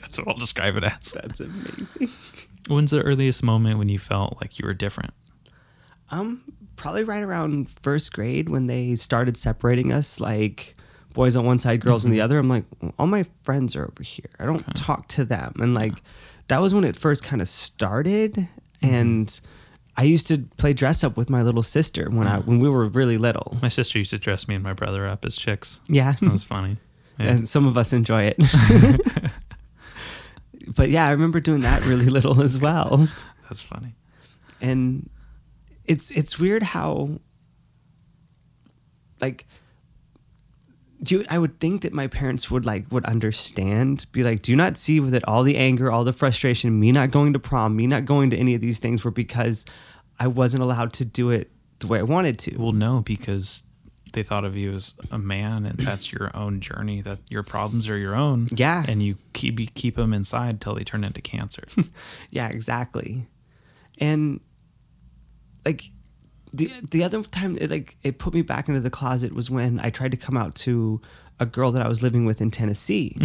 That's what I'll describe it as. That's amazing. When's the earliest moment when you felt like you were different? Um, probably right around first grade when they started separating us, like boys on one side, girls on the mm-hmm. other. I'm like, all my friends are over here. I don't talk to them, and like that was when it first kind of started. Mm-hmm. And I used to play dress up with my little sister when I mm. when we were really little. My sister used to dress me and my brother up as chicks. Yeah, That was funny. [LAUGHS] Yeah. and some of us enjoy it. [LAUGHS] but yeah, I remember doing that really little as well. That's funny. and it's it's weird how like do you, I would think that my parents would like would understand be like do you not see that all the anger all the frustration me not going to prom me not going to any of these things were because I wasn't allowed to do it the way I wanted to Well, no, because they thought of you as a man, and that's your own journey. That your problems are your own. Yeah. and you keep you keep them inside till they turn into cancer. [LAUGHS] Yeah, exactly. And like the the other time it like it put me back into the closet was when I tried to come out to a girl that I was living with in Tennessee.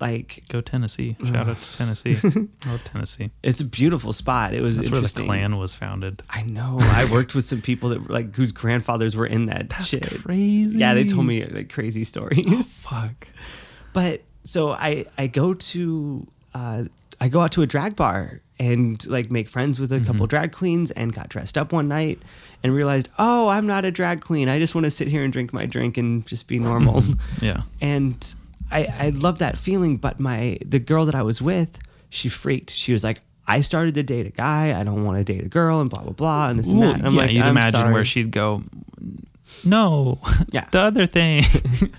Like Go Tennessee! Shout out to Tennessee. I [LAUGHS] love Tennessee. it's a beautiful spot. It was That's where the interesting. Klan was founded. I know. [LAUGHS] I worked with some people that were like whose grandfathers were in that That's shit. crazy. Yeah, they told me like crazy stories. Fuck. but so I I go to uh, I go out to a drag bar and like make friends with a mm-hmm. couple drag queens and got dressed up one night and realized, oh, I'm not a drag queen. I just want to sit here and drink my drink and just be normal. Mm-hmm. [LAUGHS] Yeah. and I, I love that feeling. But my the girl that I was with, she freaked. She was like, I started to date a guy. I don't want to date a girl, and blah blah blah, and this and that. And I'm yeah, like, you'd I'm imagine sorry. where she'd go. No, [LAUGHS] Yeah. the other thing. [LAUGHS]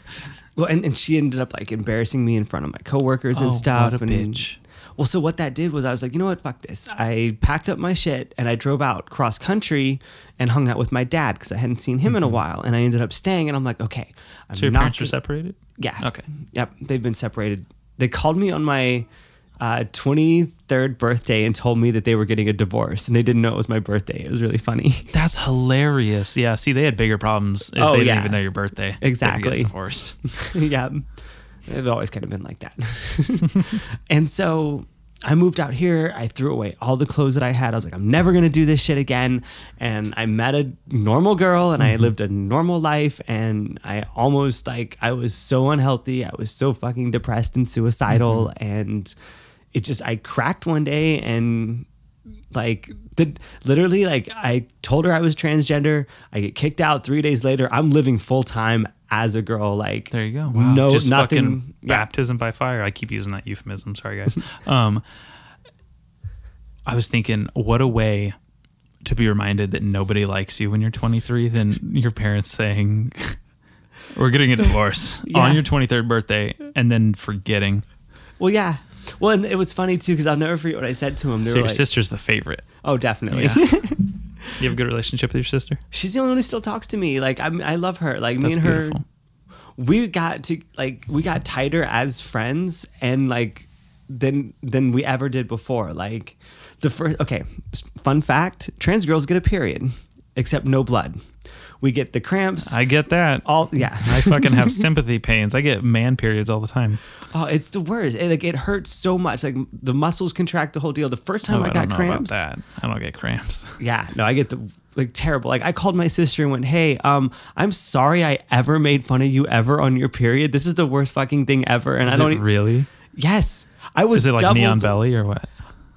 Well, and, and she ended up like embarrassing me in front of my coworkers Oh, and stuff. what a and, bitch. Well, so what that did was I was like, you know what, fuck this. I packed up my shit and I drove out cross country and hung out with my dad because I hadn't seen him in a while. And I ended up staying, and I'm like, okay, I'm Mm-hmm. so your not parents were gonna- separated. Yeah. Okay. Yep. They've been separated. They called me on my uh, 23rd birthday and told me that they were getting a divorce, and they didn't know it was my birthday. It was really funny. [LAUGHS] That's hilarious. Yeah. See, they had bigger problems if Oh, they didn't yeah. even know your birthday. Exactly. Divorced. [LAUGHS] yeah. It's always kind of been like that. [LAUGHS] and so I moved out here. I threw away all the clothes that I had. I was like, I'm never going to do this shit again. And I met a normal girl and I mm-hmm. lived a normal life. And I almost like, I was so unhealthy. I was so fucking depressed and suicidal. Mm-hmm. And it just, I cracked one day and like the literally like I told her I was transgender. I get kicked out three days later. I'm living full time as a girl. Like There you go. Wow. No, Just nothing. fucking yeah. baptism by fire. I keep using that euphemism. Sorry, guys. [LAUGHS] um, I was thinking, what a way to be reminded that nobody likes you when you're 23 than [LAUGHS] your parents saying, [LAUGHS] "We're getting a divorce Yeah. on your 23rd birthday," and then forgetting. Well, yeah. Well, and it was funny too because I'll never forget what I said to him. They So were your like, sister's the favorite. "Oh, definitely." Yeah. You have a good relationship with your sister. She's the only one who still talks to me. Like I'm, I love her. Like me That's and her, beautiful. we got to like we got tighter as friends and like than than we ever did before. Like the first. Okay, fun fact: trans girls get a period, except no blood. We get the cramps. I get that. all yeah. I fucking have [LAUGHS] sympathy pains. I get man periods all the time. Oh, it's the worst. It, like it hurts so much. Like the muscles contract the whole deal. The first time Oh, I I got cramps, about that. I don't get cramps. [LAUGHS] yeah, no, I get the like terrible. Like I called my sister and went, "Hey, um, I'm sorry I ever made fun of you ever on your period. This is the worst fucking thing ever." And Is I don't. it e- really? yes, I was. Is it like doubled- neon belly or what?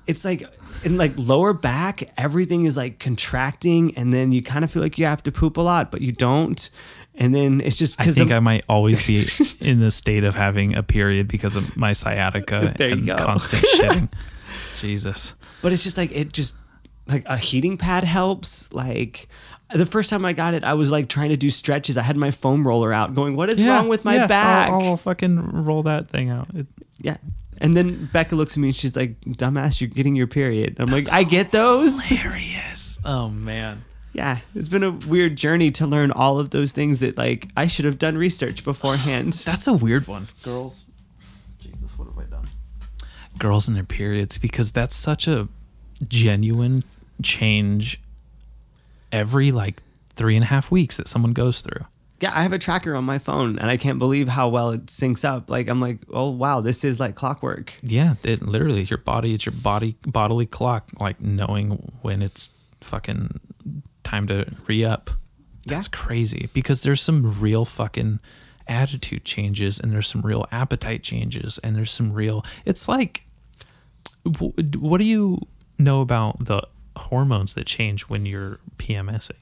It's like in like lower back, everything is like contracting, and then you kind of feel like you have to poop a lot, but you don't. And then it's just I think I might always be [LAUGHS] in the state of having a period because of my sciatica [LAUGHS] There you and go. constant shitting. [LAUGHS] Jesus. but it's just like it just like a heating pad helps like the first time i got it i was like trying to do stretches i had my foam roller out going what is wrong with my yeah, back I'll, I'll fucking roll that thing out. It, yeah and then becca looks at me and she's like dumbass you're getting your period i'm like i get those hilarious. Oh man. yeah it's been a weird journey to learn all of those things that like i should have done research beforehand [SIGHS] That's a weird one. Girls. Jesus, what have I done? Girls and their periods because that's such a genuine change every like three and a half weeks that someone goes through. Yeah i have a tracker on my phone and i can't believe how well it syncs up like i'm like oh wow this is like clockwork Yeah, it literally your body, it's your body bodily clock, like knowing when it's fucking time to re up. That's Yeah. crazy because there's some real fucking attitude changes and there's some real appetite changes and there's some real. It's like, what do you know about the hormones that change when you're PMSing?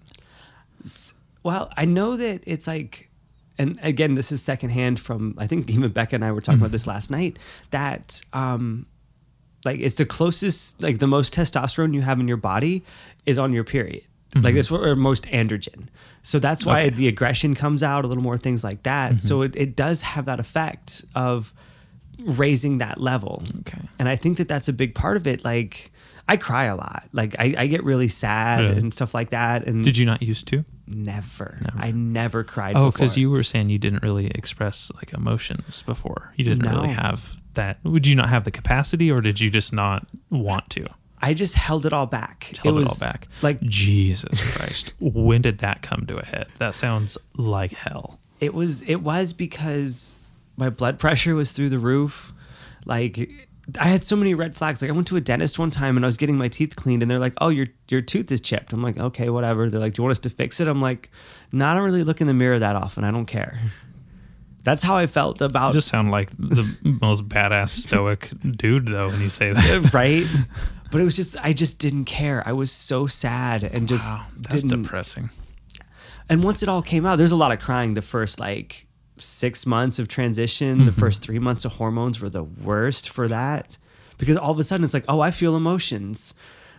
Well, I know that it's like, and again, this is secondhand from I think even Becca and I were talking about this mm-hmm. last night. That um, like it's the closest, like the most testosterone you have in your body is on your period. Like mm-hmm. it's or most androgen. So that's why Okay. the aggression comes out, a little more things like that. So mm-hmm. it, it does have that effect of raising that level. Okay. And I think that that's a big part of it. Like I cry a lot. Like I, I get really sad Really? and stuff like that. And Did you not used to? Never. I never cried. Oh, because you were saying you didn't really express like emotions before. You didn't No. really have that. Would you not have the capacity, or did you just not want to? I just held it all back. Held it, was all back. Like Jesus Christ, [LAUGHS] when did that come to a head? That sounds like hell. it was. It was because my blood pressure was through the roof. Like I had so many red flags. Like I went to a dentist one time and I was getting my teeth cleaned, and they're like, "Oh, your your tooth is chipped." I'm like, "Okay, whatever." They're like, "Do you want us to fix it?" I'm like, "No, I don't really look in the mirror that often. I don't care." That's how I felt about You just sound like the [LAUGHS] most badass stoic dude though when you say that. [LAUGHS] right. But it was just I just didn't care. I was so sad and just Wow, that's didn't. depressing. And once it all came out, there's a lot of crying. The first like six months of transition, the mm-hmm. first three months of hormones were the worst for that because all of a sudden it's like, oh, I feel emotions.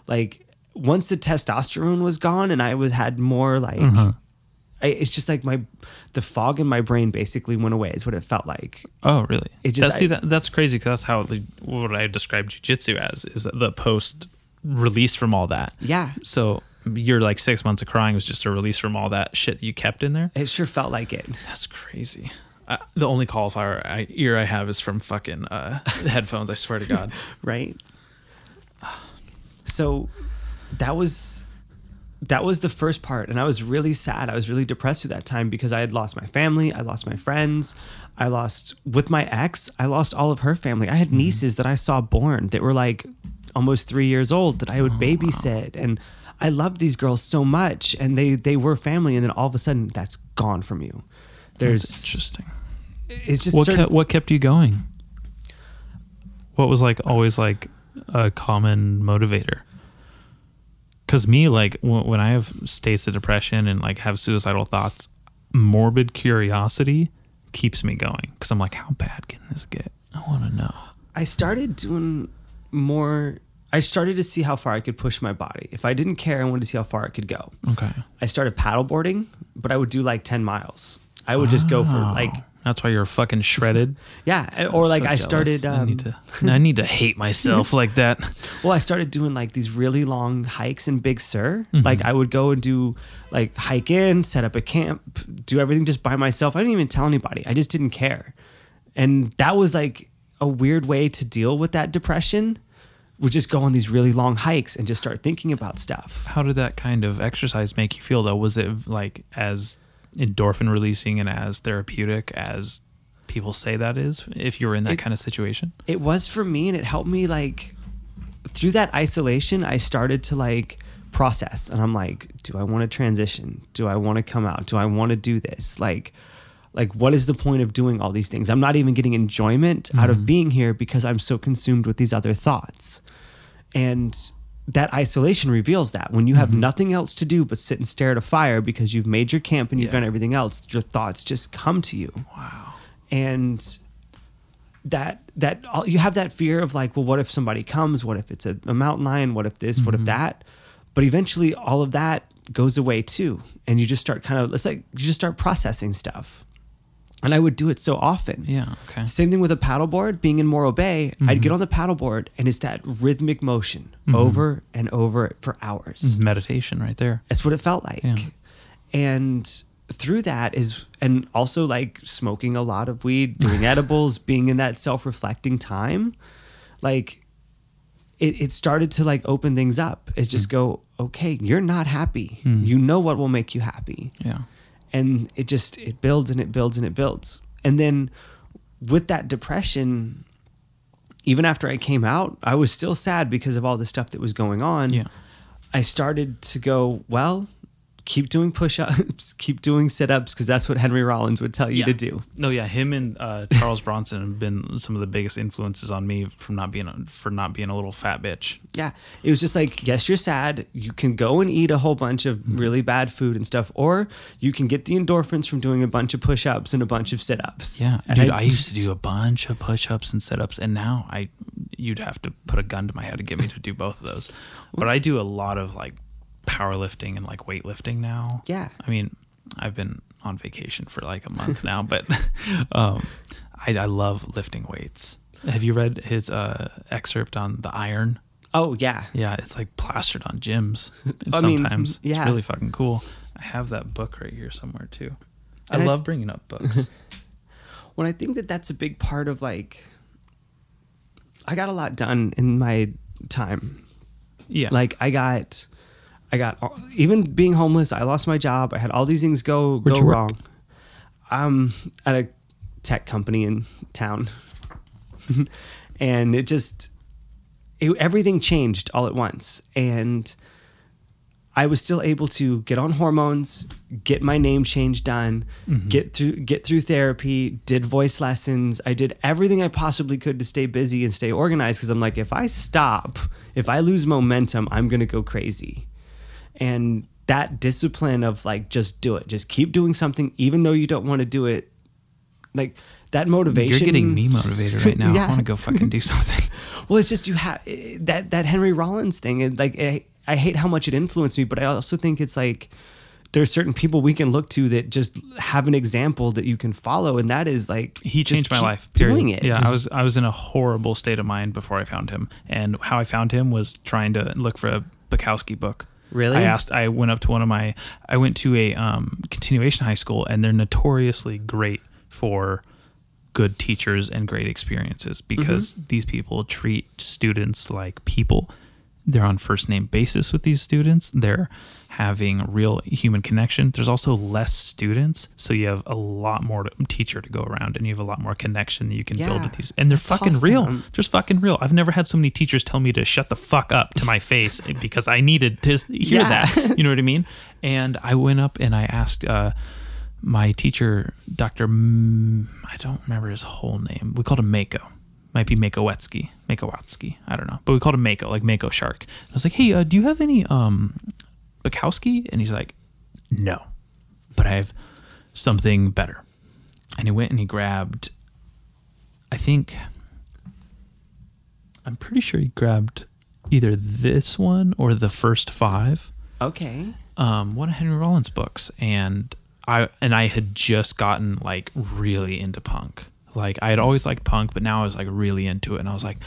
Like once the testosterone was gone and I was had more like. Mm-hmm. I, it's just like my the fog in my brain basically went away is what it felt like Oh, really? It just- that's, see, that, that's crazy because that's how what I describe jujitsu as is the post release from all that. yeah So your like six months of crying was just a release from all that shit that you kept in there. it sure felt like it That's crazy. Uh, the only qualifier I, ear I have is from fucking uh, [LAUGHS] headphones. I swear to God. [LAUGHS] right? So that was that was the first part and I was really sad. I was really depressed through that time because I had lost my family, I lost my friends, I lost with my ex, I lost all of her family. I had nieces that I saw born that were like almost 3 years old that I would babysit and I loved these girls so much and they they were family and then all of a sudden that's gone from you. There's That's interesting. it's just What certain, kept, what kept you going? What was like always like a common motivator? Because me, like w- when I have states of depression and like have suicidal thoughts, morbid curiosity keeps me going. Because I'm like, how bad can this get? I want to know. I started doing more. I started to see how far I could push my body. If I didn't care, I wanted to see how far it could go. Okay. I started paddleboarding, but I would do like 10 miles. I would just go for like, That's why you're fucking shredded. [LAUGHS] yeah. Or like So I jealous. started, I um, need to. I need to hate myself [LAUGHS] like that. well, I started doing like these really long hikes in Big Sur. Like I would go and do like hike in, set up a camp, do everything just by myself. I didn't even tell anybody. I just didn't care. And that was like a weird way to deal with that depression. Would just go on these really long hikes and just start thinking about stuff. How did that kind of exercise make you feel though? Was it like as endorphin releasing and as therapeutic as people say that is if you were in that It- kind of situation? it was for me and it helped me like through that isolation i started to like process and i'm like do i want to transition do i want to come out do i want to do this like like what is the point of doing all these things i'm not even getting enjoyment out of mm-hmm. being here because i'm so consumed with these other thoughts and that isolation reveals that. When you have nothing else to do but sit and stare at a fire because you've made your camp and you've Yeah. done everything else your thoughts just come to you. Wow. and that that all- you have that fear of like well what if somebody comes? What if it's a, a mountain lion? What if this? What Mm-hmm. if that? But eventually all of that goes away too. And you just start kind of it's like you just start processing stuff and i would do it so often Yeah. Okay. same thing with a paddleboard being in morro bay i'd mm-hmm. get on the paddleboard and it's that rhythmic motion mm-hmm. over and over for hours Meditation right there. that's what it felt like. Yeah. And through that is, and also like smoking a lot of weed, doing [LAUGHS] edibles, being in that self reflecting time, like it, it started to like open things up. It's just mm. go, okay, you're not happy. Mm. You know what will make you happy. Yeah. And it just, it builds and it builds and it builds. And then with that depression, even after I came out, I was still sad because of all the stuff that was going on. Yeah. I started to go, well, keep doing push ups, [LAUGHS] keep doing sit ups, because that's what Henry Rollins would tell you to do. No, yeah, him and uh, Charles Bronson have been some of the biggest influences on me from not being a, for not being a little fat bitch. Yeah. It was just like, yes, you're sad. You can go and eat a whole bunch of Mm-hmm. really bad food and stuff, or you can get the endorphins from doing a bunch of push ups and a bunch of sit ups. Yeah, And dude, I, used to do a bunch of push-ups and sit-ups, and now I, you'd have to put a gun to my head to get me to do both of those. But I do a lot of like powerlifting and like weightlifting now. Yeah. I mean, I've been on vacation for like a month [LAUGHS] now, but [LAUGHS] um, I, I love lifting weights. Have you read his uh, excerpt on the iron? Oh, yeah. Yeah, it's like plastered on gyms. [LAUGHS] I mean, Sometimes yeah. it's really fucking cool. I have that book right here somewhere too. I And I- love bringing up books. When I think that that's a big part of like, I got a lot done in my time. yeah, Like I got, I got even being homeless. I lost my job. I had all these things go Where'd go you work? wrong. Um, at a tech company in town, [LAUGHS] and it just it, everything changed all at once. And I was still able to get on hormones, get my name change done, get through get through therapy, did voice lessons. I did everything I possibly could to stay busy and stay organized because I'm like if I stop, if I lose momentum, I'm going to go crazy. And that discipline of like just do it. Just keep doing something even though you don't want to do it. Like that motivation You're getting me motivated right now. [LAUGHS] Yeah. I want to go fucking do something. [LAUGHS] well, it's just you have eh, that that Henry Rollins thing. It, like I, I hate how much it influenced me, but I also think it's like there's certain people we can look to that just have an example that you can follow, and that is like he changed my life. Period. Doing it, Yeah, I was I was in a horrible state of mind before I found him, and how I found him was trying to look for a Bukowski book. Really? I asked. I went up to one of my. I went to a um, continuation high school, and they're notoriously great for good teachers and great experiences because Mm-hmm. these people treat students like people. They're on first name basis with these students. They're having real human connection. There's also less students, so you have a lot more to, teacher to go around, and you have a lot more connection that you can build with these. And they're fucking real. awesome. They're just fucking real. I've never had so many teachers tell me to shut the fuck up to my face [LAUGHS] because I needed to hear Yeah. that. [LAUGHS] You know what I mean? And I went up and I asked uh, my teacher, Dr. M- I don't remember his whole name. We called him Mako. Might be Makowetsky. Makowetsky. I don't know. But we called him Mako, like Mako Shark. I was like, hey, uh, do you have any um, Bukowski? And he's like, no, but I have something better. And he went and he grabbed, I think, I'm pretty sure he grabbed either this one or the first five okay. um, one of Henry Rollins' books, and I and I had just gotten like really into punk. Like I had always liked punk, but now I was like really into it, and I was like,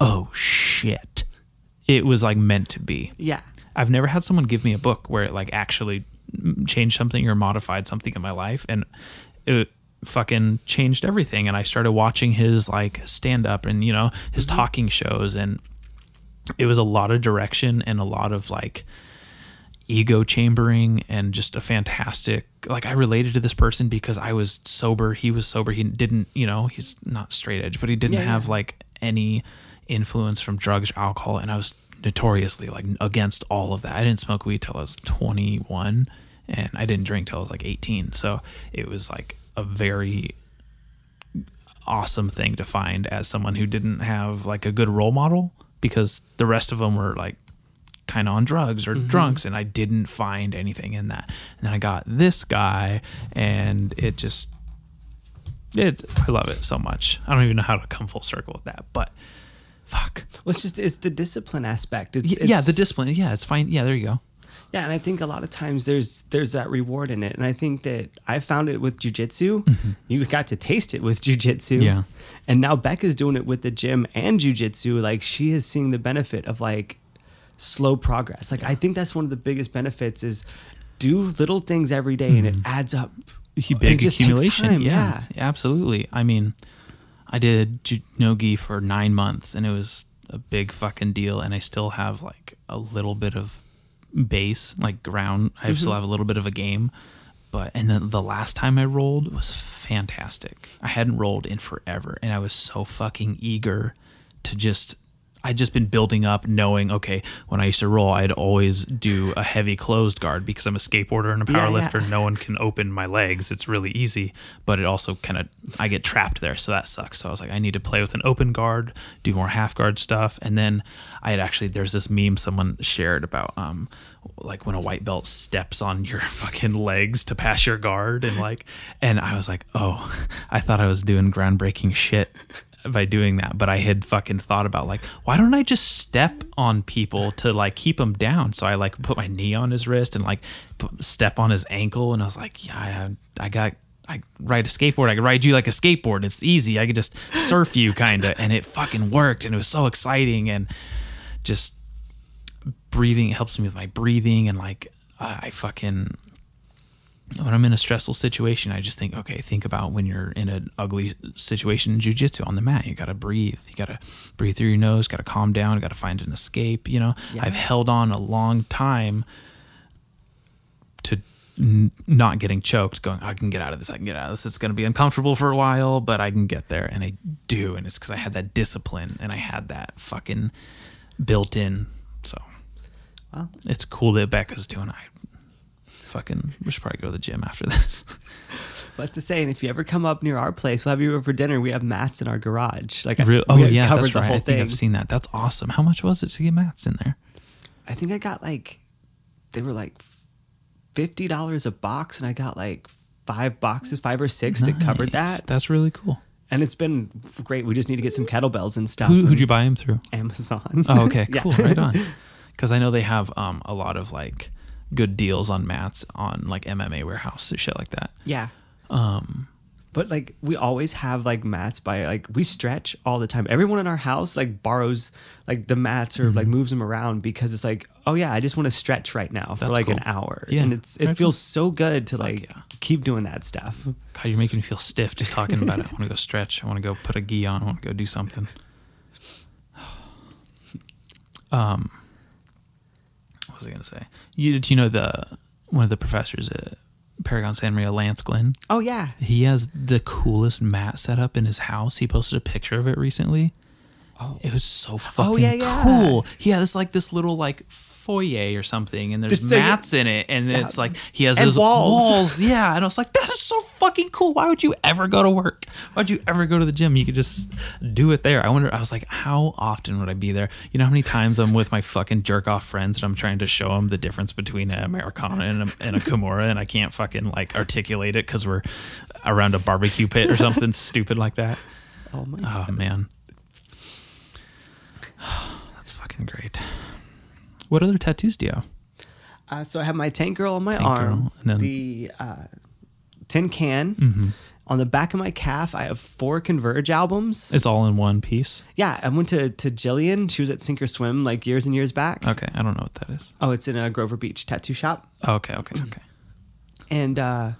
oh shit, it was like meant to be. Yeah. I've never had someone give me a book where it like actually changed something or modified something in my life, and it fucking changed everything. And I started watching his like stand up and you know his mm-hmm. talking shows, and it was a lot of direction and a lot of like ego chambering and just a fantastic like I related to this person because I was sober, he was sober. He didn't, you know, he's not straight edge, but he didn't Yeah, have yeah. like any influence from drugs or alcohol and I was notoriously like against all of that. I didn't smoke weed till I was 21 and I didn't drink till I was like 18. So it was like a very awesome thing to find as someone who didn't have like a good role model because the rest of them were like kind of on drugs or mm-hmm. drunks and I didn't find anything in that. And then I got this guy and it just it I love it so much. I don't even know how to come full circle with that, but fuck. Well, it's just it's the discipline aspect. It's, yeah, it's- the discipline. Yeah, it's fine. Yeah, there you go. Yeah, and I think a lot of times there's there's that reward in it, and I think that I found it with jujitsu. You got to taste it with jujitsu. Mm-hmm. Yeah. and now Beck is doing it with the gym and jujitsu. Like she is seeing the benefit of like slow progress. Like I think that's one of the biggest benefits is do little things every day, and it adds up. Big accumulation. time, yeah, yeah. absolutely. I mean, I did no-gi for nine months, and it was a big fucking deal. And I still have like a little bit of base, like ground. I Mm-hmm. still have a little bit of a game. But and then the last time I rolled was fantastic. I hadn't rolled in forever, and I was so fucking eager to just. I'd just been building up, knowing okay, when I used to roll, I'd always do a heavy closed guard because I'm a skateboarder and a Yeah, power yeah. lifter. No one can open my legs. It's really easy, but it also kind of I get trapped there, so that sucks. So I was like, I need to play with an open guard, do more half guard stuff, and then I had actually there's this meme someone shared about um like when a white belt steps on your [LAUGHS] fucking legs to pass your guard and like and I was like, oh, [LAUGHS] I thought I was doing groundbreaking shit by doing that but i had fucking thought about like why don't i just step on people to like keep them down so i like put my knee on his wrist and like put, step on his ankle and i was like yeah i, I got I ride a skateboard. I could ride you like a skateboard. It's easy. I could just surf you, kind of, and it fucking worked. And it was so exciting. And just breathing it helps me with my breathing. And like, I fucking when I'm in a stressful situation, I just think, okay, think about when you're in an ugly situation in jujitsu on the mat. You got to breathe. You got to breathe through your nose, got to calm down, got to find an escape. You know, Yeah. I've held on a long time to n- not getting choked, going, I can get out of this. I can get out of this. It's going to be uncomfortable for a while, but I can get there. And I do. And it's because I had that discipline and I had that fucking built in. So, Well. it's cool that Becca's doing it. Fucking, we should probably go to the gym after this. What to say? And if you ever come up near our place, we'll have you over for dinner. We have mats in our garage. Like, I- Real, oh yeah, covered that's the right. whole I think thing. I've seen that. That's awesome. How much was it to get mats in there? I think I got like, they were like fifty dollars a box, and I got like five boxes, five or six that covered that. That's really cool. And it's been great. We just need to get some kettlebells and stuff. Who, who'd you buy them through? Amazon. Oh, okay, [LAUGHS] Yeah. cool, right on. Because I know they have um, a lot of like good deals on mats on like MMA warehouse and shit like that. Yeah. Um, But like we always have like mats by like we stretch all the time. Everyone in our house like borrows like the mats or Mm-hmm. like moves them around because it's like, oh yeah, I just want to stretch right now for That's like an hour. Yeah, And it's it feels so good to like yeah. keep doing that stuff. God, you're making me feel stiff just talking about it. I want to go [LAUGHS] stretch. I want to go put a gi on. I want to go do something. [SIGHS] Um, was I gonna say? You did you know the one of the professors at Paragon Santa Maria, Lance Glenn? Oh yeah. He has the coolest mat set up in his house. He posted a picture of it recently. Oh. It was so oh, fucking yeah, yeah. cool. He has like this little like foyer or something, and there's This thing- mats in it, and it's like he has And those walls. walls. Yeah, and I was like, that is so fucking cool. Why would you ever go to work? Why'd you ever go to the gym? You could just do it there. I wonder. I was like, how often would I be there? You know how many times I'm with my fucking jerk off friends and I'm trying to show them the difference between an Americana and a, and a Kimura, and I can't fucking like articulate it because we're around a barbecue pit or something [LAUGHS] stupid like that. Oh my. Oh man, [SIGHS] that's fucking great. What other tattoos do you have? Uh, so I have my tank girl on my Tank arm, Girl, and then- the uh, tin can. Mm-hmm. On the back of my calf, I have four Converge albums. It's all in one piece. yeah, I went to to Jillian. She was at Sink or Swim like years and years back. Okay, I don't know what that is. Oh, it's in a Grover Beach tattoo shop. Okay, okay, okay. and uh,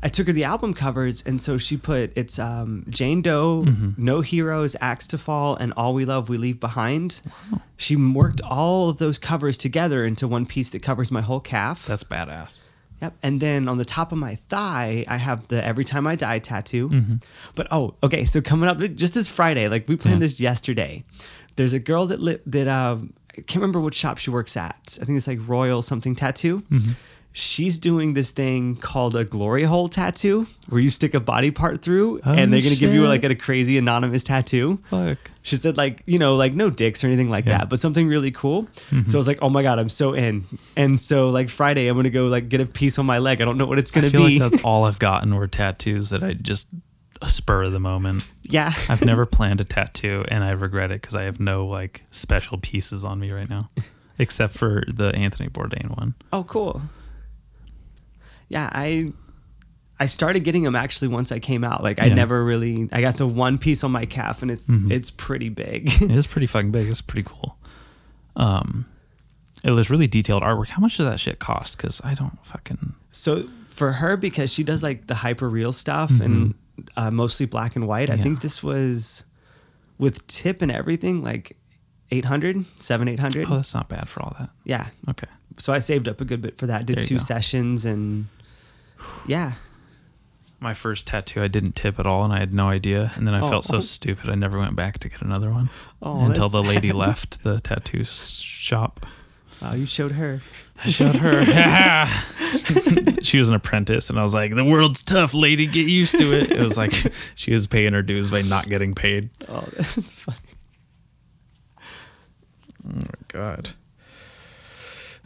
I took her the album covers, and so she put it's um, Jane Doe, Mm-hmm. No Heroes, Axe to Fall, and All We Love We Leave Behind. She worked all of those covers together into one piece that covers my whole calf. That's badass. Yep. And then on the top of my thigh, I have the Every Time I Die tattoo. Mm-hmm. But oh, okay. So coming up just this Friday, like we planned Yeah. this yesterday. There's a girl that li- that uh, I can't remember what shop she works at. I think it's like Royal something tattoo. Mm-hmm. She's doing this thing called a glory hole tattoo, where you stick a body part through, Oh, and they're gonna give you like a crazy anonymous tattoo. Fuck. She said like you know like no dicks or anything like Yeah. Mm-hmm. that, but something really cool. So I was like, oh my god, I'm so in. And so like Friday, I'm gonna go like get a piece on my leg. I don't know what it's gonna be. like that's [LAUGHS] all I've gotten were tattoos that I just a spur of the moment. yeah. I've never [LAUGHS] planned a tattoo, and I regret it because I have no like special pieces on me right now, [LAUGHS] except for the Anthony Bourdain one. oh, cool. Yeah, I I started getting them actually once I came out. Like I Yeah. never really I got the one piece on my calf, and it's Mhm. it's pretty big. [LAUGHS] It is pretty fucking big. It's pretty cool. Um, it was really detailed artwork. How much does that shit cost? Because I don't fucking. So for her, because she does like the hyper real stuff and uh, mostly black and white, I Mm-hmm. Think this was with tip and everything like 800, 7, 800. Oh, that's not bad for all that. yeah. Okay. So I saved up a good bit for that. Did two go. sessions and yeah. My first tattoo, I didn't tip at all, and I had no idea. And then I felt Oh. so stupid. I never went back to get another one Oh, until the lady sad. left the tattoo shop. Wow, you showed her. I showed her. [LAUGHS] [LAUGHS] she was an apprentice, and I was like, "The world's tough, lady. Get used to it." It was like [LAUGHS] she was paying her dues by not getting paid. Oh, that's funny. Oh my god.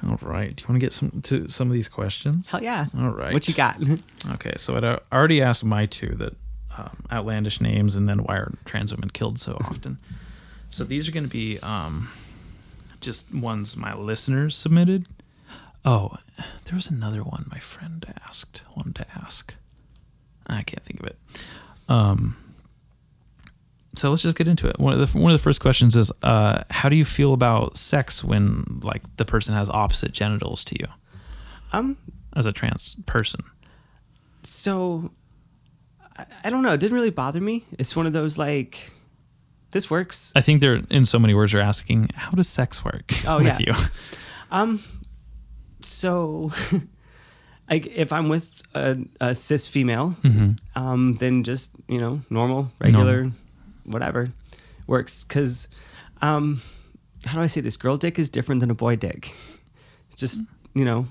All right. Do you want to get some to some of these questions? Hell yeah. All right. What you got? [LAUGHS] Okay, so I'd already asked my two that um, outlandish names, and then why are trans women killed so [LAUGHS] often. so these are going to be um, just ones my listeners submitted. Oh, there was another one my friend asked. Wanted to ask. I can't think of it. Um, so let's just get into it. One of the one of the first questions is, uh, how do you feel about sex when like the person has opposite genitals to you Um, as a trans person? so I, I don't know. It didn't really bother me. It's one of those like this works. I think they're in so many words. You're asking how does sex work Oh, [LAUGHS] with yeah. you? Um, so [LAUGHS] if I'm with a, a cis female, um, then just you know normal, regular, whatever works. Because um, how do I say this? Girl dick is different than a boy dick. It's just you know,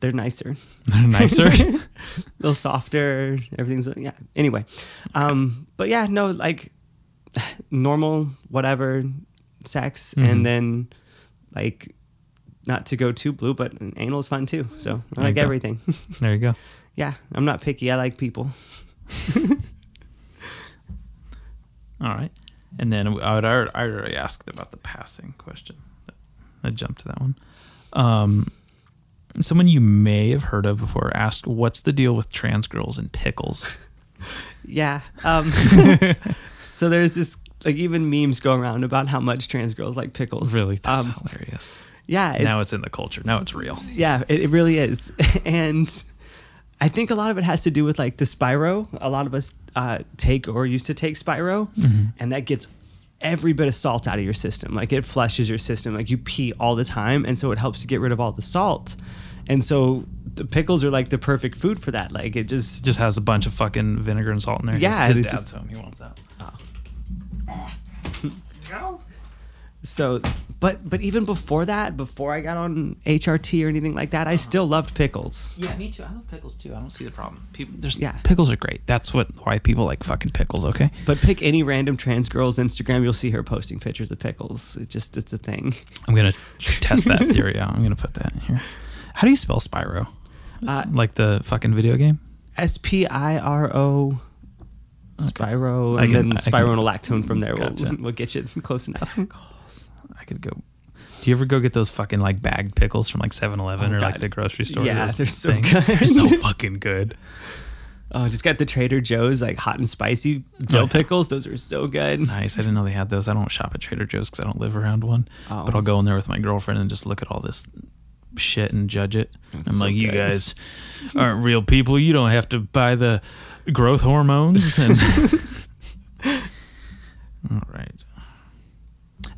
they're nicer, [LAUGHS] They're nicer. [LAUGHS] a little softer. Everything's yeah. Anyway, um, but yeah, no, like [SIGHS] normal whatever sex, Mhm. and then like not to go too blue, but anal is fun too. So I There like everything. [LAUGHS] there you go. yeah, I'm not picky. I like people. All right. And then I would already, I already asked about the passing question. I jumped to that one. Um, someone you may have heard of before asked, "What's the deal with trans girls and pickles?" [LAUGHS] Yeah. Um, [LAUGHS] so there's this like even memes go around about how much trans girls like pickles. Really, that's Um, hilarious. yeah. now it's in the culture. Now it's real. yeah, it, it really is. [LAUGHS] and I think a lot of it has to do with like the spiro. A lot of us uh, take or used to take spiro, and that gets every bit of salt out of your system. Like it flushes your system. Like you pee all the time, and so it helps to get rid of all the salt. And so the pickles are like the perfect food for that. Like it just Just has a bunch of fucking vinegar and salt in there. Yeah, his, his dad's just- home. He wants that. [LAUGHS] so but but even before that before i got on hrt or anything like that i still loved pickles Yeah, me too. I love pickles too. I don't see the problem. People, there's Yeah. pickles are great. That's what why people like fucking pickles. Okay. but pick any random trans girl's instagram you'll see her posting pictures of pickles it just it's a thing I'm gonna test that theory out. I'm gonna put that in here. How do you spell Spyro? Uh, like the fucking video game? s-p-i-r-o spiro I and can- then I can- spironolactone from there Gotcha. will [LAUGHS] will get you close enough [LAUGHS] could go. Do you ever go get those fucking like bagged pickles from like 7-Eleven Oh, or like the grocery store? Yeah, they're so things? good. They're so [LAUGHS] fucking good. oh just got the trader joe's like hot and spicy dill pickles those are so good Nice. I didn't know they had those. I don't shop at Trader Joe's because I don't live around one. Oh. But I'll go in there with my girlfriend and just look at all this shit and judge it. I'm so like, you guys aren't real people. You don't have to buy the growth hormones. And [LAUGHS] [LAUGHS] all right.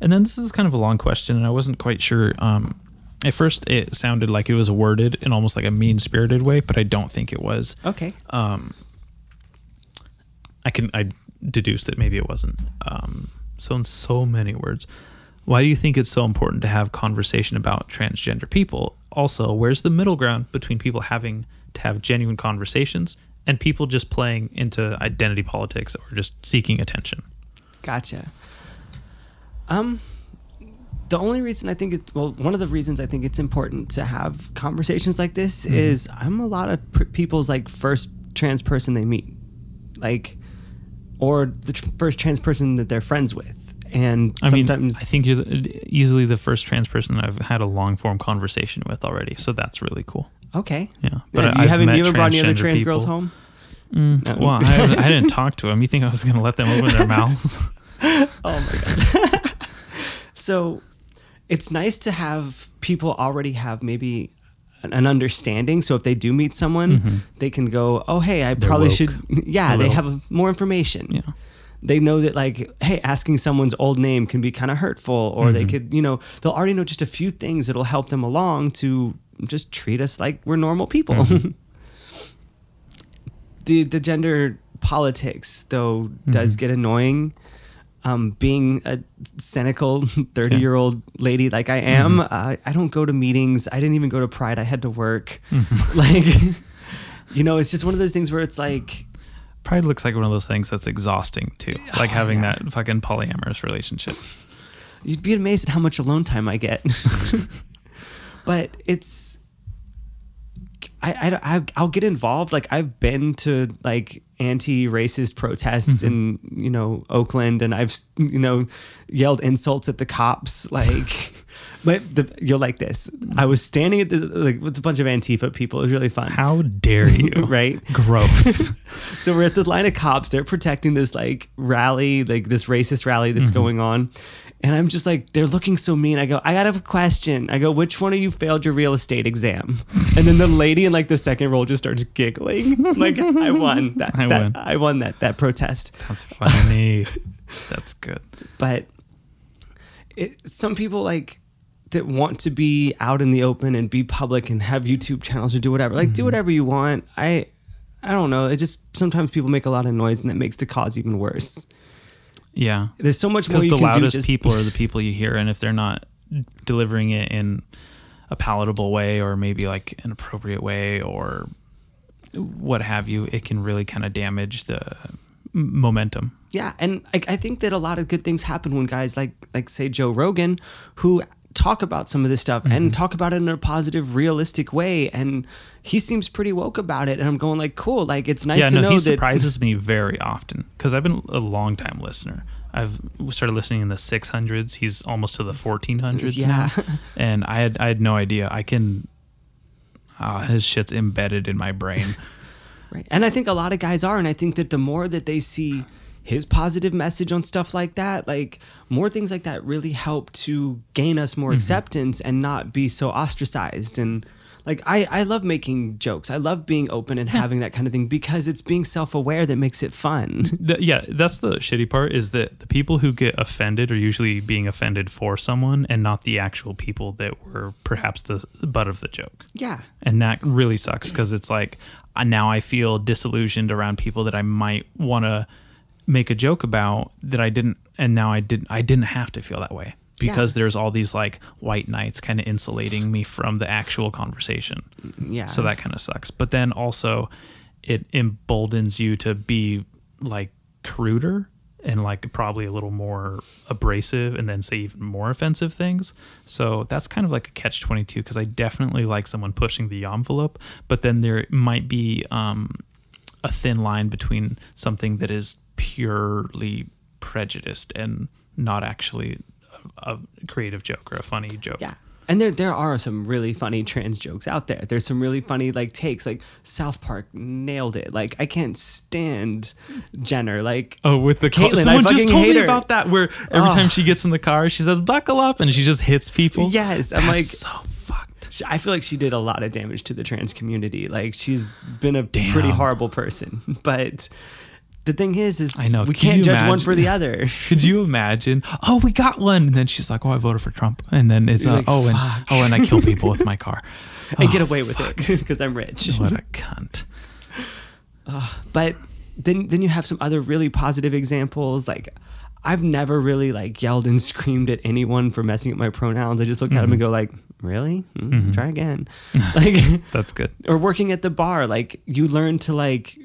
And then this is kind of a long question, and I wasn't quite sure. Um, at first, it sounded like it was worded in almost like a mean spirited way, but I don't think it was. okay Um, I can I deduced that maybe it wasn't. Um, so in so many words, why do you think it's so important to have conversation about transgender people? Also, where's the middle ground between people having to have genuine conversations and people just playing into identity politics or just seeking attention? Gotcha. Um, the only reason I think it, well, one of the reasons I think it's important to have conversations like this Mm-hmm. is I'm a lot of pr- people's like first trans person they meet, like, or the tr- first trans person that they're friends with, and I mean, sometimes I think you're the, easily the first trans person I've had a long form conversation with already, so that's really cool. okay. Yeah, But I- you I've haven't you ever brought any other trans girls home? Mm, No. Well, I, I didn't talk to them. You think I was going to let them open their [LAUGHS] mouths? Oh my god. [LAUGHS] so it's nice to have people already have maybe an, an understanding. So if they do meet someone, they can go, "Oh, hey, I Mm-hmm. They're probably woke. should." [LAUGHS] Yeah, they have more information. Yeah. They know that, like, hey, asking someone's old name can be kind of hurtful, or Mm-hmm. they could, you know, they'll already know just a few things that'll help them along to just treat us like we're normal people. Mm-hmm. [LAUGHS] the the gender politics though does Mm-hmm. get annoying um, being a cynical [LAUGHS] 30 year old lady like i am Mm-hmm. uh, i don't go to meetings i didn't even go to pride i had to work Mm-hmm. [LAUGHS] like [LAUGHS] you know it's just one of those things where it's like Pride looks like one of those things that's exhausting too. Like having that fucking polyamorous relationship. you'd be amazed at how much alone time i get but it's I, I, I I'll get involved. Like I've been to like anti-racist protests mm-hmm. in you know Oakland, and I've you know yelled insults at the cops. [LAUGHS] Like, but the, you'll like this. I was standing at the like with a bunch of Antifa people. It was really fun. How dare you? [LAUGHS] Right. Gross. [LAUGHS] So we're at the line of cops. They're protecting this like rally, like this racist rally that's mm-hmm. going on. And I'm just like, they're looking so mean. I go, I got a question. I go, which one of you failed your real estate exam? And then the lady in like the second row just starts giggling. [LAUGHS] like I won that. I that- won. I won that that protest. That's funny. [LAUGHS] That's good. But it, some people like that want to be out in the open and be public and have YouTube channels or do whatever. Like do mm-hmm. whatever you want. I I don't know. It just sometimes people make a lot of noise and that makes the cause even worse. Yeah. There's so much more Because the can do. loudest Just, people are the people you hear, and if they're not delivering it in a palatable way or maybe like an appropriate way or what have you, it can really kind of damage the momentum. Yeah, and I, I think that a lot of good things happen when guys like like say Joe Rogan, who talk about some of this stuff Mm-hmm. and talk about it in a positive, realistic way, and he seems pretty woke about it. And I'm going like, cool, like it's nice yeah, to no, know he that. surprises me very often because I've been a long time listener. I've started listening in the 600s. He's almost to the 1400s Yeah. now, and I had I had no idea. I can. Uh, his shit's embedded in my brain. [LAUGHS] Right. And I think a lot of guys are. And I think that the more that they see his positive message on stuff like that, like more things like that really help to gain us more mm-hmm. acceptance and not be so ostracized. And like, I, I love making jokes. I love being open and having that kind of thing because it's being self aware that makes it fun. [LAUGHS] The- yeah, that's the shitty part is that the people who get offended are usually being offended for someone and not the actual people that were perhaps the butt of the joke. yeah. And that really sucks because it's like now I feel disillusioned around people that I might want to make a joke about that I didn't, and now I didn't. I didn't have to feel that way because Yeah. there's all these like white knights kind of insulating me from the actual conversation. Yeah. So that kind of sucks. But then also, it emboldens you to be like cruder and like probably a little more abrasive and then say even more offensive things. So that's kind of like a catch 22 because I definitely like someone pushing the envelope, but then there might be um, a thin line between something that is purely prejudiced and not actually a, a creative joke or a funny joke. Yeah. And there there are some really funny trans jokes out there. There's some really funny like takes. Like South Park nailed it. Like I can't stand Jenner. Like Oh, with the. Caitlyn, I Someone just told me her. about that. Where every Oh. time she gets in the car, she says "buckle up" and she just hits people. Yes, I'm like- so fucked. I feel like she did a lot of damage to the trans community. Like she's been a pretty horrible person. [LAUGHS] But the thing is, is I know. we Can can't judge one imagine? for the other. [LAUGHS] Could you imagine? Oh, we got one, and then she's like, "Oh, I voted for Trump," and then it's You're uh, like, oh, and "Fuck." oh, and I kill people with my car. [LAUGHS] and Oh, get away with it because I'm rich. What a cunt. but then then you have some other really positive examples like I've never really like yelled and screamed at anyone for messing up my pronouns. I just look at them and go like, "Really? Mm, Try again." [LAUGHS] like That's good. or working at the bar, like you learn to like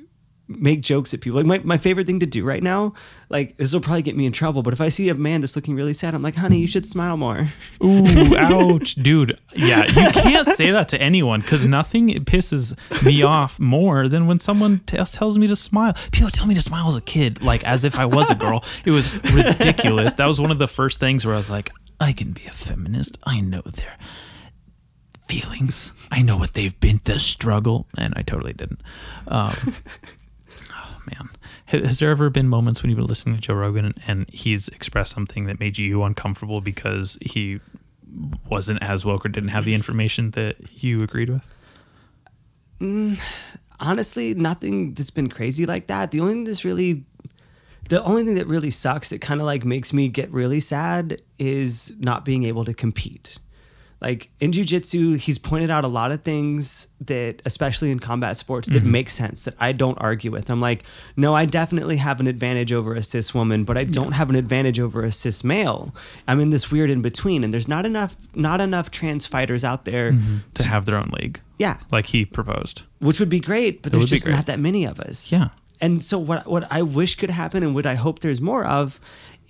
make jokes at people. Like my, my favorite thing to do right now, like this will probably get me in trouble, but if I see a man that's looking really sad, I'm like, "Honey, you should smile more." Ooh, [LAUGHS] ouch, dude. Yeah, you can't say that to anyone because nothing pisses me off more than when someone t- tells me to smile. People tell me to smile as a kid, like as if I was a girl. It was ridiculous. That was one of the first things where I was like, I can be a feminist. I know their feelings. I know what they've been the struggle, and I totally didn't. Um, has there ever been moments when you've been listening to Joe Rogan and, and he's expressed something that made you uncomfortable because he wasn't as woke or didn't have the information that you agreed with? Mm, honestly, nothing that's been crazy like that. The only thing that's really the only thing that really sucks that kind of like makes me get really sad is not being able to compete. Like in jujitsu, he's pointed out a lot of things that, especially in combat sports, that mm-hmm. make sense that I don't argue with. I'm like, no, I definitely have an advantage over a cis woman, but I don't have an advantage over a cis male. I'm in this weird in between, and there's not enough, not enough trans fighters out there. Mm-hmm. To have their own league, Yeah, like he proposed. which would be great, but there's just not that many of us. Yeah. And so what what I wish could happen and what I hope there's more of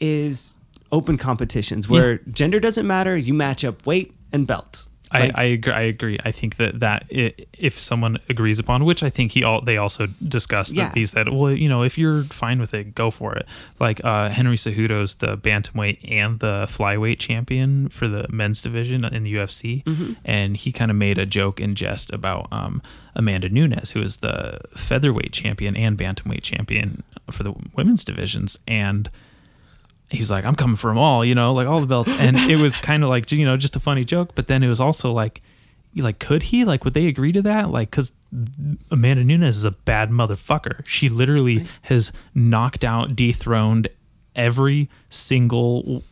is open competitions where gender doesn't matter, you match up weight and belt. Like, I, I agree. I agree. I think that that i if someone agrees upon, which I think he all they also discussed Yeah. that he said, well, you know, if you're fine with it, go for it. Like uh, Henry Cejudo's the bantamweight and the flyweight champion for the men's division in the UFC, Mm-hmm. and he kind of made a joke in jest about um, Amanda Nunes, who is the featherweight champion and bantamweight champion for the women's divisions, and he's like, I'm coming for them all, you know, like all the belts. And it was [LAUGHS] kind of like, you know, just a funny joke. But then it was also like, like, could he? Like, would they agree to that? Like, because Amanda Nunes is a bad motherfucker. She literally has knocked out, dethroned every single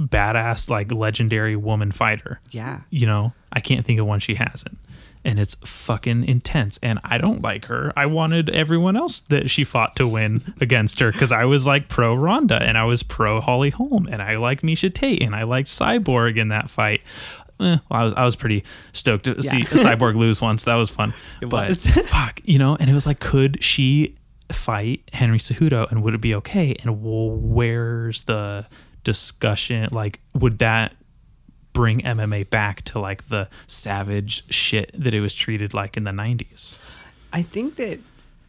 badass like legendary woman fighter. Yeah. You know, I can't think of one she hasn't. And it's fucking intense. And I don't like her. I wanted everyone else that she fought to win against her because I was like pro Ronda and I was pro Holly Holm and I liked Miesha Tate and I liked Cyborg in that fight. Eh, well, I was I was pretty stoked to see Cyborg lose once. That was fun. [LAUGHS] It but was. [LAUGHS] [LAUGHS] fuck, you know, and it was like, could she fight Henry Cejudo and would it be okay? And well, where's the discussion? Like, would that bring MMA back to like the savage shit that it was treated like in the 90s? I think that,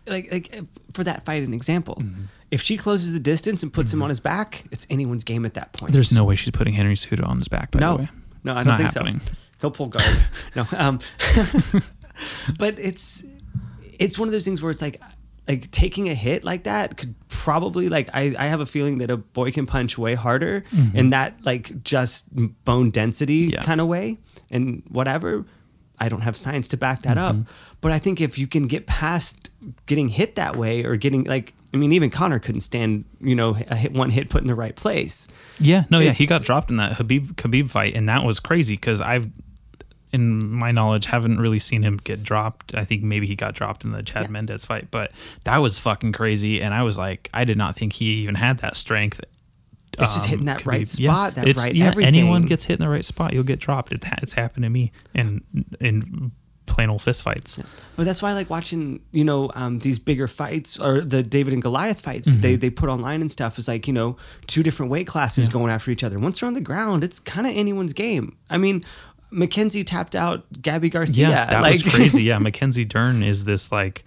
like, like for that fight, an example, Mm-hmm. if she closes the distance and puts him on his back, it's anyone's game at that point. There's no way she's putting Henry Cejudo on his back, by no, the way. no, It's I don't not think happening. so. He'll pull guard. [LAUGHS] no, um, [LAUGHS] but it's it's one of those things where it's like like taking a hit like that could probably like I, I have a feeling that a boy can punch way harder in that like just bone density Mm-hmm. Yeah. kind of way and whatever i don't have science to back that Mm-hmm. up but i think if you can get past getting hit that way or getting like i mean even conor couldn't stand you know a hit one hit put in the right place Yeah, no, yeah, he got dropped in that Habib Khabib fight, and that was crazy because I've, in my knowledge, haven't really seen him get dropped. I think maybe he got dropped in the Chad Yeah. Mendes fight, but that was fucking crazy. And I was like, I did not think he even had that strength. It's just Um, hitting that Khabib- right spot, that it's- right yeah, everything. Anyone gets hit in the right spot, you'll get dropped. It, it's happened to me in in plain old fist fights. But that's why I like watching, you know, um, these bigger fights or the David and Goliath fights Mm-hmm. they, they put online and stuff is like, you know, two different weight classes going after each other. Once they're on the ground, it's kind of anyone's game. I mean, Mackenzie tapped out Gabi Garcia. Yeah, that like, was crazy. [LAUGHS] Yeah, Mackenzie Dern is this like,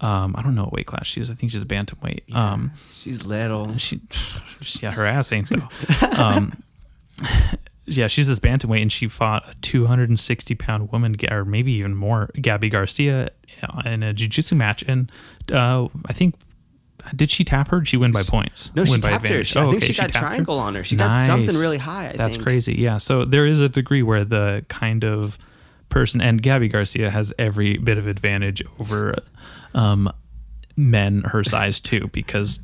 um, I don't know what weight class she is. I think she's a bantamweight. Um, she's little. she, [SIGHS] yeah, her ass ain't though. Um, [LAUGHS] yeah, she's this bantamweight, and she fought a 260 pound woman, or maybe even more, Gabi Garcia, in a jiu-jitsu match, and uh, I think. Did she tap her? Did she win by points? No, she win tapped her. She- I Oh, think okay, she got her. triangle on her. She got something really high, I That's think. crazy. Yeah. So there is a degree where the kind of person, and Gabi Garcia has every bit of advantage over um, men her size too, because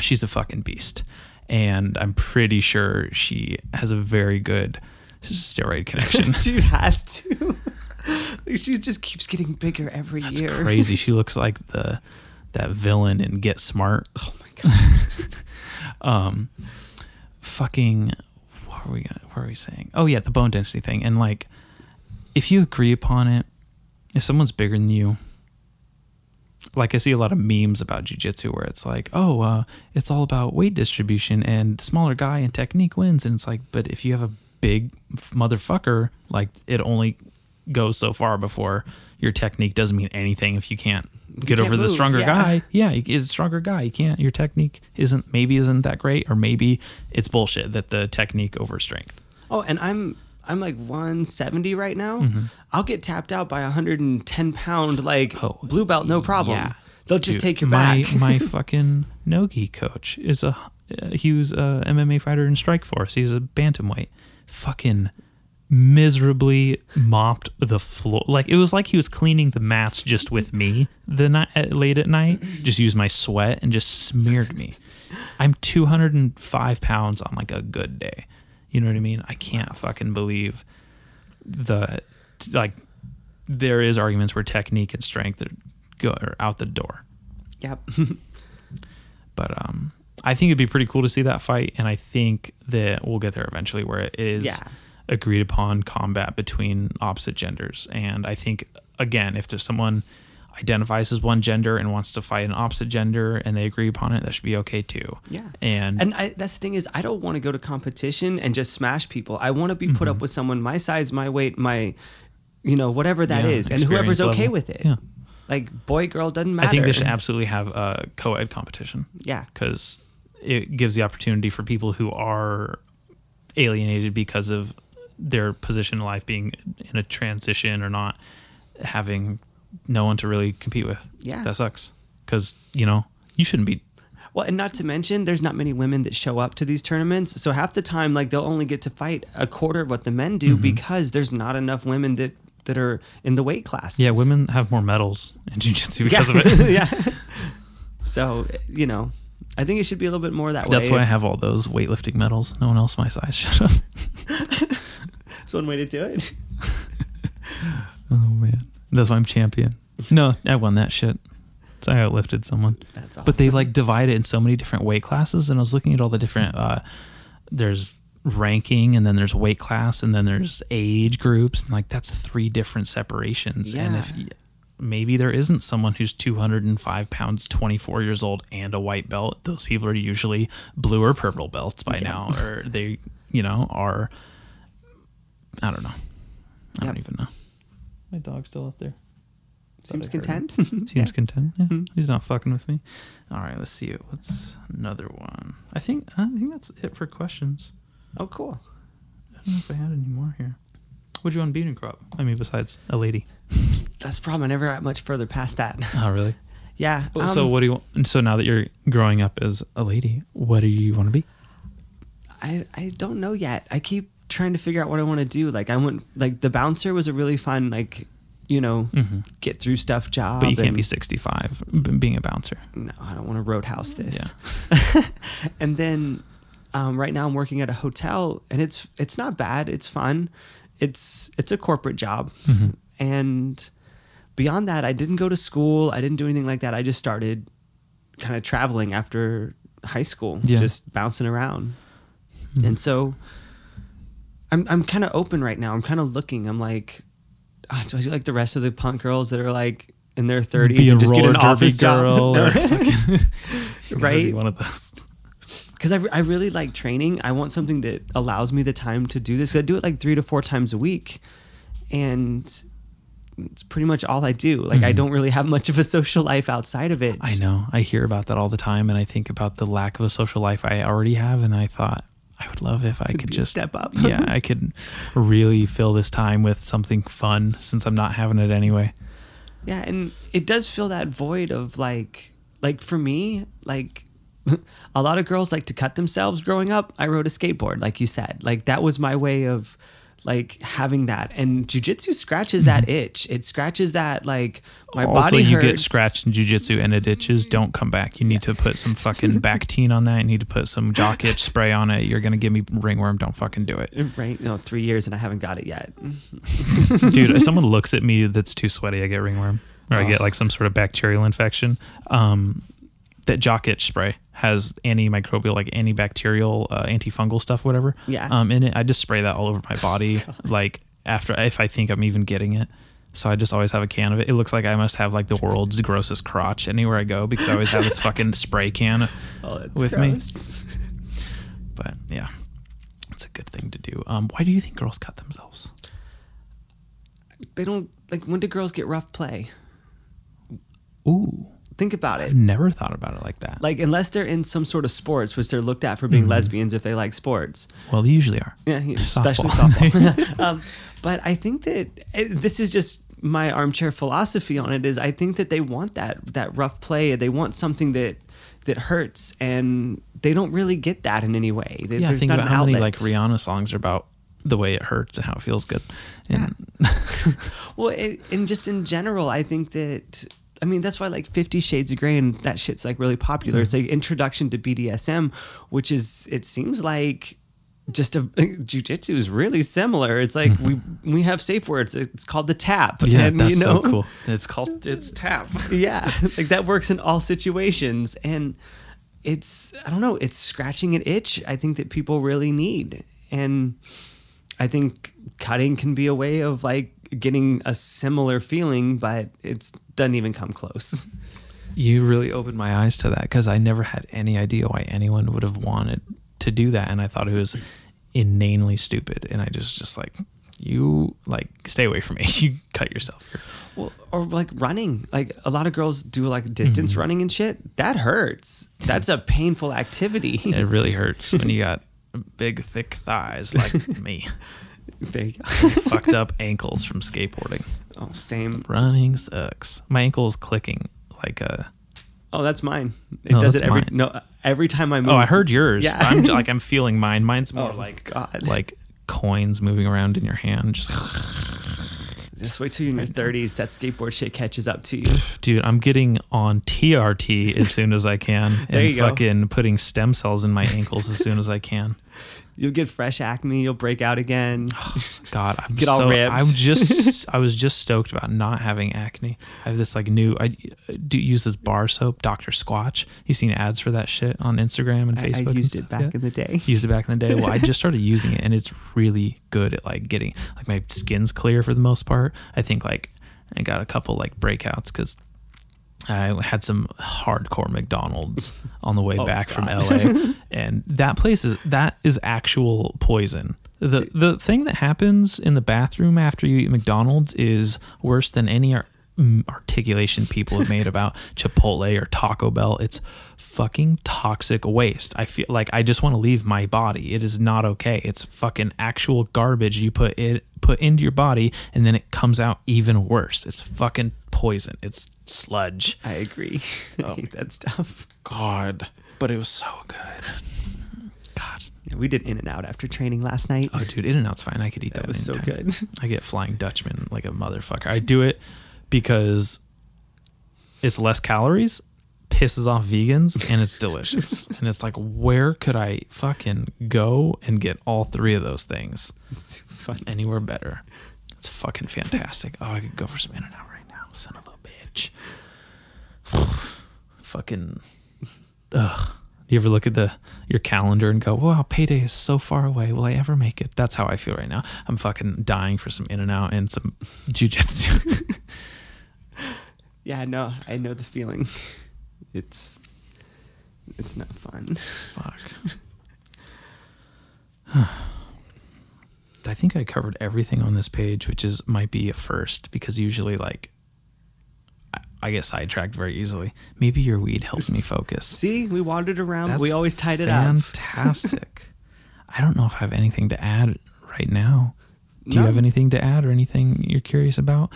she's a fucking beast. And I'm pretty sure she has a very good steroid connection. [LAUGHS] she has to. [LAUGHS] she just keeps getting bigger every year. That's crazy. She looks like the that villain in Get Smart. Oh my god. [LAUGHS] um, fucking what are we gonna what are we saying oh yeah the bone density thing and like if you agree upon it if someone's bigger than you like i see a lot of memes about jiu-jitsu where it's like oh uh, it's all about weight distribution and smaller guy and technique wins and it's like but if you have a big motherfucker like it only goes so far before your technique doesn't mean anything if you can't get can't over the stronger yeah. guy [LAUGHS] yeah, you- it's a stronger guy. You can't. Your technique isn't maybe isn't that great, or maybe it's bullshit that the technique over strength. Oh, and I'm I'm like 170 right now. I'll get tapped out by a 110 pound like Mm-hmm. Oh, blue belt, no problem. Yeah. They'll just Dude, take your my, back. [LAUGHS] my [LAUGHS] fucking nogi coach is a uh, he was a MMA fighter in Strikeforce. He's a bantamweight. Fucking miserably mopped the floor. Like it was like he was cleaning the mats just with me the night at, late at night. Just used my sweat and just smeared me. I'm 205 pounds on like a good day. You know what I mean? I can't fucking believe the like. There is arguments where technique and strength are, go, are out the door. yep. [LAUGHS] But um, I think it'd be pretty cool to see that fight, and I think that we'll get there eventually, where it is Yeah. Agreed upon combat between opposite genders. And I think again, if there's someone identifies as one gender and wants to fight an opposite gender, and they agree upon it, that should be okay too. Yeah. And, And I, that's the thing is, I don't want to go to competition and just smash people. I want to be put Mm-hmm. up with someone my size, my weight, my, you know, whatever that Yeah, is, and whoever's experience okay level. with it. Yeah. Like boy, girl doesn't matter. I think they should absolutely have a co-ed competition. Yeah. because it gives the opportunity for people who are alienated because of their position in life being in a transition or not having no one to really compete with. Yeah. that sucks. Because you know you shouldn't be. Well, and not to mention, there's not many women that show up to these tournaments. So half the time, like they'll only get to fight a quarter of what the men do Mm-hmm. because there's not enough women that that are in the weight class. Yeah, women have more medals in jiu-jitsu because of it. [LAUGHS] [LAUGHS] yeah. So you know, I think it should be a little bit more that That's way. That's why I have all those weightlifting medals. No one else my size should have. [LAUGHS] One way to do it. [LAUGHS] Oh man, that's why I'm champion. No, I won that shit. So I outlifted someone. That's awesome. But they like divide it in so many different weight classes, and I was looking at all the different. Uh, there's ranking, and then there's weight class, and then there's age groups, and like that's three different separations. And if maybe there isn't someone who's 205 pounds, 24 years old, and a white belt, those people are usually blue or purple belts by now, or they, you know, are. I don't know. I don't even know. My dog's still up there. Seems I heard him. content. [LAUGHS] Seems Yeah. content. Yeah. Mhm. He's not fucking with me. All right, let's see it. What's another one? I think I think that's it for questions. Oh, cool. I don't know if I had any more here. What'd you want to be in crop? I mean, besides a lady. [LAUGHS] That's the problem. I never got much further past that. [LAUGHS] Oh, really? yeah. so um, what do you? want So now that you're growing up as a lady, what do you want to be? I I don't know yet. I keep trying to figure out what I want to do. Like I went like the bouncer was a really fun like you know Mhm. get through stuff job. But you can't be 65 being a bouncer. no, I don't want to roadhouse this. Yeah. [LAUGHS] and then um, right now I'm working at a hotel, and it's it's not bad. It's fun. It's it's a corporate job, Mm-hmm. and beyond that, I didn't go to school. I didn't do anything like that. I just started kind of traveling after high school, Yeah. just bouncing around, Mhm. and so. I'm I'm kind of open right now. I'm kind of looking. I'm like, ah, do I do like the rest of the punk girls that are like in their 30s Be and just get an office girl [LAUGHS] job? fucking- [LAUGHS] You be Right? One of those. because I, I really like training. I want something that allows me the time to do this. I do it like three to four times a week, and it's pretty much all I do. Like I Mhm. don't really have much of a social life outside of it. I know. I hear about that all the time, and I think about the lack of a social life I already have, and I thought I would love if I Could could just step up. yeah, I could really fill this time with something fun since I'm not having it anyway. Yeah, and it does fill that void of like like for me, like [LAUGHS] a lot of girls like to cut themselves growing up. I rode a skateboard, like you said. Like that was my way of like having that. And jujitsu scratches that itch. It scratches that like my Mm-hmm. also, body you hurts. get scratched in jujitsu and it itches. Don't come back. You need to put some [LAUGHS] fucking Bactine on that. You need to put some jock itch spray on it. You're gonna give me ringworm. Don't fucking do it, Right, no, three years and I haven't got it yet. [LAUGHS] dude. If someone [LAUGHS] looks at me that's too sweaty, I get ringworm or I Oh. get like some sort of bacterial infection. Um, that jock itch spray has antimicrobial, like antibacterial, uh, antifungal stuff, whatever. Yeah. Um, in it, I just spray that all over my body, [LAUGHS] like after if I think I'm even getting it. So I just always have a can of it. It looks like I must have like the world's grossest crotch anywhere I go because I always have this fucking [LAUGHS] spray can. Oh, With me? [LAUGHS] But yeah, it's a good thing to do. Um, why do you think girls cut themselves? They don't like when do girls get rough play? Ooh, Think about it. I've never thought about it like that. Like unless they're in some sort of sports, which they're looked at for being Mm-hmm. lesbians if they like sports. well, they usually are. Yeah, especially Softball. softball. [LAUGHS] [LAUGHS] um, but I think that eh, this is just my armchair philosophy on it. Is I think that they want that that rough play. They want something that that hurts, and they don't really get that in any way. They, yeah, there's think about how many like Rihanna songs are about the way it hurts and how it feels good. And [LAUGHS] Well, it, and just in general, I think that I mean that's why like Fifty Shades of Grey and that shit's like really popular. It's mm-hmm. like introduction to BDSM, which is it seems like just a jujitsu is really similar. It's like mm-hmm. we we have safe words. It's called the tap. yeah, and, that's you know, so cool. It's called it's tap. [LAUGHS] yeah, like that works in all situations, and it's I don't know. It's scratching an itch. I think that people really need, and I think cutting can be a way of like getting a similar feeling, but it doesn't even come close. [LAUGHS] You really opened my eyes to that because I never had any idea why anyone would have wanted to do that, and I thought it was inanely stupid. And I just just like you like stay away from me. [LAUGHS] You cut yourself. Well, or like running. Like a lot of girls do like distance mm-hmm. running and shit. That hurts. That's a painful activity. [LAUGHS] It really hurts when you got big thick thighs like me, there you [LAUGHS] go. fucked up ankles from skateboarding. Oh, same. Running sucks. My ankle is clicking like a. Oh, that's mine. It No, does that's it every mine. no every time I move. Oh, I heard yours. Yeah. I'm like [LAUGHS] I'm feeling mine. Mine's more Oh, like God. like coins moving around in your hand. Just Just wait till you're in your thirties. That skateboard shit catches up to you. [SIGHS] dude, I'm getting on TRT as soon as I can [LAUGHS] There and you go. fucking putting stem cells in my ankles as soon as I can. You'll get fresh acne. You'll break out again. [SIGHS] Oh, God, I'm Get all so, ripped. I'm just [LAUGHS] I was just stoked about not having acne. I have this like new I do use this bar soap, Dr. Squatch. You seen ads for that shit on Instagram and I, I Facebook? and used it back in the day. used it back in the day. Well, I just started [LAUGHS] using it and it's really good at like getting like my skin's clear for the most part. I think like I got a couple like breakouts because I had some hardcore McDonald's [LAUGHS] on the way Oh, back from LA, [LAUGHS] and that place is that is actual poison. the The thing that happens in the bathroom after you eat McDonald's is worse than any ar- mm, articulation people have made about [LAUGHS] Chipotle or Taco Bell. It's fucking toxic waste. I feel like I just want to leave my body. It is not okay. It's fucking actual garbage you put it put into your body, and then it comes out even worse. It's fucking poison. It's sludge. I agree. [LAUGHS] Oh I [LAUGHS] hate that stuff. God, but it was so good. God. Yeah, we did In-N-Out after training last night. Oh, dude, In-N-Out's fine. I could eat that. that was so anytime. good. [LAUGHS] I get Flying Dutchman like a motherfucker. I do it because it's less calories, pisses off vegans, and it's delicious. and it's like, where could I fucking go and get all three of those things? It's too funny. Anywhere better. It's fucking fantastic. Oh, I could go for some In-N-Out. Oh, son of a bitch. [SIGHS] fucking. Ugh. You ever look at the your calendar and go, "Wow, payday is so far away. Will I ever make it?" That's how I feel right now. I'm fucking dying for some In-N-Out and some [LAUGHS] jujitsu. [LAUGHS] Yeah, no, I know the feeling. [LAUGHS] It's it's not fun. Fuck. [SIGHS] I think I covered everything on this page, which is might be a first because usually like I, get sidetracked very easily. Maybe your weed helped me focus. [LAUGHS] See, we wandered around. That's we always tied it up. Fantastic. [LAUGHS] I don't know if I have anything to add right now. Do you have anything to add or anything you're curious about?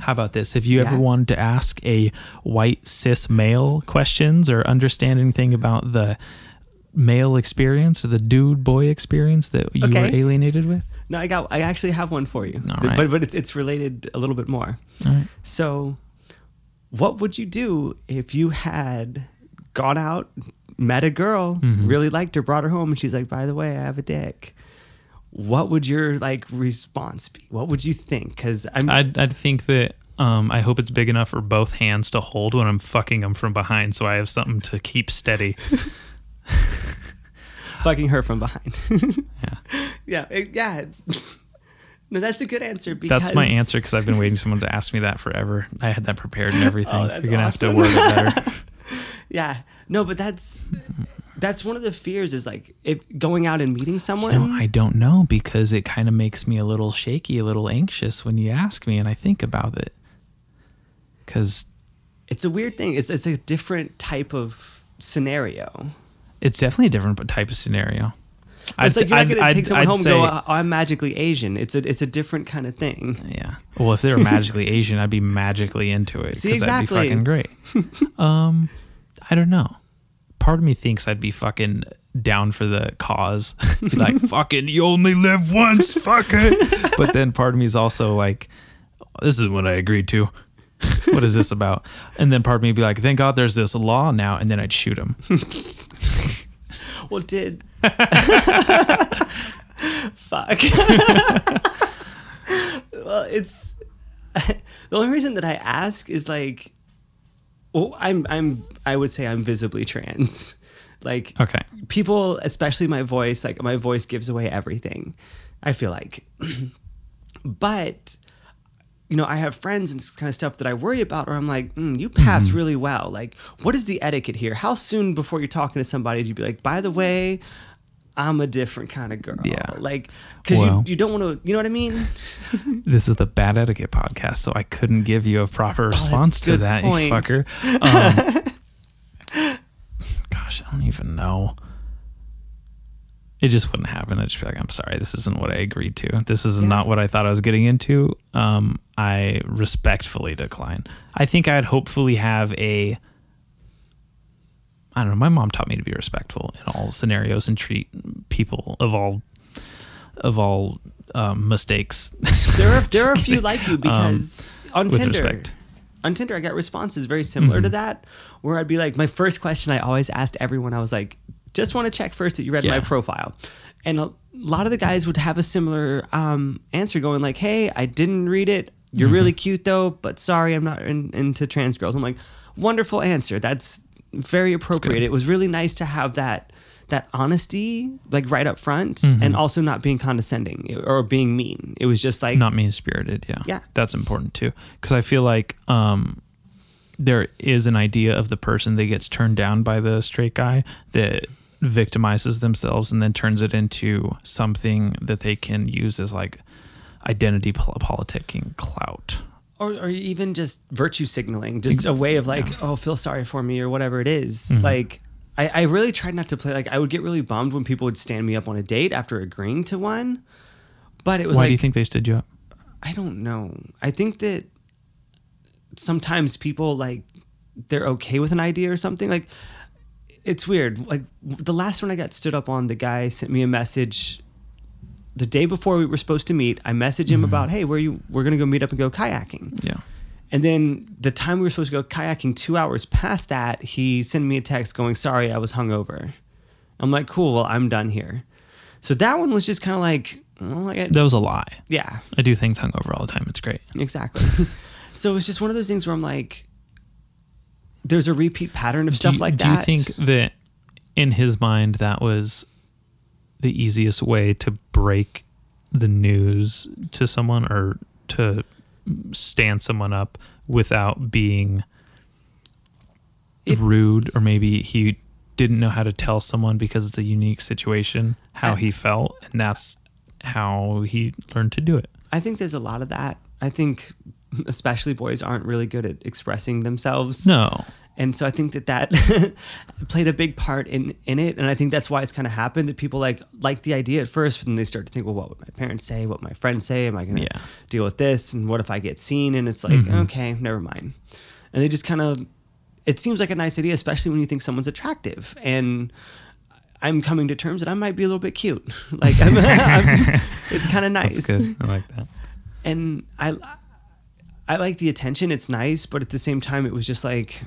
How about this? Have you ever wanted to ask a white cis male questions or understand anything about the male experience or the dude boy experience that you were alienated with? No, I got. I actually have one for you, right. but but it's it's related a little bit more. All right. So, what would you do if you had gone out, met a girl, Mm-hmm. really liked her, brought her home, and she's like, "By the way, I have a dick." What would your like response be? What would you think? Because I'm I'd, I'd think that um, I hope it's big enough for both hands to hold when I'm fucking them from behind so I have something to keep steady. [LAUGHS] [LAUGHS] fucking her from behind. Yeah. [LAUGHS] yeah, it- yeah. No, that's a good answer because That's my answer because I've been waiting for someone to ask me that forever. I had that prepared and [LAUGHS] oh, everything. Oh, You're gonna have to awesome. word it better. [LAUGHS] [LAUGHS] Yeah, no, but that's that's one of the fears is like if going out and meeting someone. no, I don't know because it kind of makes me a little shaky, a little anxious when you ask me and I think about it. Because it's a weird thing. It's it's a different type of scenario. it's definitely a different type of scenario. It's like you're not gonna take someone I'd home and go, "Oh, I'm magically Asian." It's a it's a different kind of thing. Yeah. Well, if they were magically [LAUGHS] Asian, I'd be magically into it. See, 'cause that'd be fucking great. [LAUGHS] um, I don't know. Part of me thinks I'd be fucking down for the cause. [LAUGHS] be like, fucking, you only live once, fuck it. But then part of me is also like, this is what I agreed to. what is this about? And then part of me would be like, thank God there's this law now. And then I'd shoot him. [LAUGHS] Well, did [LAUGHS] fuck. [LAUGHS] well, it's the only reason that I ask is like, well, I'm I'm I would say I'm visibly trans. Like Okay. people, especially my voice, like my voice gives away everything. I feel like, [CLEARS THROAT] but you know, I have friends and kind of stuff that I worry about, or I'm like, mm, you pass Mm-hmm. really well. Like, what is the etiquette here? How soon before you're talking to somebody do you be like, by the way, I'm a different kind of girl? Yeah. Like, because Well- you, you don't want to, you know what I mean? [LAUGHS] This is the bad etiquette podcast, so I couldn't give you a proper response to that, point. you fucker. [LAUGHS] Um, gosh, I don't even know. It just wouldn't happen. I'd just be like, I'm sorry, this isn't what I agreed to. This is not what I thought I was getting into. Um, I respectfully decline. I think I'd hopefully have a. I don't know. My mom taught me to be respectful in all scenarios and treat people of all of all um, mistakes [LAUGHS] there are [LAUGHS] there are a few like you because on Um, with Tinder, respect. on Tinder, I got responses very similar Mm-hmm. to that, where I'd be like, my first question I always asked everyone, I was like, just want to check first that you read my profile. And a lot of the guys would have a similar um, answer going like, hey, I didn't read it. You're really Mm-hmm. cute though, but sorry, I'm not in, into trans girls. I'm like, wonderful answer. That's very appropriate. It was really nice to have that that honesty like right up front Mm-hmm. and also not being condescending or being mean. It was just like not mean spirited yeah Yeah. that's important too because i feel like um there is an idea of the person that gets turned down by the straight guy that victimizes themselves and then turns it into something that they can use as like identity pol- politicking clout or, or even just virtue signaling, just a way of like, oh, feel sorry for me or whatever it is. Mm-hmm. Like, I, I really tried not to play. Like, I would get really bummed when people would stand me up on a date after agreeing to one. But it was why like, do you think they stood you up I don't know. I think that sometimes people like they're okay with an idea or something. Like, it's weird. Like the last one I got stood up on, the guy sent me a message the day before we were supposed to meet. I messaged him mm-hmm. about, hey, where you? We're gonna go meet up and go kayaking. yeah And then the time we were supposed to go kayaking, two hours past that, he sent me a text going, "Sorry, I was hungover." I'm like, "Cool, well, I'm done here." So that one was just kind of like, well, I- that was a lie yeah, i do things hungover all the time it's great exactly. [LAUGHS] so it was just one of those things where I'm like, there's a repeat pattern of stuff you, like do that. Do you think that in his mind that was the easiest way to break the news to someone or to stand someone up without being It- rude or maybe he didn't know how to tell someone because it's a unique situation how I- he felt and that's how he learned to do it I think there's a lot of that. I think [LAUGHS] especially boys aren't really good at expressing themselves. no and so I think that that [LAUGHS] played a big part in in it, and I think that's why it's kind of happened that people like like the idea at first, but then they start to think, well, what would my parents say? What my friends say? Am I going to Yeah. deal with this? And what if I get seen? And it's like, mm-hmm. okay, never mind. And they just kind of, it seems like a nice idea, especially when you think someone's attractive. And I'm coming to terms that I might be a little bit cute. [LAUGHS] like, I'm, I'm- it's kind of nice that's good i like that and I I like the attention. It's nice, but at the same time, it was just like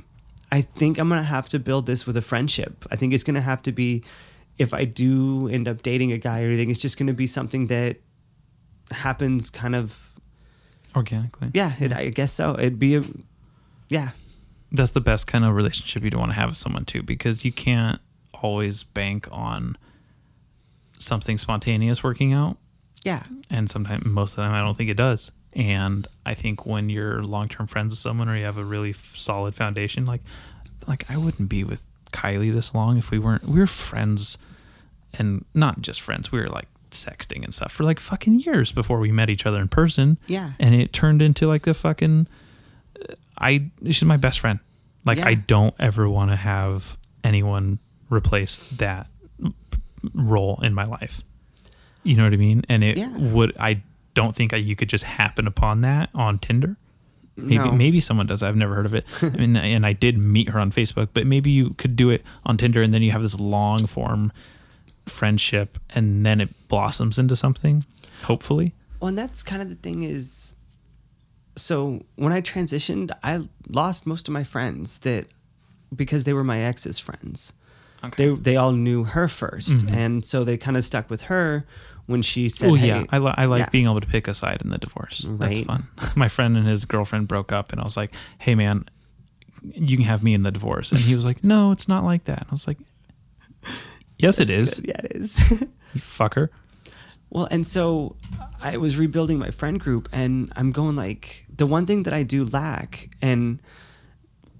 I think I'm gonna have to build this with a friendship. I think it's gonna have to be if I do end up dating a guy or anything, it's just gonna be something that happens kind of organically yeah. It, I guess so. It'd be a yeah. that's the best kind of relationship you'd want to have with someone too because you can't always bank on something spontaneous working out Yeah, and sometimes most of the time i don't think it does and i think when you're long-term friends with someone or you have a really f- solid foundation like like i wouldn't be with kylie this long if we weren't we were friends and not just friends we were like sexting and stuff for like fucking years before we met each other in person Yeah. and it turned into like the fucking uh, I she's my best friend. Like Yeah. I don't ever want to have anyone replace that role in my life. You know what I mean? And it Yeah. would I don't think you could just happen upon that on Tinder. Maybe No. maybe someone does. I've never heard of it. [LAUGHS] I mean, and I did meet her on Facebook, but maybe you could do it on Tinder, and then you have this long form friendship, and then it blossoms into something. Hopefully, Well, and that's kind of the thing is so when I transitioned, I lost most of my friends that because they were my ex's friends. Okay. They they all knew her 1st mm-hmm. and so they kind of stuck with her when she said, Oh "Hey, yeah, I, li- I like yeah. being able to pick a side in the divorce. That's fun. [LAUGHS] My friend and his girlfriend broke up, and I was like, "Hey man, you can have me in the divorce." And he was like, [LAUGHS] "No, it's not like that." And I was like, "Yes, it is, Good. Yeah, it is." [LAUGHS] you fucker." well, and so I was rebuilding my friend group, and I'm going like the one thing that I do lack, and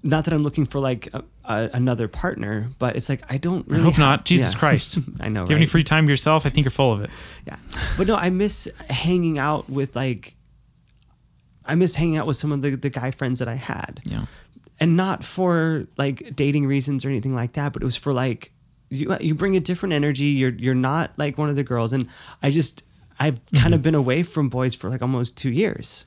not that I'm looking for like a, a, another partner, but it's like I don't I really. hope ha- not. Jesus Yeah. Christ. [LAUGHS] I know. You have any free time to yourself? I think you're full of it. Yeah. But no, I miss hanging out with like I miss hanging out with some of the, the guy friends that I had. Yeah. And not for like dating reasons or anything like that, but it was for like you you bring a different energy. You're you're not like one of the girls and I just I've kind Mm-hmm. of been away from boys for like almost 2 years.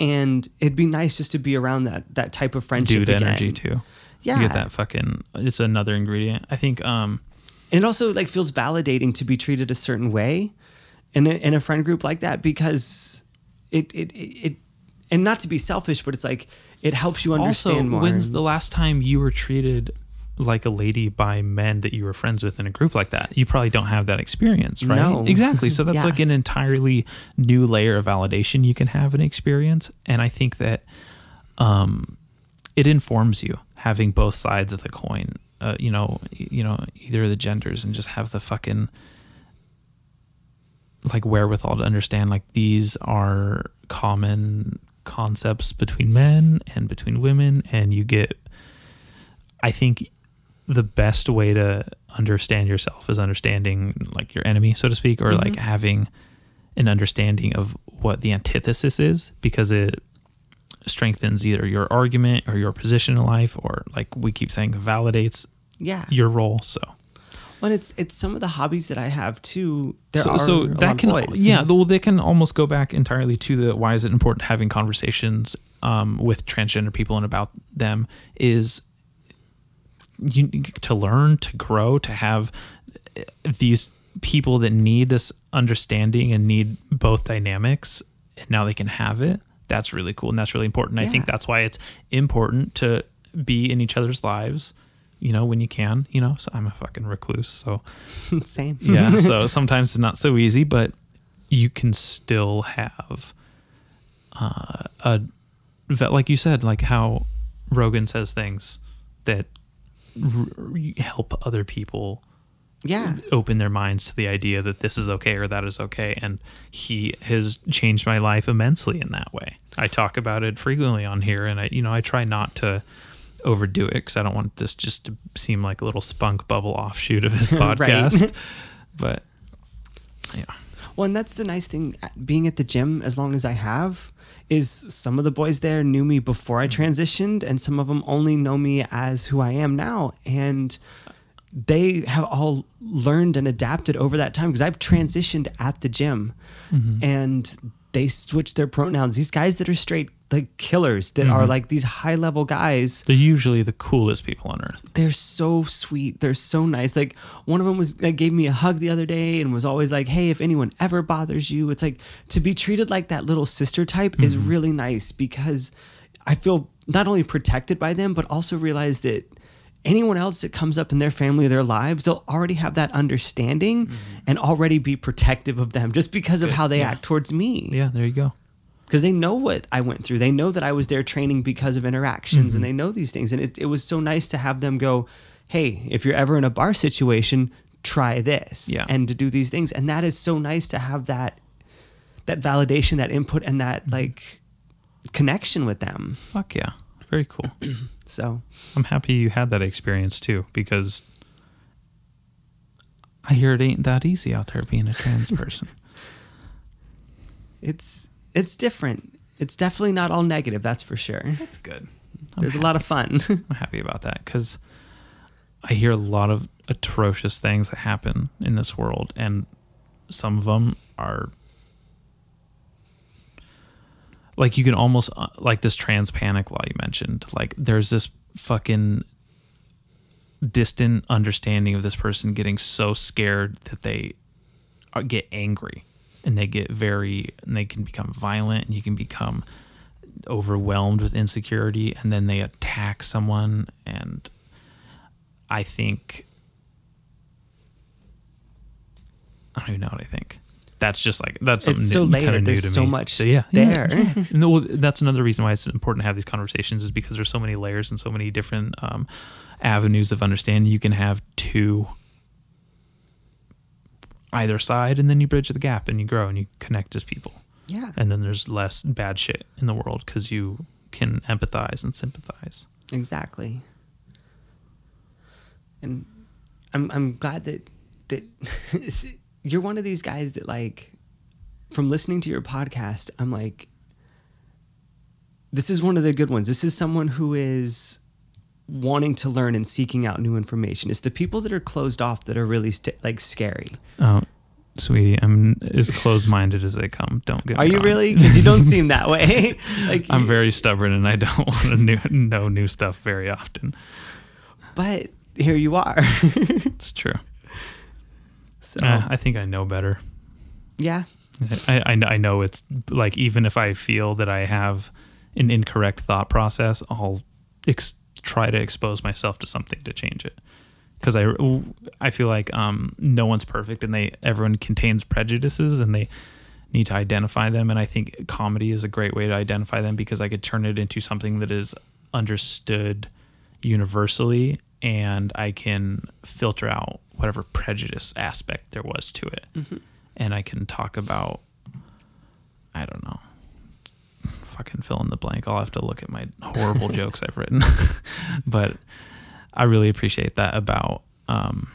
And it'd be nice just to be around that that type of friendship Dude again. energy too. Yeah. You get that fucking. It's another ingredient. I think. Um. And it also like feels validating to be treated a certain way in a, in a friend group like that because it it it, and not to be selfish, but it's like it helps you understand also, more. when's the last time you were treated like a lady by men that you were friends with in a group like that? You probably don't have that experience, right? No. [LAUGHS] Exactly. So that's Yeah. like an entirely new layer of validation you can have an experience, and I think that um, it informs you having both sides of the coin. Uh, you know, you know, either of the genders, and just have the fucking like wherewithal to understand like these are common concepts between men and between women and you get i think the best way to understand yourself is understanding like your enemy so to speak or like having an understanding of what the antithesis is because it strengthens either your argument or your position in life or like we keep saying validates yeah, your role so. Well, it's it's some of the hobbies that I have too. There so, are so that can yeah well they can almost go back entirely to the why is it important having conversations um, with transgender people and about them is you to learn to grow to have these people that need this understanding and need both dynamics and now they can have it. That's really cool and that's really important. I think that's why it's important to be in each other's lives you know when you can you know? So i'm a fucking recluse so [LAUGHS] same. yeah [LAUGHS] so sometimes it's not so easy but you can still have uh, a like you said like how rogan says things that r- help other people yeah, open their minds to the idea that this is okay or that is okay and he has changed my life immensely in that way. I talk about it frequently on here and i you know i try not to overdo it because i don't want this just to seem like a little spunk bubble offshoot of his [LAUGHS] podcast. [LAUGHS] But yeah. Well, and that's the nice thing being at the gym as long as I have is some of the boys there knew me before I mm-hmm. transitioned and some of them only know me as who I am now. And they have all learned and adapted over that time because I've transitioned at the gym. Mm-hmm. And they switch their pronouns. These guys that are straight like killers that are mm-hmm. like these high level guys. They're usually the coolest people on earth. They're so sweet. They're so nice. Like one of them was like, gave me a hug the other day and was always like, "Hey, if anyone ever bothers you, it's like to be treated like that little sister type is mm-hmm. really nice because I feel not only protected by them but also realize that anyone else that comes up in their family or their lives, they'll already have that understanding mm-hmm. and already be protective of them just because of how they act towards me. Yeah there you go because they know what I went through. They know that I was there training because of interactions and mm-hmm. they know these things. And it, it was so nice to have them go, hey, if you're ever in a bar situation, try this Yeah. and to do these things. And that is so nice to have that that validation, that input, and that mm-hmm. like connection with them. fuck yeah very cool [CLEARS THROAT] So i'm happy you had that experience too because i hear it ain't that easy out there being a trans [LAUGHS] person it's it's different. It's definitely not all negative, that's for sure. that's good There's a lot of fun. [LAUGHS] I'm happy about that because I hear a lot of atrocious things that happen in this world, and some of them are like you can almost uh, like this trans panic law you mentioned. Like there's this fucking distant understanding of this person getting so scared that they are, get angry and they get very and they can become violent and you can become overwhelmed with insecurity and then they attack someone and I think I don't even know what I think. That's just like that's something It's so new, kinda layered. new There's to so me. much yeah, there. Yeah, [LAUGHS] yeah. No, well, that's another reason why it's important to have these conversations is because there's so many layers and so many different um, avenues of understanding. You can have two either side, and then you bridge the gap and you grow and you connect as people yeah. and then there's less bad shit in the world because you can empathize and sympathize. Exactly. And I'm I'm glad that that [LAUGHS] you're one of these guys that like from listening to your podcast, I'm like this is one of the good ones. This is someone who is wanting to learn and seeking out new information. It's the people that are closed off that are really st- like scary. Oh, sweetie, I'm as closed-minded as they come. Don't get. Are you wrong. really? Because you don't seem that [LAUGHS] way. [LAUGHS] like I'm very stubborn and I don't [LAUGHS] want to new, know new stuff very often. but here you are. It's true. so Uh, I think I know better. yeah, I, I, I know it's like even if I feel that I have an incorrect thought process, I'll ex- try to expose myself to something to change it. Because I, I feel like um, no one's perfect and they everyone contains prejudices and they need to identify them. And I think comedy is a great way to identify them because I could turn it into something that is understood universally and I can filter out whatever prejudice aspect there was to it. And I can talk about, I don't know, fucking fill in the blank. I'll have to look at my horrible jokes I've written. [LAUGHS] but I really appreciate that about um,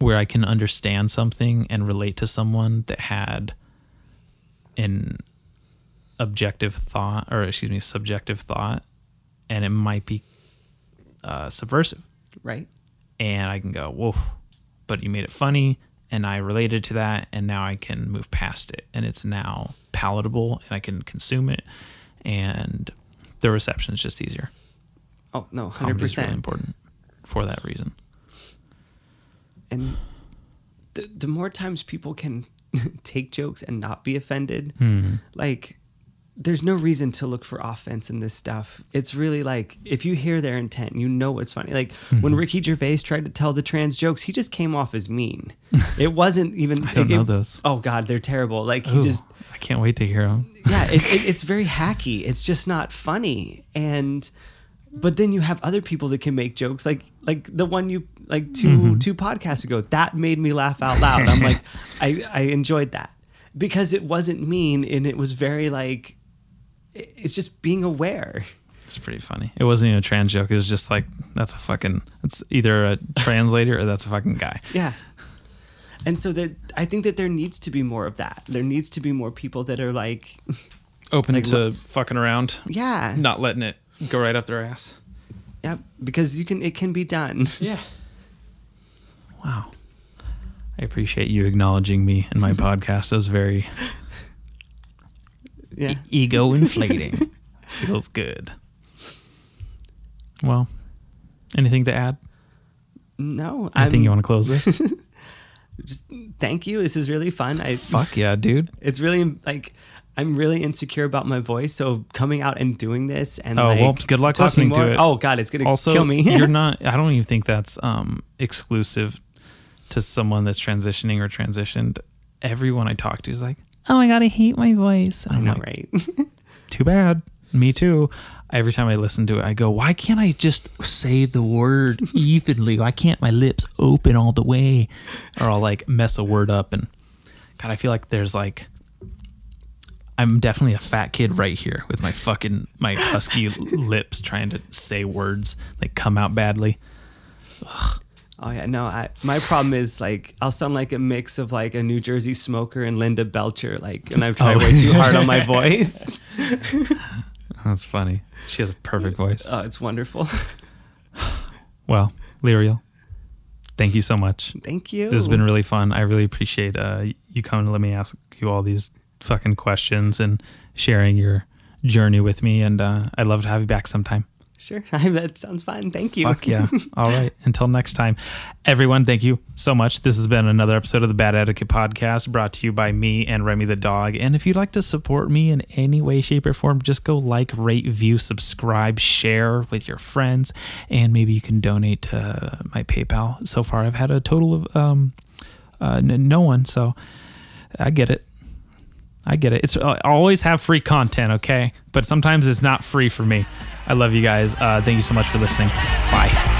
where I can understand something and relate to someone that had an objective thought, or excuse me, subjective thought, and it might be uh, subversive. Right. And I can go, whoa, but you made it funny, and I related to that, and now I can move past it, and it's now palatable, and I can consume it, and the reception is just easier. Oh no, hundred is really percent. important for that reason. And the the more times people can [LAUGHS] take jokes and not be offended, Mm-hmm. like there's no reason to look for offense in this stuff. It's really like if you hear their intent, you know what's funny. Like when Mm-hmm. Ricky Gervais tried to tell the trans jokes, he just came off as mean. [LAUGHS] It wasn't even. I don't it- know those. Oh God, they're terrible. Like he Ooh, just I can't wait to hear them. yeah, it, it, [LAUGHS] it's very hacky. It's just not funny. And but then you have other people that can make jokes, like like the one you like 2 Mm-hmm. two podcasts ago. That made me laugh out loud. I'm like, [LAUGHS] I I enjoyed that because it wasn't mean and it was very like, it's just being aware. It's pretty funny. It wasn't even a trans joke. It was just like that's a fucking. It's either a translator or that's a fucking guy. Yeah. And so that I think that there needs to be more of that. There needs to be more people that are like, [LAUGHS] Open Like, to fucking around, yeah, not letting it go right up their ass. yeah, because you can, it can be done. [LAUGHS] Yeah. Wow. I appreciate you acknowledging me in my [LAUGHS] podcast. That was very yeah. ego inflating. [LAUGHS] Feels good. Well, anything to add? No, Anything I'm, you want to close with? [LAUGHS] just thank you. This is really fun. I Fuck yeah, dude. it's really like I'm really insecure about my voice, so coming out and doing this and Oh, like, well, good luck listening to it. Oh god, it's gonna Also, kill me. [LAUGHS] you're not. I don't even think that's um, exclusive to someone that's transitioning or transitioned. Everyone I talk to is like, "Oh my god, I hate my voice." And I oh I'm know, like, right? [LAUGHS] too bad. Me too. Every time I listen to it, I go, why can't I just say the word [LAUGHS] evenly? Why can't my lips open all the way? Or I'll like mess a word up. And God, I feel like there's like, I'm definitely a fat kid right here with my fucking, my husky [LAUGHS] lips trying to say words that come out badly. Oh yeah, no. I, my problem is like I'll sound like a mix of like a New Jersey smoker and Linda Belcher, like, and I try Oh. way too hard on my [LAUGHS] voice. That's funny. She has a perfect voice. Oh, it's wonderful. [SIGHS] Well, Lyriel, thank you so much. Thank you. This has been really fun. I really appreciate uh, you coming to let me ask you all these fucking questions and sharing your journey with me. And uh, I'd love to have you back sometime. Sure. [LAUGHS] that sounds fine. Thank you. Fuck yeah. [LAUGHS] all right. Until next time, everyone, thank you so much. This has been another episode of the Bad Etiquette Podcast brought to you by me and Remy the dog. And if you'd like to support me in any way, shape, or form, just go like, rate, view, subscribe, share with your friends, and maybe you can donate to my PayPal. So far, I've had a total of um, uh, n- no one. So I get it. I get it. It's I always have free content, okay? But sometimes it's not free for me. I love you guys. Uh, thank you so much for listening. Bye.